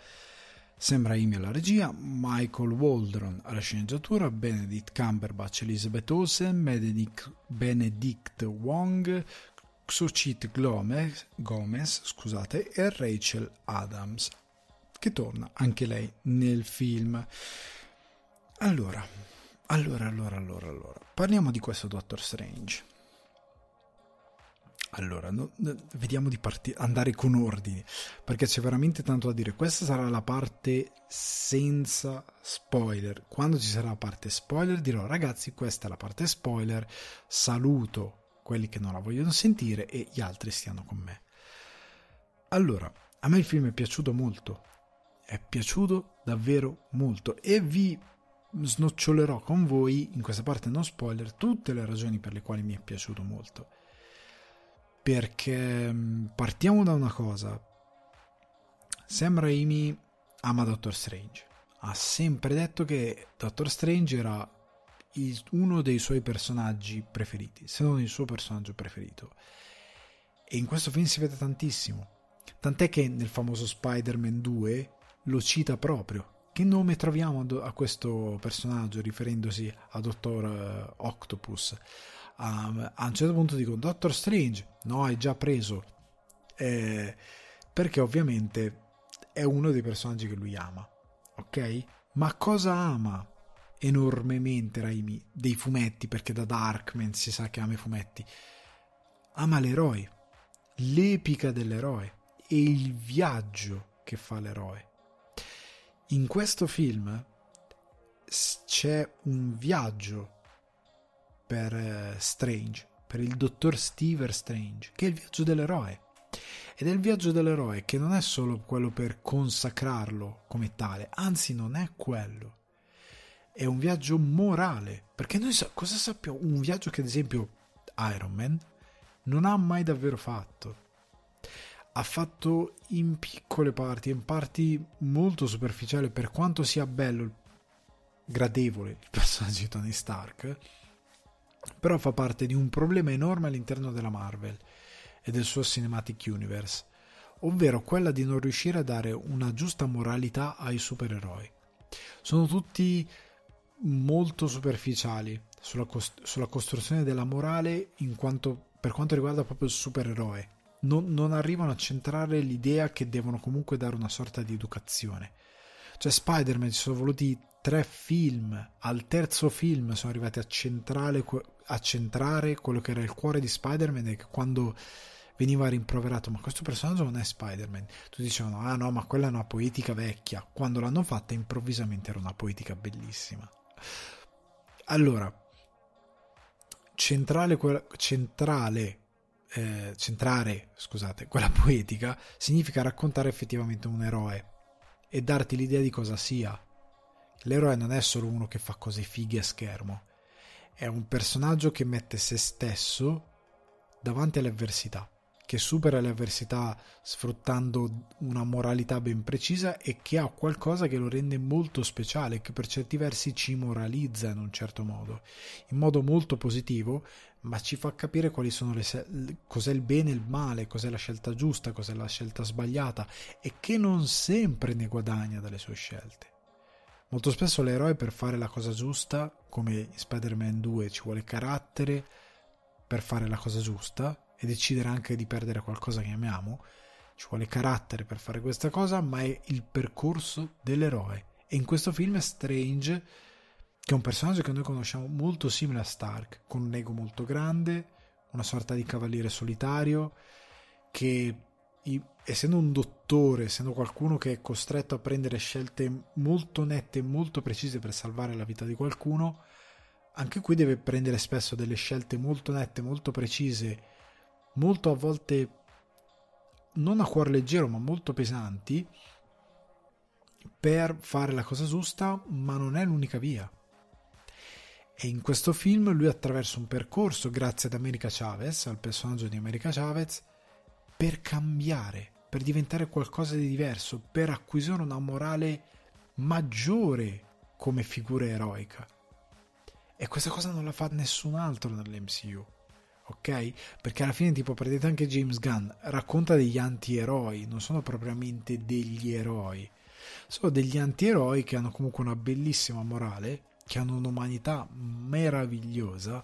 Sam Raimi alla regia, Michael Waldron alla sceneggiatura, Benedict Cumberbatch, Elizabeth Olsen, Benedict, Benedict Wong, Xochitl Gomez, Gomez scusate, e Rachel Adams, che torna anche lei nel film. Allora, allora, allora, allora, allora, parliamo di questo Doctor Strange. Allora, no, no, vediamo di parti- andare con ordine, perché c'è veramente tanto da dire. Questa sarà la parte senza spoiler. Quando ci sarà la parte spoiler dirò ragazzi, questa è la parte spoiler, saluto quelli che non la vogliono sentire e gli altri stiano con me. Allora, a me il film è piaciuto molto, è piaciuto davvero molto e vi snocciolerò con voi in questa parte non spoiler tutte le ragioni per le quali mi è piaciuto molto perché mm, partiamo da una cosa. Sam Raimi ama Doctor Strange. Ha sempre detto che Doctor Strange era il, uno dei suoi personaggi preferiti, se non il suo personaggio preferito. E in questo film si vede tantissimo. Tant'è che nel famoso Spider-Man 2 lo cita proprio. Che nome troviamo a questo personaggio riferendosi a Dottor eh, Octopus? A, a un certo punto dico Doctor Strange no hai già preso. Eh, perché ovviamente è uno dei personaggi che lui ama ok? Ma cosa ama enormemente Raimi? Dei fumetti perché da Darkman si sa che ama i fumetti. Ama l'eroe l'epica dell'eroe e il viaggio che fa l'eroe. In questo film c'è un viaggio per eh, Strange, per il dottor Stever Strange, che è il viaggio dell'eroe. Ed è il viaggio dell'eroe che non è solo quello per consacrarlo come tale, anzi non è quello. È un viaggio morale, perché noi sa- cosa sappiamo? Un viaggio che ad esempio Iron Man non ha mai davvero fatto. Ha fatto in piccole parti, in parti molto superficiali, per quanto sia bello, gradevole il (laughs) personaggio di Tony Stark, però fa parte di un problema enorme all'interno della Marvel e del suo Cinematic Universe, ovvero quella di non riuscire a dare una giusta moralità ai supereroi. Sono tutti molto superficiali sulla, cost- sulla costruzione della morale quanto, per quanto riguarda proprio il supereroe. Non, non arrivano a centrare l'idea che devono comunque dare una sorta di educazione. Cioè Spider-Man ci sono voluti tre film, al terzo film sono arrivati a, centrale, a centrare quello che era il cuore di Spider-Man e che quando veniva rimproverato ma questo personaggio non è Spider-Man tutti dicevano ah no ma quella è una poetica vecchia quando l'hanno fatta improvvisamente era una poetica bellissima. Allora centrale, centrale eh, centrare scusate quella poetica significa raccontare effettivamente un eroe e darti l'idea di cosa sia. L'eroe non è solo uno che fa cose fighe a schermo è un personaggio che mette se stesso davanti alle avversità che supera le avversità sfruttando una moralità ben precisa e che ha qualcosa che lo rende molto speciale, che per certi versi ci moralizza in un certo modo, in modo molto positivo, ma ci fa capire quali sono le, cos'è il bene e il male, cos'è la scelta giusta, cos'è la scelta sbagliata e che non sempre ne guadagna dalle sue scelte. Molto spesso l'eroe per fare la cosa giusta, come in Spider-Man 2 ci vuole carattere per fare la cosa giusta, e decidere anche di perdere qualcosa che amiamo. Ci vuole carattere per fare questa cosa, ma è il percorso dell'eroe. E in questo film è Strange, che è un personaggio che noi conosciamo molto simile a Stark, con un ego molto grande, una sorta di cavaliere solitario, che essendo un dottore, essendo qualcuno che è costretto a prendere scelte molto nette e molto precise per salvare la vita di qualcuno, anche qui deve prendere spesso delle scelte molto nette, molto precise molto a volte non a cuor leggero ma molto pesanti per fare la cosa giusta ma non è l'unica via. E in questo film lui attraverso un percorso grazie ad America Chavez al personaggio di America Chavez per cambiare per diventare qualcosa di diverso per acquisire una morale maggiore come figura eroica e questa cosa non la fa nessun altro nell'MCU ok? Perché alla fine, tipo, prendete anche James Gunn, racconta degli anti-eroi, non sono propriamente degli eroi, sono degli anti-eroi che hanno comunque una bellissima morale, che hanno un'umanità meravigliosa,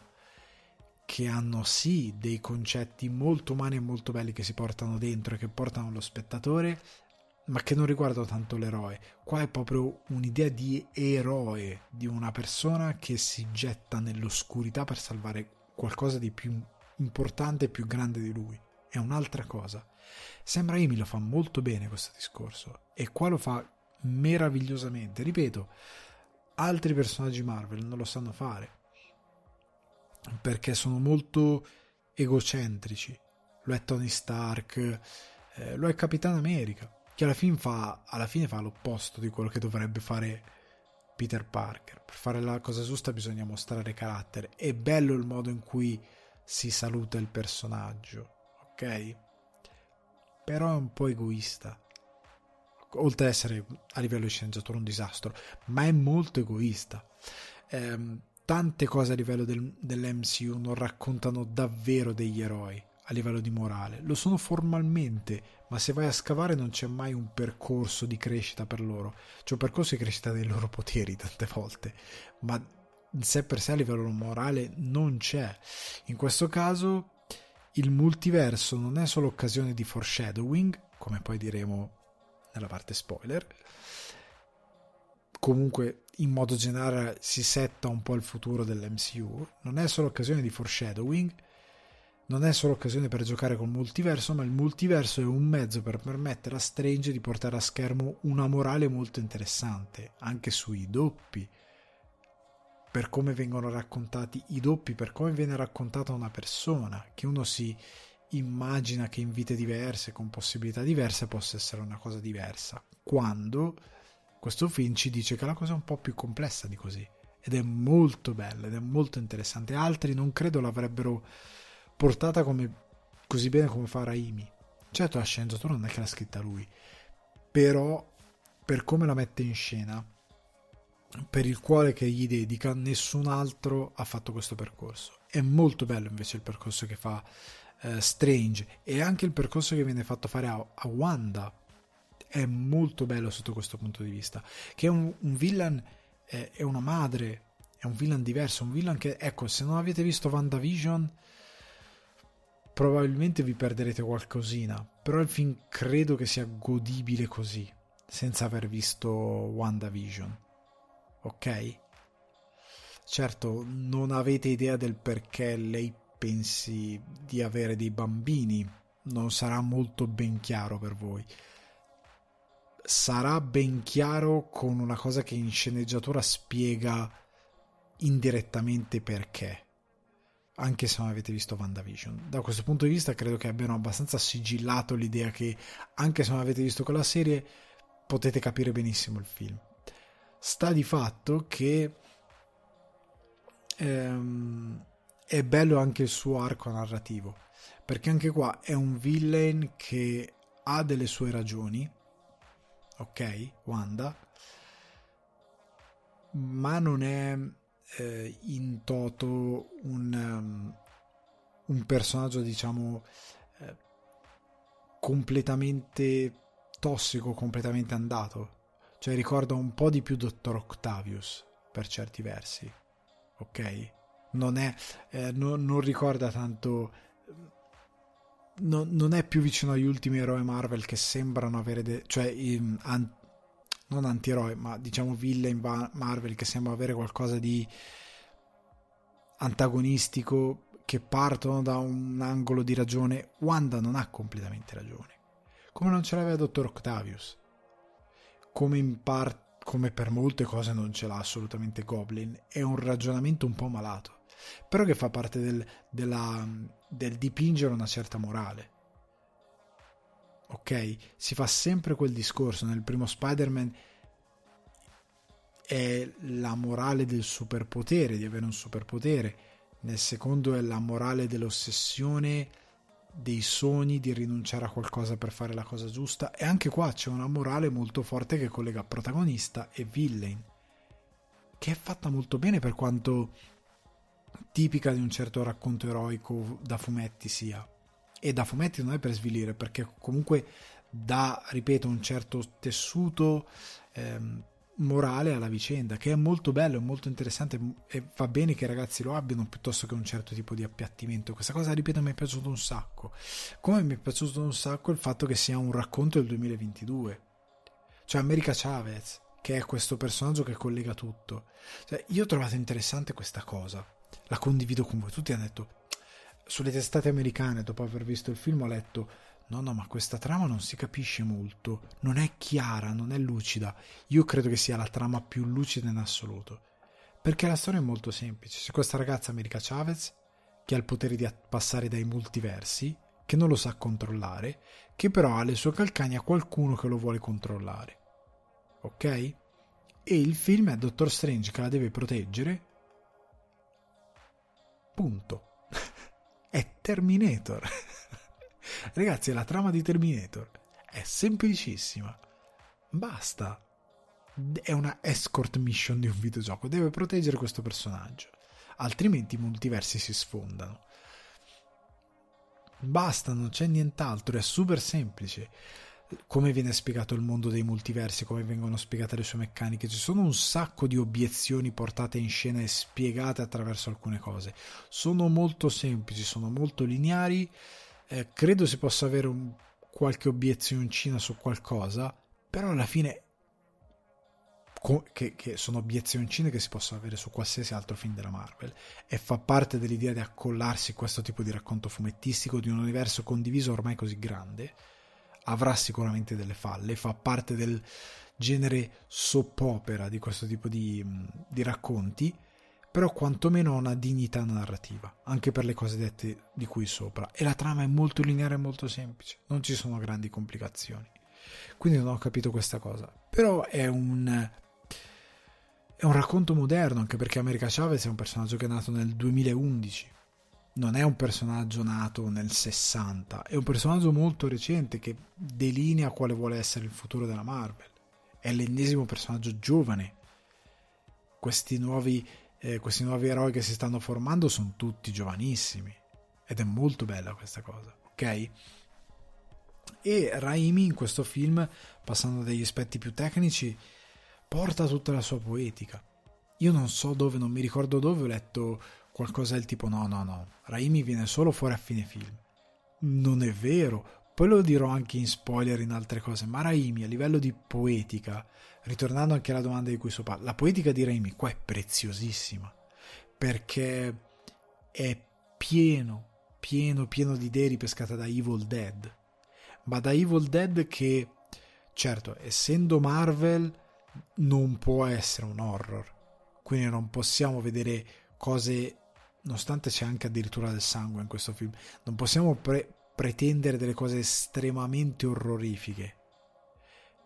che hanno sì dei concetti molto umani e molto belli che si portano dentro e che portano lo spettatore, ma che non riguardano tanto l'eroe. Qua è proprio un'idea di eroe, di una persona che si getta nell'oscurità per salvare qualcosa di più importante e più grande di lui. È un'altra cosa. Sam Raimi lo fa molto bene questo discorso e qua lo fa meravigliosamente. Ripeto, altri personaggi Marvel non lo sanno fare perché sono molto egocentrici. Lo è Tony Stark, eh, lo è Capitan America, che alla fine, fa, alla fine fa l'opposto di quello che dovrebbe fare Peter Parker. Per fare la cosa giusta bisogna mostrare carattere. È bello il modo in cui si saluta il personaggio, ok? Però è un po' egoista. Oltre ad essere a livello di sceneggiatura un disastro, ma è molto egoista. Eh, tante cose a livello del, dell'MCU non raccontano davvero degli eroi a livello di morale, lo sono formalmente, ma se vai a scavare non c'è mai un percorso di crescita per loro. C'è un percorso di crescita dei loro poteri tante volte, ma in sé per sé a livello morale non c'è. In questo caso il multiverso non è solo occasione di foreshadowing, come poi diremo nella parte spoiler. Comunque, in modo generale, si setta un po' il futuro dell'MCU. Non è solo occasione di foreshadowing, non è solo occasione per giocare col multiverso, ma il multiverso è un mezzo per permettere a Strange di portare a schermo una morale molto interessante, anche sui doppi per come vengono raccontati i doppi, per come viene raccontata una persona, che uno si immagina che in vite diverse, con possibilità diverse, possa essere una cosa diversa, quando questo film ci dice che la cosa è un po' più complessa di così, ed è molto bella, ed è molto interessante. Altri non credo l'avrebbero portata come così bene come fa Raimi. Certo la sceneggiatura non è che l'ha scritta lui, però per come la mette in scena, per il cuore che gli dedica, nessun altro ha fatto questo percorso. È molto bello invece il percorso che fa uh, Strange e anche il percorso che viene fatto fare a, a, Wanda è molto bello sotto questo punto di vista. Che un, un villain, è, è una madre, è un villain diverso, un villain che, ecco, se non avete visto WandaVision probabilmente vi perderete qualcosina, però il film credo che sia godibile così, senza aver visto WandaVision. Ok? Certo, non avete idea del perché lei pensi di avere dei bambini, non sarà molto ben chiaro per voi. Sarà ben chiaro con una cosa che in sceneggiatura spiega indirettamente perché anche se non avete visto WandaVision. Da questo punto di vista credo che abbiano abbastanza sigillato l'idea che anche se non avete visto quella serie potete capire benissimo il film. Sta di fatto che ehm, è bello anche il suo arco narrativo, perché anche qua è un villain che ha delle sue ragioni, ok, Wanda, ma non è eh, in toto un, um, un personaggio diciamo eh, completamente tossico, completamente andato. Cioè ricorda un po' di più Dottor Octavius per certi versi. Ok? Non è eh, no, non ricorda tanto non, non, è più vicino agli ultimi eroi Marvel che sembrano avere de- cioè in, an- non antieroe, ma diciamo villain Marvel che sembra avere qualcosa di antagonistico che partono da un angolo di ragione. Wanda non ha completamente ragione. Come non ce l'aveva Dottor Octavius. Come in parte come per molte cose non ce l'ha assolutamente Goblin, è un ragionamento un po' malato, però che fa parte del, della, del dipingere una certa morale ok? Si fa sempre quel discorso. Nel primo Spider-Man è la morale del superpotere, di avere un superpotere. Nel secondo è la morale dell'ossessione, dei sogni, di rinunciare a qualcosa per fare la cosa giusta. E anche qua c'è una morale molto forte che collega protagonista e villain, che è fatta molto bene per quanto tipica di un certo racconto eroico da fumetti sia e da fumetti non è per svilire perché comunque dà, ripeto, un certo tessuto ehm, morale alla vicenda che è molto bello, è molto interessante e va bene che i ragazzi lo abbiano piuttosto che un certo tipo di appiattimento. Questa cosa, ripeto, mi è piaciuto un sacco. Come mi è piaciuto un sacco il fatto che sia un racconto del 2022. Cioè America Chavez, che è questo personaggio che collega tutto. Cioè, io ho trovato interessante questa cosa. La condivido con voi. Tutti hanno detto sulle testate americane, dopo aver visto il film, ho letto No, no, ma questa trama non si capisce molto, non è chiara, non è lucida. Io credo che sia la trama più lucida in assoluto. Perché la storia è molto semplice. C'è questa ragazza America Chavez che ha il potere di passare dai multiversi, che non lo sa controllare, che però ha le sue calcagna qualcuno che lo vuole controllare. Ok? E il film è Doctor Strange che la deve proteggere. Punto (laughs) è Terminator. (laughs) Ragazzi, la trama di Terminator è semplicissima. Basta. È una escort mission di un videogioco. Deve proteggere questo personaggio. Altrimenti i multiversi si sfondano. Basta, non c'è nient'altro. È super semplice come viene spiegato il mondo dei multiversi, come vengono spiegate le sue meccaniche. Ci sono un sacco di obiezioni portate in scena e spiegate attraverso alcune cose. Sono molto semplici, sono molto lineari. Eh, credo si possa avere un, qualche obiezioncina su qualcosa, però alla fine che, che, sono obiezioncine che si possono avere su qualsiasi altro film della Marvel e fa parte dell'idea di accollarsi questo tipo di racconto fumettistico di un universo condiviso ormai così grande avrà sicuramente delle falle, fa parte del genere soap opera di questo tipo di, di racconti, però quantomeno ha una dignità narrativa, anche per le cose dette di qui sopra. E la trama è molto lineare e molto semplice, non ci sono grandi complicazioni. Quindi non ho capito questa cosa. Però è un, è un racconto moderno, anche perché America Chavez è un personaggio che è nato nel 2011. Non è un personaggio nato nel 60, è un personaggio molto recente che delinea quale vuole essere il futuro della Marvel. È l'ennesimo personaggio giovane. Questi nuovi, eh, questi nuovi eroi che si stanno formando sono tutti giovanissimi. Ed è molto bella questa cosa, ok? E Raimi in questo film, passando dagli aspetti più tecnici, porta tutta la sua poetica. Io non so dove, non mi ricordo dove ho letto qualcosa del tipo no, no, no, Raimi viene solo fuori a fine film. Non è vero, poi lo dirò anche in spoiler in altre cose, ma Raimi a livello di poetica, ritornando anche alla domanda di cui so parla, la poetica di Raimi qua è preziosissima, perché è pieno, pieno, pieno di idee ripescate da Evil Dead, ma da Evil Dead che, certo, essendo Marvel, non può essere un horror, quindi non possiamo vedere cose nonostante c'è anche addirittura del sangue in questo film, non possiamo pre- pretendere delle cose estremamente orrorifiche.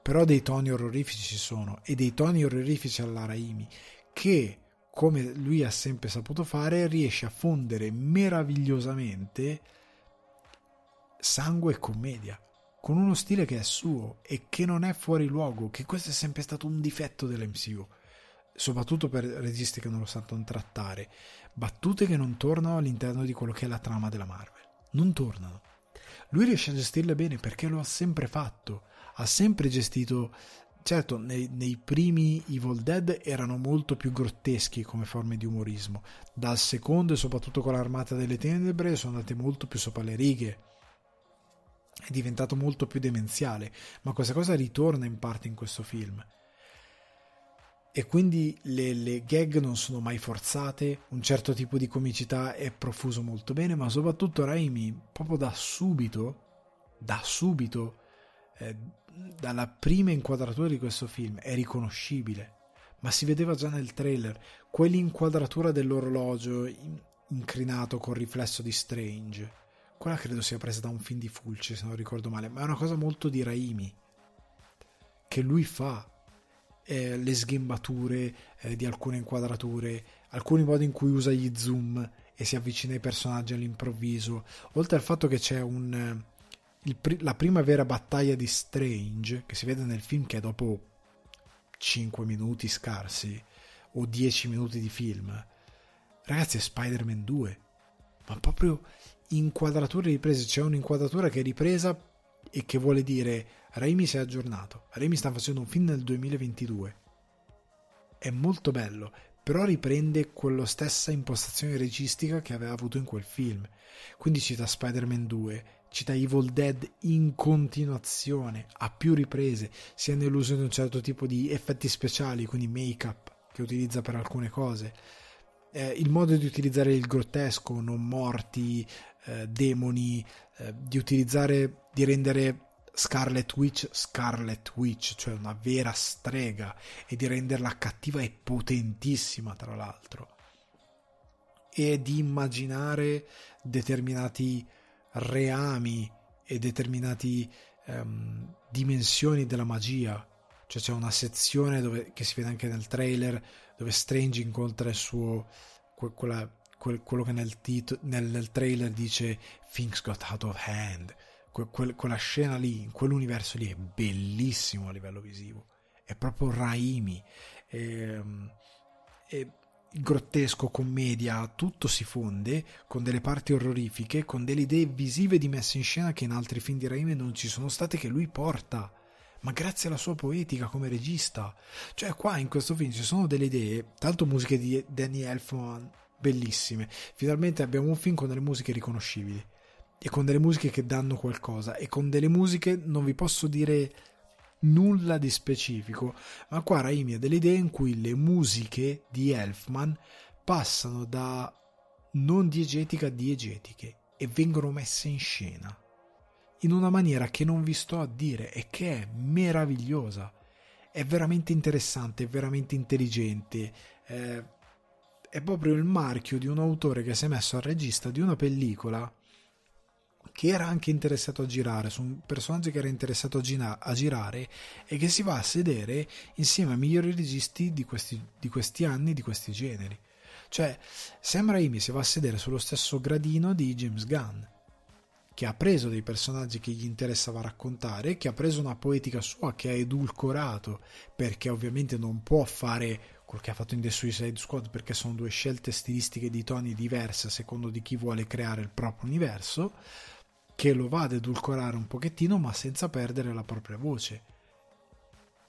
Però dei toni orrorifici ci sono e dei toni orrorifici alla Raimi che, come lui ha sempre saputo fare, riesce a fondere meravigliosamente sangue e commedia con uno stile che è suo e che non è fuori luogo, che questo è sempre stato un difetto dell'MCU soprattutto per registi che non lo sanno trattare, battute che non tornano all'interno di quello che è la trama della Marvel. Non tornano. Lui riesce a gestirle bene perché lo ha sempre fatto. Ha sempre gestito. Certo, nei, nei primi Evil Dead erano molto più grotteschi come forme di umorismo. Dal secondo e soprattutto con l'Armata delle Tenebre sono andate molto più sopra le righe è diventato molto più demenziale, ma questa cosa ritorna in parte in questo film e quindi le, le, gag non sono mai forzate, un certo tipo di comicità è profuso molto bene, ma soprattutto Raimi proprio da subito, da subito, eh, dalla prima inquadratura di questo film è riconoscibile, ma si vedeva già nel trailer, quell'inquadratura dell'orologio incrinato col riflesso di Strange, quella credo sia presa da un film di Fulci se non ricordo male, ma è una cosa molto di Raimi, che lui fa eh, le sghembature eh, di alcune inquadrature, alcuni modi in cui usa gli zoom e si avvicina ai personaggi all'improvviso, oltre al fatto che c'è un, eh, il, la prima vera battaglia di Strange, che si vede nel film che è dopo 5 minuti scarsi o 10 minuti di film, ragazzi è Spider-Man 2, ma proprio inquadrature riprese, c'è un'inquadratura che è ripresa e che vuole dire Raimi si è aggiornato, Raimi sta facendo un film nel 2022. È molto bello, però riprende quella stessa impostazione registica che aveva avuto in quel film. Quindi cita Spider-Man 2, cita Evil Dead in continuazione, a più riprese, sia nell'uso di un certo tipo di effetti speciali, quindi make-up che utilizza per alcune cose. Eh, il modo di utilizzare il grottesco, non morti, eh, demoni, eh, di utilizzare, di rendere Scarlet Witch Scarlet Witch, cioè una vera strega, e di renderla cattiva e potentissima, tra l'altro. E di immaginare determinati reami e determinate um, dimensioni della magia. Cioè c'è una sezione dove, che si vede anche nel trailer dove Strange incontra il suo quella, quello che nel, tito, nel, nel trailer dice Things got out of hand que, quella scena lì, in quell'universo lì è bellissimo a livello visivo. È proprio Raimi. È, ehm, è grottesco, commedia, tutto si fonde con delle parti orrorifiche, con delle idee visive di messa in scena che in altri film di Raimi non ci sono state, che lui porta. Ma grazie alla sua poetica come regista. Cioè, qua in questo film ci sono delle idee, tanto musiche di Danny Elfman bellissime. Finalmente abbiamo un film con delle musiche riconoscibili e con delle musiche che danno qualcosa e con delle musiche non vi posso dire nulla di specifico, ma qua Raimi ha delle idee in cui le musiche di Elfman passano da non diegetica a diegetiche e vengono messe in scena in una maniera che non vi sto a dire e che è meravigliosa. È veramente interessante, è veramente intelligente. Eh, è proprio il marchio di un autore che si è messo al regista di una pellicola che era anche interessato a girare, su un personaggio che era interessato a, gina- a girare e che si va a sedere insieme ai migliori registi di questi, di questi anni, di questi generi. Cioè, Sam Raimi si va a sedere sullo stesso gradino di James Gunn, che ha preso dei personaggi che gli interessava raccontare, che ha preso una poetica sua, che ha edulcorato, perché ovviamente non può fare quel che ha fatto in The Suicide Squad, perché sono due scelte stilistiche di toni diverse a secondo di chi vuole creare il proprio universo, che lo va ad edulcorare un pochettino, ma senza perdere la propria voce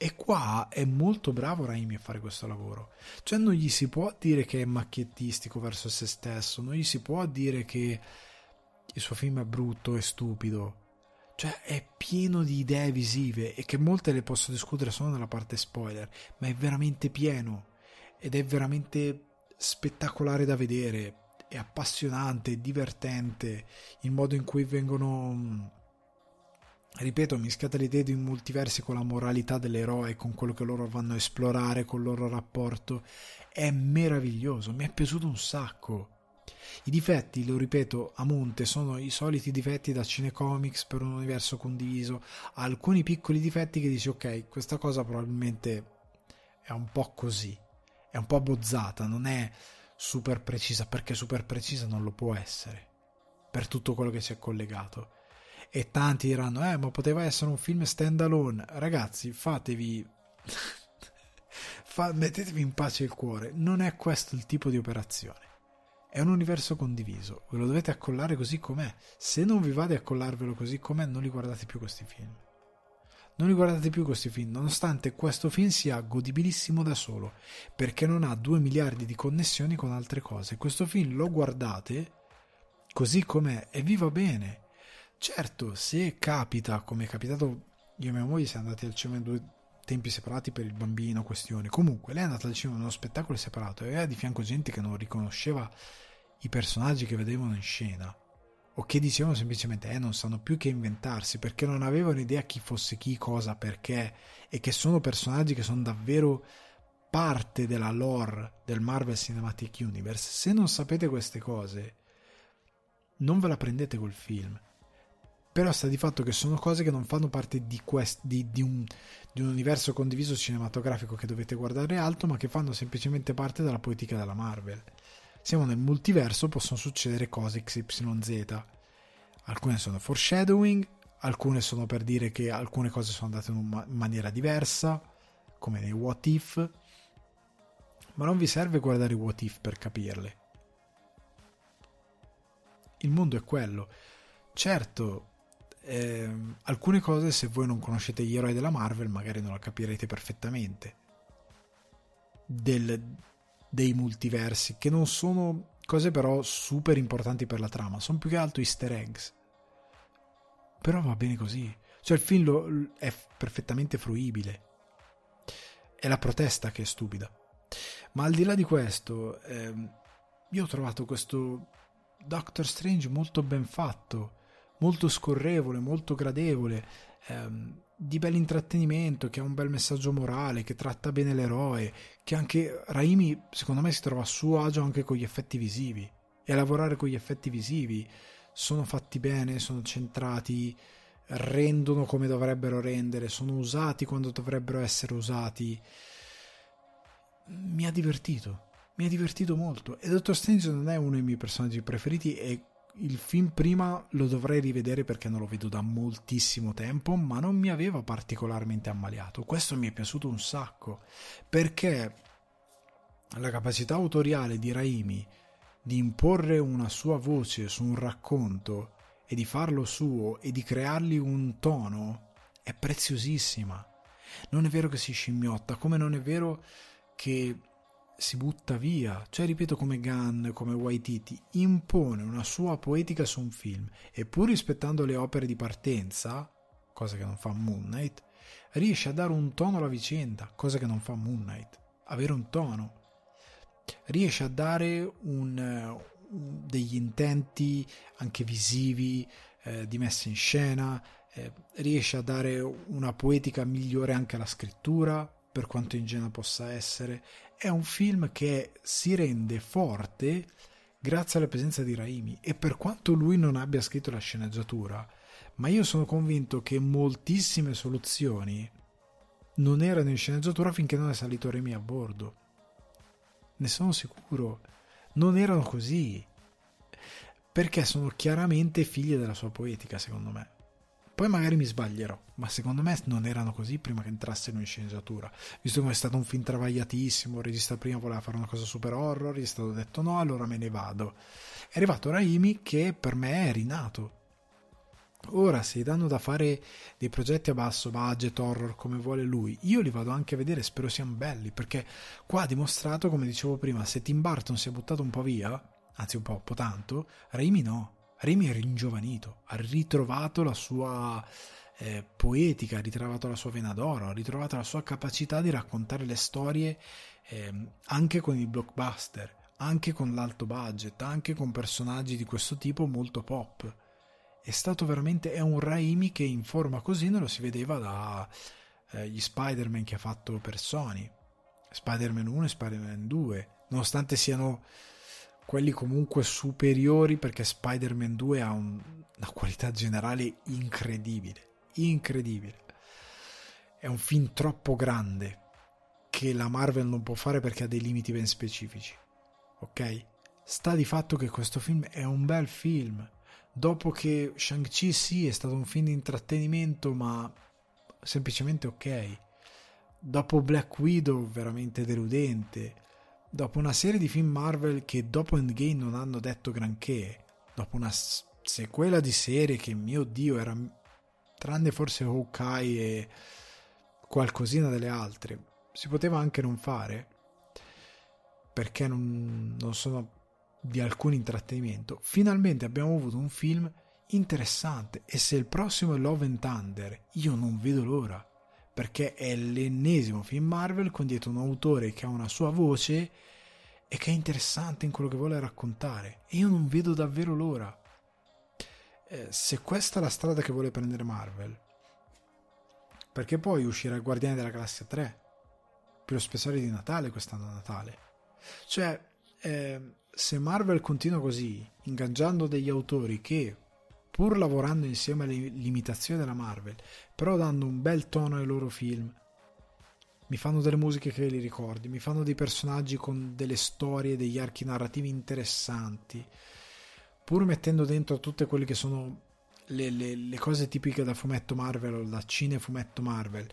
e qua è molto bravo Raimi a fare questo lavoro. Cioè non gli si può dire che è macchiettistico verso se stesso, non gli si può dire che il suo film è brutto e stupido. Cioè è pieno di idee visive e che molte le posso discutere solo nella parte spoiler, ma è veramente pieno ed è veramente spettacolare da vedere, è appassionante, divertente il modo in cui vengono ripeto, mischiate l'idea di un multiversi con la moralità dell'eroe, con quello che loro vanno a esplorare, con il loro rapporto, è meraviglioso, mi è piaciuto un sacco. I difetti, lo ripeto, a monte sono i soliti difetti da cinecomics per un universo condiviso, alcuni piccoli difetti che dici ok, questa cosa probabilmente è un po' così, è un po' bozzata, non è super precisa, perché super precisa non lo può essere, per tutto quello che ci è collegato. E tanti diranno eh ma poteva essere un film stand alone ragazzi fatevi (laughs) Fa... mettetevi in pace il cuore. Non è questo il tipo di operazione. È un universo condiviso. Ve lo dovete accollare così com'è. Se non vi va di accollarvelo così com'è non li guardate più questi film non li guardate più questi film, nonostante questo film sia godibilissimo da solo, perché non ha 2 miliardi di connessioni con altre cose. Questo film lo guardate così com'è e vi va bene. Certo, se capita, come è capitato, io e mia moglie siamo andati al cinema in due tempi separati per il bambino, questioni. Comunque, lei è andata al cinema in uno spettacolo separato e aveva di fianco gente che non riconosceva i personaggi che vedevano in scena o che dicevano semplicemente eh non sanno più che inventarsi perché non avevano idea chi fosse chi, cosa, perché e che sono personaggi che sono davvero parte della lore del Marvel Cinematic Universe. Se non sapete queste cose, non ve la prendete col film però sta di fatto che sono cose che non fanno parte di, quest, di, di, un, di, un, universo condiviso cinematografico che dovete guardare alto, ma che fanno semplicemente parte della poetica della Marvel. Siamo nel multiverso, possono succedere cose XYZ. Alcune sono foreshadowing, alcune sono per dire che alcune cose sono andate in, maniera diversa, come nei What If, ma non vi serve guardare i What If per capirle. Il mondo è quello. Certo, eh, alcune cose se voi non conoscete gli eroi della Marvel magari non la capirete perfettamente Del, dei multiversi che non sono cose però super importanti per la trama sono più che altro easter eggs. Però va bene così. Cioè il film lo, è perfettamente fruibile. È la protesta che è stupida. Ma al di là di questo ehm, io ho trovato questo Doctor Strange molto ben fatto molto scorrevole, molto gradevole, ehm, di bel intrattenimento, che ha un bel messaggio morale, che tratta bene l'eroe, che anche Raimi secondo me si trova a suo agio anche con gli effetti visivi. E a lavorare con gli effetti visivi. Sono fatti bene, sono centrati, rendono come dovrebbero rendere, sono usati quando dovrebbero essere usati. Mi ha divertito, mi ha divertito molto. E Dottor Strange non è uno dei miei personaggi preferiti e il film prima lo dovrei rivedere perché non lo vedo da moltissimo tempo, ma non mi aveva particolarmente ammaliato. Questo mi è piaciuto un sacco perché la capacità autoriale di Raimi di imporre una sua voce su un racconto e di farlo suo e di creargli un tono è preziosissima. Non è vero che si scimmiotta, come non è vero che si butta via, cioè ripeto come Gunn, come Waititi, impone una sua poetica su un film e pur rispettando le opere di partenza, cosa che non fa Moon Knight, riesce a dare un tono alla vicenda, cosa che non fa Moon Knight, avere un tono, riesce a dare un, un, degli intenti anche visivi eh, di messa in scena, eh, riesce a dare una poetica migliore anche alla scrittura, per quanto ingenua possa essere, è un film che si rende forte grazie alla presenza di Raimi e per quanto lui non abbia scritto la sceneggiatura, ma io sono convinto che moltissime soluzioni non erano in sceneggiatura finché non è salito Raimi a bordo. Ne sono sicuro. non erano così. Perché sono chiaramente figlie della sua poetica, secondo me. Poi magari mi sbaglierò, ma secondo me non erano così prima che entrassero in sceneggiatura. Visto che è stato un film travagliatissimo, il regista prima voleva fare una cosa super horror, gli è stato detto no, allora me ne vado. È arrivato Raimi che per me è rinato. Ora, se gli danno da fare dei progetti a basso budget horror come vuole lui, io li vado anche a vedere, spero siano belli, perché qua ha dimostrato, come dicevo prima, se Tim Burton si è buttato un po' via, anzi un po', un po' tanto, Raimi no Remy è ringiovanito, ha ritrovato la sua eh, poetica, ha ritrovato la sua vena d'oro, ha ritrovato la sua capacità di raccontare le storie eh, anche con i blockbuster, anche con l'alto budget, anche con personaggi di questo tipo molto pop. È stato veramente è un Raimi che in forma così non lo si vedeva dagli eh, Spider-Man che ha fatto per Sony. Spider-Man 1 e Spider-Man 2, nonostante siano quelli comunque superiori perché Spider-Man 2 ha un, una qualità generale incredibile, incredibile. È un film troppo grande che la Marvel non può fare perché ha dei limiti ben specifici. Ok? Sta di fatto che questo film è un bel film. Dopo che Shang-Chi sì è stato un film di intrattenimento, ma semplicemente ok. Dopo Black Widow veramente deludente dopo una serie di film Marvel che dopo Endgame non hanno detto granché, dopo una sequela di serie che mio dio era tranne forse Hawkeye e qualcosina delle altre, si poteva anche non fare perché non, non sono di alcun intrattenimento. Finalmente abbiamo avuto un film interessante e se il prossimo è Love and Thunder, io non vedo l'ora perché è l'ennesimo film Marvel con dietro un autore che ha una sua voce e che è interessante in quello che vuole raccontare e io non vedo davvero l'ora. Eh, se questa è la strada che vuole prendere Marvel, perché poi uscirà Guardiani della Galassia 3 per lo speciale di Natale quest'anno a Natale. Cioè, eh, se Marvel continua così, ingaggiando degli autori che pur lavorando insieme alle limitazioni della Marvel, però dando un bel tono ai loro film. Mi fanno delle musiche che li ricordi, mi fanno dei personaggi con delle storie, degli archi narrativi interessanti, pur mettendo dentro tutte quelle che sono le, le, le cose tipiche da fumetto Marvel o da cinefumetto Marvel,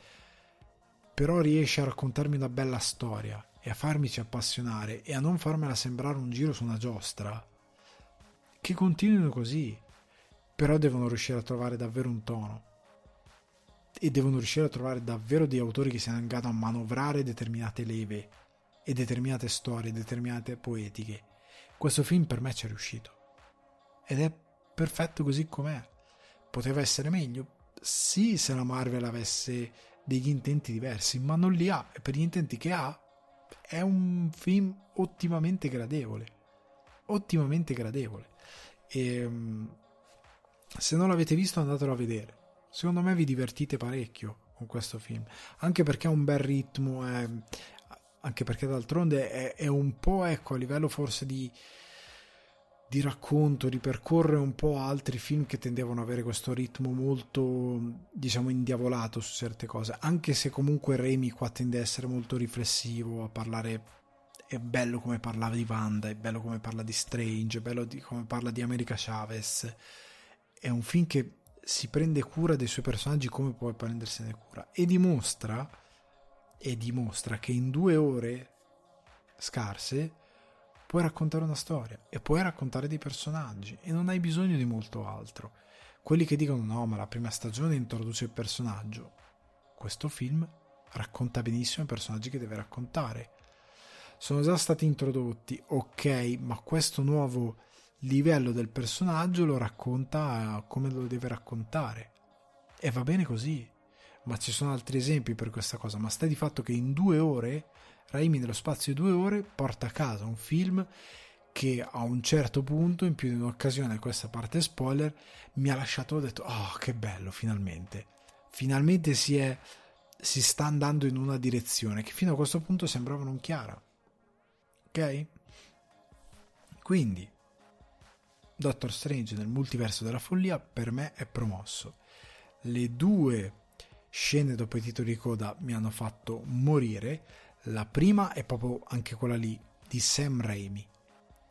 però riesce a raccontarmi una bella storia e a farmici appassionare e a non farmela sembrare un giro su una giostra. Che continuino così però devono riuscire a trovare davvero un tono e devono riuscire a trovare davvero dei autori che siano in grado a manovrare determinate leve e determinate storie, determinate poetiche. Questo film per me ci è riuscito ed è perfetto così com'è. Poteva essere meglio? Sì, se la Marvel avesse degli intenti diversi, ma non li ha e per gli intenti che ha è un film ottimamente gradevole. Ottimamente gradevole. E ehm, se non l'avete visto andatelo a vedere. Secondo me vi divertite parecchio con questo film, anche perché ha un bel ritmo, è... anche perché d'altronde è, è, un po' ecco a livello forse di, di racconto, ripercorre un po' altri film che tendevano ad avere questo ritmo molto, diciamo, indiavolato su certe cose, anche se comunque Remy qua tende a essere molto riflessivo, a parlare è bello come parlava di Wanda, è bello come parla di Strange, è bello di, come parla di America Chavez è un film che si prende cura dei suoi personaggi come puoi prendersene cura e dimostra, e dimostra che in due ore scarse puoi raccontare una storia e puoi raccontare dei personaggi e non hai bisogno di molto altro. Quelli che dicono no, ma la prima stagione introduce il personaggio. Questo film racconta benissimo i personaggi che deve raccontare. Sono già stati introdotti, ok, ma questo nuovo livello del personaggio lo racconta come lo deve raccontare. E va bene così. Ma ci sono altri esempi per questa cosa. Ma stai di fatto che in due ore, Raimi nello spazio di due ore, porta a casa un film che a un certo punto, in più di un'occasione, questa parte spoiler, mi ha lasciato, ho detto, oh che bello, finalmente. Finalmente si, è, si sta andando in una direzione che fino a questo punto sembrava non chiara. Ok? Quindi, Doctor Strange nel multiverso della follia per me è promosso. Le due scene dopo i titoli di coda mi hanno fatto morire. La prima è proprio anche quella lì di Sam Raimi.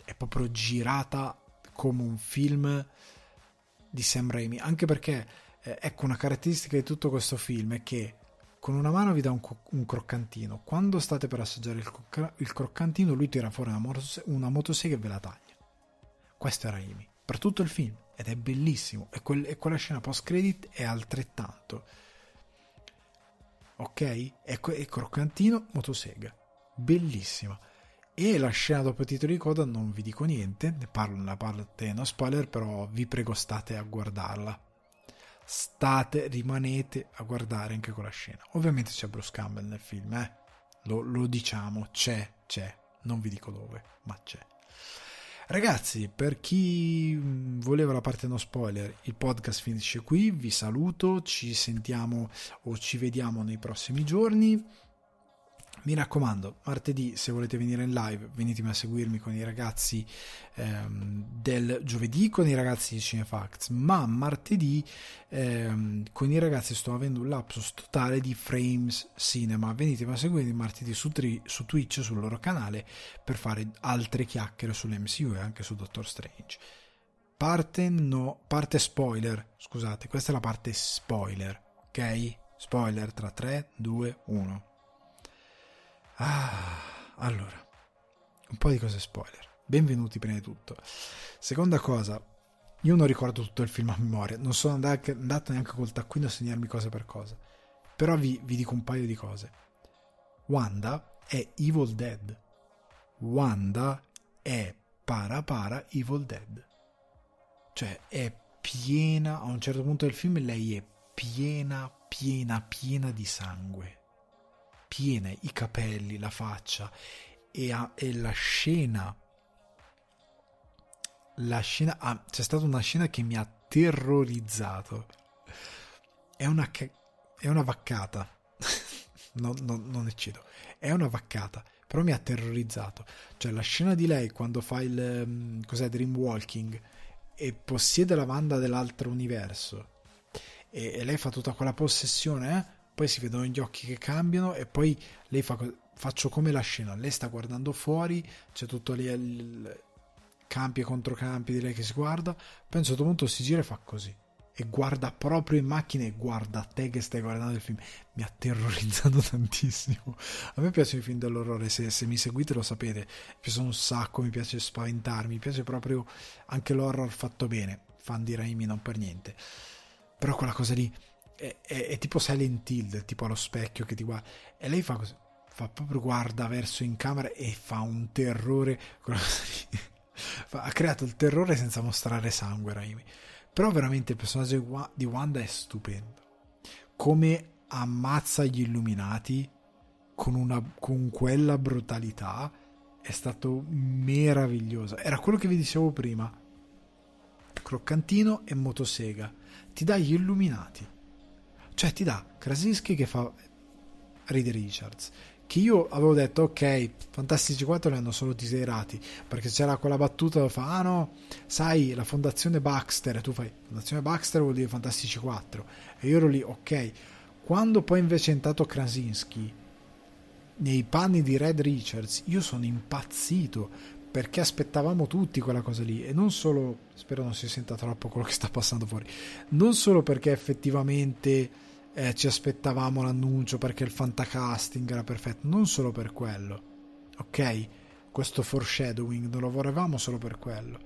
è proprio girata come un film di Sam Raimi, anche perché eh, ecco una caratteristica di tutto questo film è che con una mano vi dà un, un croccantino, quando state per assaggiare il, il croccantino lui tira fuori una, motos- una motosega e ve la taglia. Questo è Raimi, per tutto il film, ed è bellissimo, e, quel, e quella scena post credit è altrettanto. Ok? E, e croccantino, motosega, bellissima. E la scena dopo i titoli di coda non vi dico niente, ne parlo nella parte no spoiler, però vi prego state a guardarla. State, rimanete a guardare anche quella scena. Ovviamente c'è Bruce Campbell nel film, eh? Lo, lo diciamo, c'è, c'è, non vi dico dove, ma c'è. Ragazzi, per chi voleva la parte no spoiler, il podcast finisce qui. Vi saluto, ci sentiamo o ci vediamo nei prossimi giorni mi raccomando, martedì se volete venire in live venitemi a seguirmi con i ragazzi ehm, del giovedì con i ragazzi di Cinefacts, ma martedì ehm, con i ragazzi sto avendo un lapsus totale di Frames Cinema. Venitemi a seguirmi martedì su, tri- su Twitch, sul loro canale, per fare altre chiacchiere sull'MCU e anche su Doctor Strange. Parte, no, parte spoiler, scusate, questa è la parte spoiler, ok? Spoiler tra 3, 2, 1. Ah, allora, un po' di cose spoiler. Benvenuti prima di tutto. Seconda cosa, io non ricordo tutto il film a memoria, non sono andato neanche col taccuino a segnarmi cosa per cosa. Però vi, vi dico un paio di cose. Wanda è Evil Dead. Wanda è para para Evil Dead. Cioè è piena, a un certo punto del film lei è piena, piena, piena di sangue piene, i capelli, la faccia e, ha, e la scena la scena ah, c'è stata una scena che mi ha terrorizzato. È una è una vaccata. (laughs) No, no, non eccedo. È una vaccata però mi ha terrorizzato. Cioè la scena di lei quando fa il mm, cos'è dream walking e possiede la Wanda dell'altro universo. E, e lei fa tutta quella possessione eh? Poi si vedono gli occhi che cambiano e poi lei fa faccio come la scena. Lei sta guardando fuori c'è tutto lì il campi e controcampi di lei che si guarda. Poi a un certo punto si gira e fa così. E guarda proprio in macchina e guarda te che stai guardando il film. Mi ha terrorizzato (laughs) tantissimo. A me piacciono i film dell'orrore se, se mi seguite lo sapete. Mi piace un sacco mi piace spaventarmi mi piace proprio anche l'horror fatto bene. Fan di Raimi non per niente. Però quella cosa lì è, è, è, tipo Silent Hill, tipo allo specchio che ti guarda. E lei fa così, fa proprio guarda verso in camera e fa un terrore. (laughs) ha creato il terrore senza mostrare sangue, Raimi. Però veramente il personaggio di Wanda è stupendo. Come ammazza gli illuminati con, una, con quella brutalità è stato meraviglioso. Era quello che vi dicevo prima. Croccantino e motosega. Ti dà gli illuminati cioè ti dà Krasinski che fa Reed Richards. Che io avevo detto, ok, Fantastici 4 li hanno solo teaserati, perché c'era quella battuta dove fa, ah no, sai, la fondazione Baxter, e tu fai, fondazione Baxter vuol dire Fantastici 4. E io ero lì, ok. Quando poi invece è entrato Krasinski, nei panni di Red Richards, io sono impazzito, perché aspettavamo tutti quella cosa lì e non solo spero non si senta troppo quello che sta passando fuori non solo perché effettivamente eh, ci aspettavamo l'annuncio perché il fantacasting era perfetto non solo per quello ok questo foreshadowing non lo volevamo solo per quello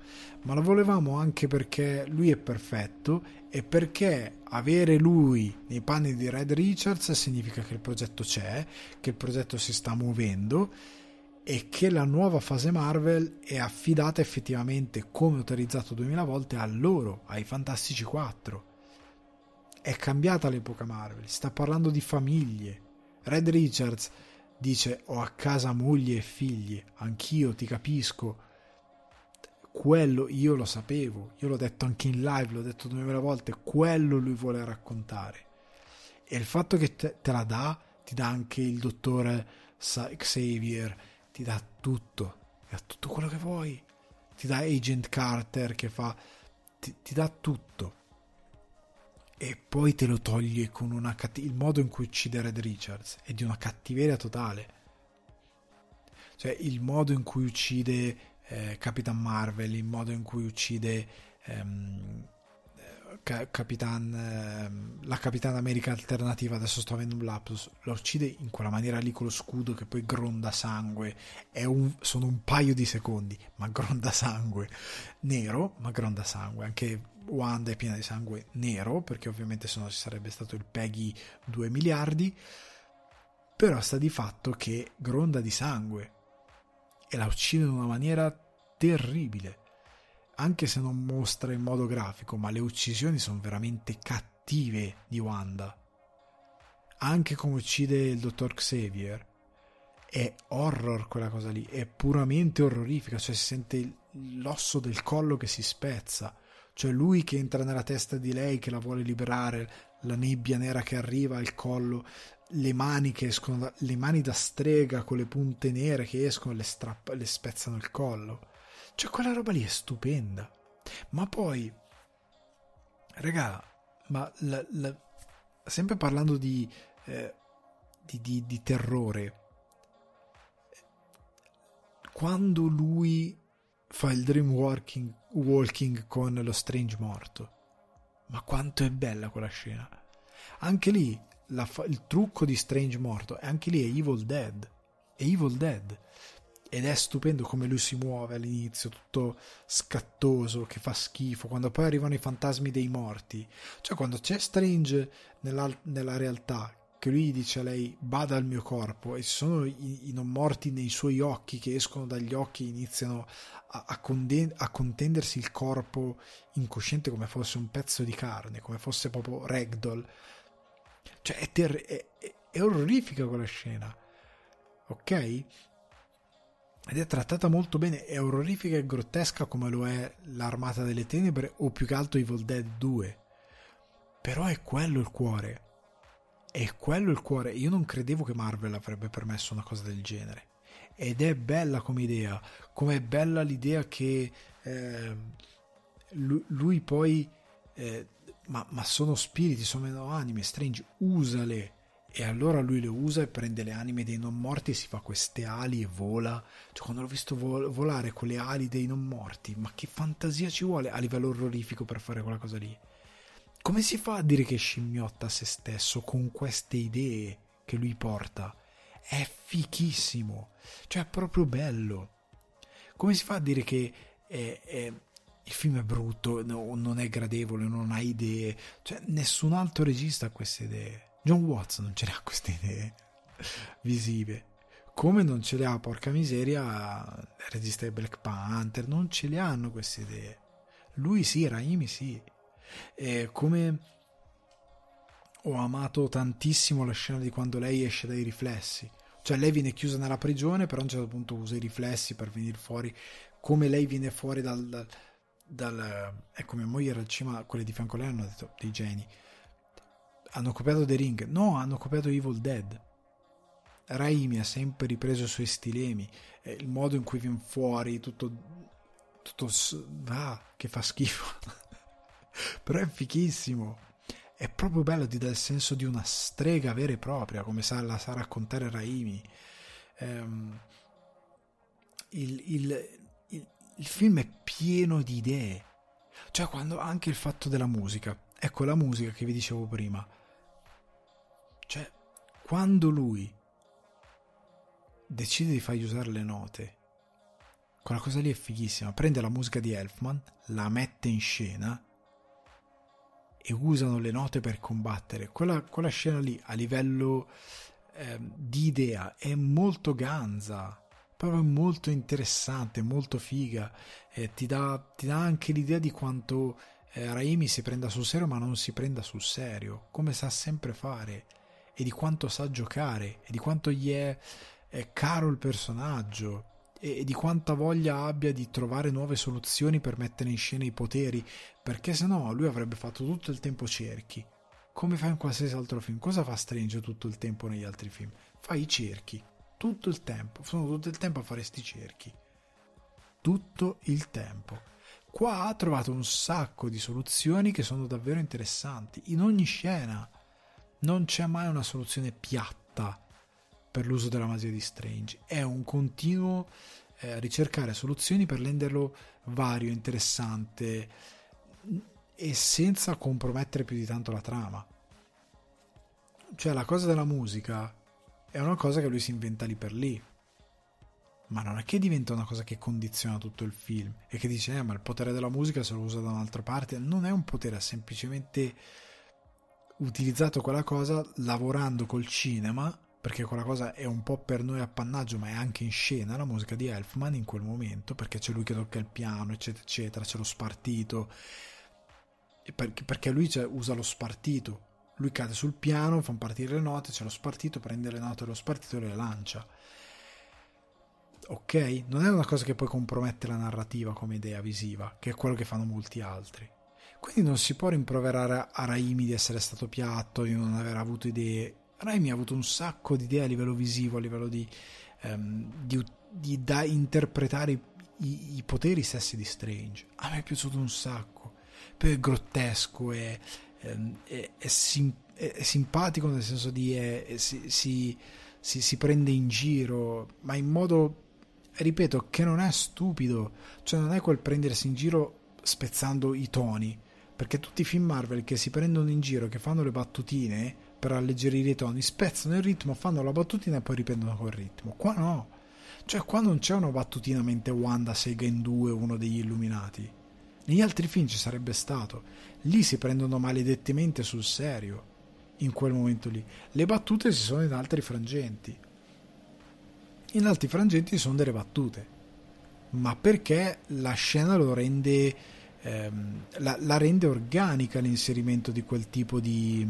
ma lo volevamo anche perché lui è perfetto e perché avere lui nei panni di Red Richards significa che il progetto c'è che il progetto si sta muovendo e che la nuova fase Marvel è affidata effettivamente, come autorizzato 2000 volte, a loro, ai Fantastici 4. È cambiata l'epoca Marvel, si sta parlando di famiglie. Red Richards dice ho a casa moglie e figli, anch'io ti capisco. Quello io lo sapevo, io l'ho detto anche in live, l'ho detto 2000 volte, quello lui vuole raccontare. E il fatto che te, te la dà, ti dà anche il dottore Xavier, ti dà tutto, ti dà tutto quello che vuoi, ti dà Agent Carter che fa, ti, ti dà tutto. E poi te lo toglie con una cattiv- il modo in cui uccide Red Richards è di una cattiveria totale. Cioè il modo in cui uccide eh, Capitan Marvel, il modo in cui uccide ehm, Capitan, ehm, la Capitan America alternativa, adesso sto avendo un lapsus, la uccide in quella maniera lì con lo scudo che poi gronda sangue, un, sono un paio di secondi, ma gronda sangue nero, ma gronda sangue, anche Wanda è piena di sangue nero, perché ovviamente se no ci sarebbe stato il Peggy 2 miliardi, però sta di fatto che gronda di sangue e la uccide in una maniera terribile anche se non mostra in modo grafico, ma le uccisioni sono veramente cattive di Wanda. Anche come uccide il dottor Xavier, è horror quella cosa lì, è puramente orrorifica, cioè si sente l'osso del collo che si spezza, cioè lui che entra nella testa di lei che la vuole liberare, la nebbia nera che arriva al collo, le mani che escono, da, le mani da strega con le punte nere che escono e le, le spezzano il collo cioè, quella roba lì è stupenda. Ma poi, raga, ma la, la, sempre parlando di, eh, di, di, di terrore, quando lui fa il dream walking, walking con lo strange morto, ma quanto è bella quella scena. Anche lì, la, il trucco di strange morto, anche lì è Evil Dead. È Evil Dead ed è stupendo come lui si muove all'inizio, tutto scattoso, che fa schifo, quando poi arrivano i fantasmi dei morti. Cioè quando c'è Strange nella, nella realtà, che lui dice a lei bada al mio corpo e ci sono i, i, non morti nei suoi occhi che escono dagli occhi e iniziano a, a, conden- a, contendersi il corpo incosciente come fosse un pezzo di carne, come fosse proprio ragdoll. Cioè è, ter- è, è, è orrifica quella scena, ok? ed è trattata molto bene, è orrorifica e grottesca come lo è l'Armata delle Tenebre o più che altro Evil Dead 2. Però è quello il cuore. È quello il cuore. Io non credevo che Marvel avrebbe permesso una cosa del genere. Ed è bella come idea, come è bella l'idea che eh, lui, poi... Eh, ma, ma sono spiriti, sono anime, Strange, usale e allora lui le usa e prende le anime dei non morti e si fa queste ali e vola. Cioè, quando l'ho visto vol- volare con le ali dei non morti, ma che fantasia ci vuole a livello orrorifico per fare quella cosa lì? Come si fa a dire che scimmiotta se stesso con queste idee che lui porta? È fichissimo, cioè è proprio bello. Come si fa a dire che è, è, il film è brutto, no, non è gradevole, non ha idee? Cioè, nessun altro regista ha queste idee John Watts non ce le ha queste idee (laughs) visive. Come non ce le ha, porca miseria, regista di Black Panther, non ce le hanno queste idee. Lui sì, Raimi sì. E come ho amato tantissimo la scena di quando lei esce dai riflessi. Cioè lei viene chiusa nella prigione, però a un certo punto usa i riflessi per venire fuori. Come lei viene fuori dal... dal, dal ecco, mia moglie era al cima, quelle di fianco a lei hanno detto dei geni hanno copiato The Ring? No, hanno copiato Evil Dead. Raimi ha sempre ripreso i suoi stilemi, eh, il modo in cui viene fuori, tutto, tutto ah, che fa schifo. (laughs) Però è fichissimo. È proprio bello, ti dà il senso di una strega vera e propria, come sa, la sa raccontare Raimi. Um, il, il, il, il film è pieno di idee. Cioè, quando anche il fatto della musica. Ecco la musica che vi dicevo prima cioè, quando lui decide di fargli usare le note, quella cosa lì è fighissima. Prende la musica di Elfman, la mette in scena e usano le note per combattere. Quella, quella scena lì a livello eh, di idea è molto ganza, proprio molto interessante, molto figa. Eh, ti, dà, ti, dà, anche l'idea di quanto eh, Raimi si prenda sul serio, ma non si prenda sul serio, come sa sempre fare e di quanto sa giocare e di quanto gli è, è caro il personaggio e, di quanta voglia abbia di trovare nuove soluzioni per mettere in scena i poteri, perché se no lui avrebbe fatto tutto il tempo cerchi. Come fa in qualsiasi altro film? Cosa fa Strange tutto il tempo negli altri film? Fa i cerchi, tutto il tempo, sono tutto il tempo a fare sti cerchi. Tutto il tempo. Qua ha trovato un sacco di soluzioni che sono davvero interessanti in ogni scena non c'è mai una soluzione piatta per l'uso della magia di Strange, è un continuo eh, ricercare soluzioni per renderlo vario, interessante e senza compromettere più di tanto la trama. Cioè la cosa della musica è una cosa che lui si inventa lì per lì. Ma non è che diventa una cosa che condiziona tutto il film e che dice, eh, ma il potere della musica se lo usa da un'altra parte. Non è un potere, ha semplicemente utilizzato quella cosa lavorando col cinema, perché quella cosa è un po' per noi appannaggio, ma è anche in scena la musica di Elfman in quel momento, perché c'è lui che tocca il piano, eccetera, eccetera, c'è lo spartito. Perché lui usa lo spartito lui cade sul piano, fa partire le note, c'è lo spartito, prende le note dello spartito e le lancia. Ok? Non è una cosa che poi compromette la narrativa come idea visiva, che è quello che fanno molti altri. Quindi non si può rimproverare a Raimi di essere stato piatto, di non aver avuto idee. Raimi ha avuto un sacco di idee a livello visivo, a livello di, um, di, di da interpretare i, i, poteri stessi di Strange. A me è piaciuto un sacco. Poi è grottesco, è, Ehm, è, è, sim, è, simpatico nel senso di si, si, si, si, prende in giro, ma in modo, ripeto, che non è stupido, cioè non è quel prendersi in giro spezzando i toni, perché tutti i film Marvel che si prendono in giro, che fanno le battutine per alleggerire i toni, spezzano il ritmo, fanno la battutina e poi riprendono quel ritmo. Qua no. Cioè, qua non c'è una battutina mentre Wanda sega in due uno degli illuminati. Negli altri film ci sarebbe stato. Lì si prendono maledettamente sul serio. In quel momento lì. Le battute si sono in altri frangenti. In altri frangenti sono delle battute. Ma perché la scena lo rende. Ehm, la, la, rende organica l'inserimento di quel tipo di,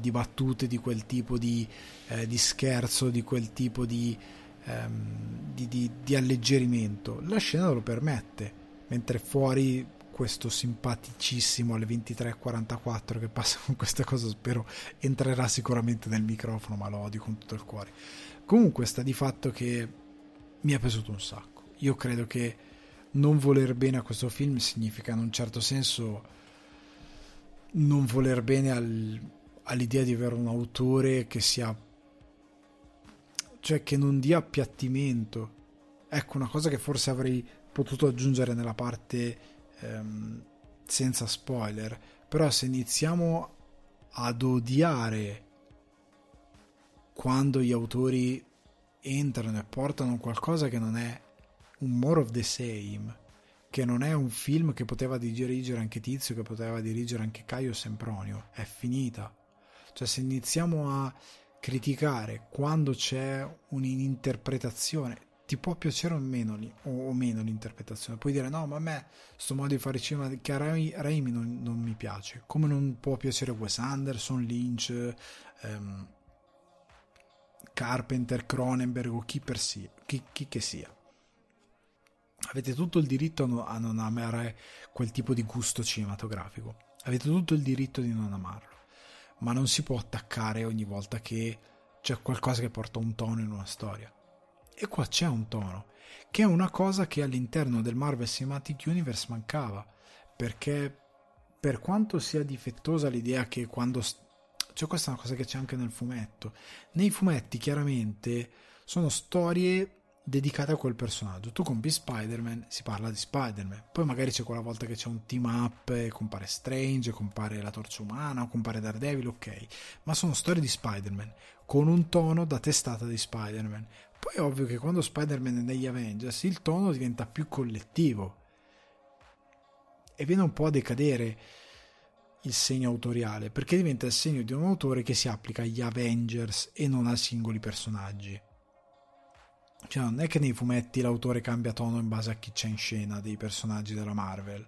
di battute, di quel tipo di, eh, di, scherzo, di quel tipo di, ehm, di alleggerimento. La scena lo permette mentre fuori questo simpaticissimo alle 23.44 che passa con questa cosa spero entrerà sicuramente nel microfono ma lo odio con tutto il cuore comunque sta di fatto che mi è piaciuto un sacco io credo che non voler bene a questo film significa in un certo senso non voler bene al, all'idea di avere un autore che sia cioè che non dia appiattimento. Ecco una cosa che forse avrei potuto aggiungere nella parte ehm, senza spoiler, però se iniziamo ad odiare quando gli autori entrano e portano qualcosa che non è un more of the same, che non è un film che poteva dirigere anche Tizio, che poteva dirigere anche Caio Sempronio, è finita. Cioè se iniziamo a criticare quando c'è un'interpretazione, ti può piacere o meno, o meno, l'interpretazione. Puoi dire no, ma a me questo modo di fare cinema che a Raimi non, non, mi piace. Come non può piacere Wes Anderson, Lynch, ehm, Carpenter, Cronenberg o chi, per si, chi, chi che sia. Avete tutto il diritto a non amare quel tipo di gusto cinematografico. Avete tutto il diritto di non amarlo. Ma non si può attaccare ogni volta che c'è qualcosa che porta un tono in una storia e qua c'è un tono, che è una cosa che all'interno del Marvel Cinematic Universe mancava, perché per quanto sia difettosa l'idea che quando... Cioè questa è una cosa che c'è anche nel fumetto. Nei fumetti chiaramente sono storie dedicate a quel personaggio. Tu compi Spider-Man, si parla di Spider-Man. Poi magari c'è quella volta che c'è un team up compare Strange, compare la torcia umana, compare Daredevil, ok. Ma sono storie di Spider-Man con un tono da testata di Spider-Man. Poi è ovvio che quando Spider-Man è negli Avengers il tono diventa più collettivo e viene un po' a decadere il segno autoriale perché diventa il segno di un autore che si applica agli Avengers e non a singoli personaggi. Cioè non è che nei fumetti l'autore cambia tono in base a chi c'è in scena dei personaggi della Marvel.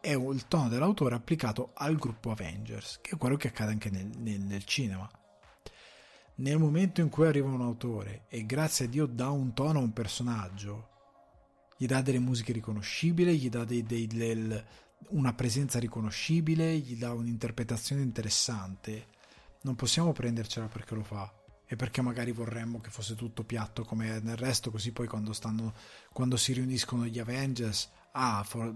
È il tono dell'autore applicato al gruppo Avengers, che è quello che accade anche nel, nel, nel cinema nel momento in cui arriva un autore e grazie a Dio dà un tono a un personaggio, gli dà delle musiche riconoscibili, gli dà dei, dei, del, una presenza riconoscibile, gli dà un'interpretazione interessante, non possiamo prendercela perché lo fa e perché magari vorremmo che fosse tutto piatto come nel resto, così poi quando, stanno, quando si riuniscono gli Avengers, ah, for,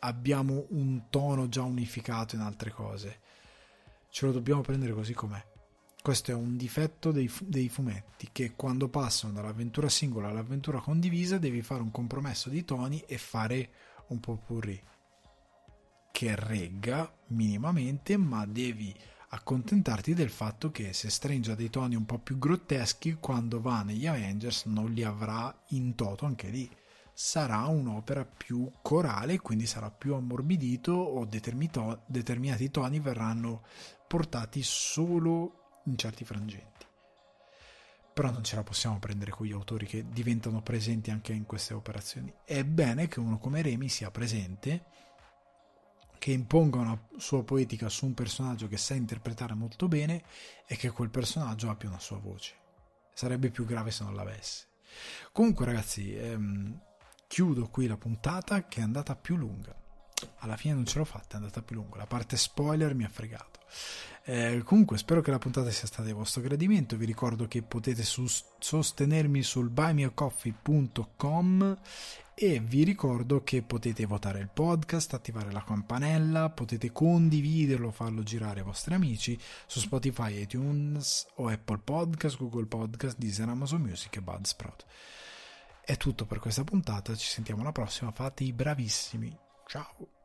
abbiamo un tono già unificato in altre cose. Ce lo dobbiamo prendere così com'è questo è un difetto dei, dei, fumetti che quando passano dall'avventura singola all'avventura condivisa devi fare un compromesso di toni e fare un po' purri che regga minimamente ma devi accontentarti del fatto che se Strange ha dei toni un po' più grotteschi quando va negli Avengers non li avrà in toto anche lì sarà un'opera più corale quindi sarà più ammorbidito o determinati toni verranno portati solo in certi frangenti. Però non ce la possiamo prendere con gli autori che diventano presenti anche in queste operazioni. È bene che uno come Remy sia presente, che imponga una sua poetica su un personaggio che sa interpretare molto bene e che quel personaggio abbia una sua voce. Sarebbe più grave se non l'avesse. Comunque ragazzi, ehm, chiudo qui la puntata che è andata più lunga. Alla fine non ce l'ho fatta, è andata più lunga. La parte spoiler mi ha fregato. Eh, comunque spero che la puntata sia stata di vostro gradimento. Vi ricordo che potete sus- sostenermi sul buymeacoffee.com e vi ricordo che potete votare il podcast, attivare la campanella, potete condividerlo, farlo girare ai vostri amici su Spotify, iTunes o Apple Podcast, Google Podcast, Deezer, Amazon Music e Budsprout. È tutto per questa puntata, ci sentiamo alla prossima, fate i bravissimi. Ciao!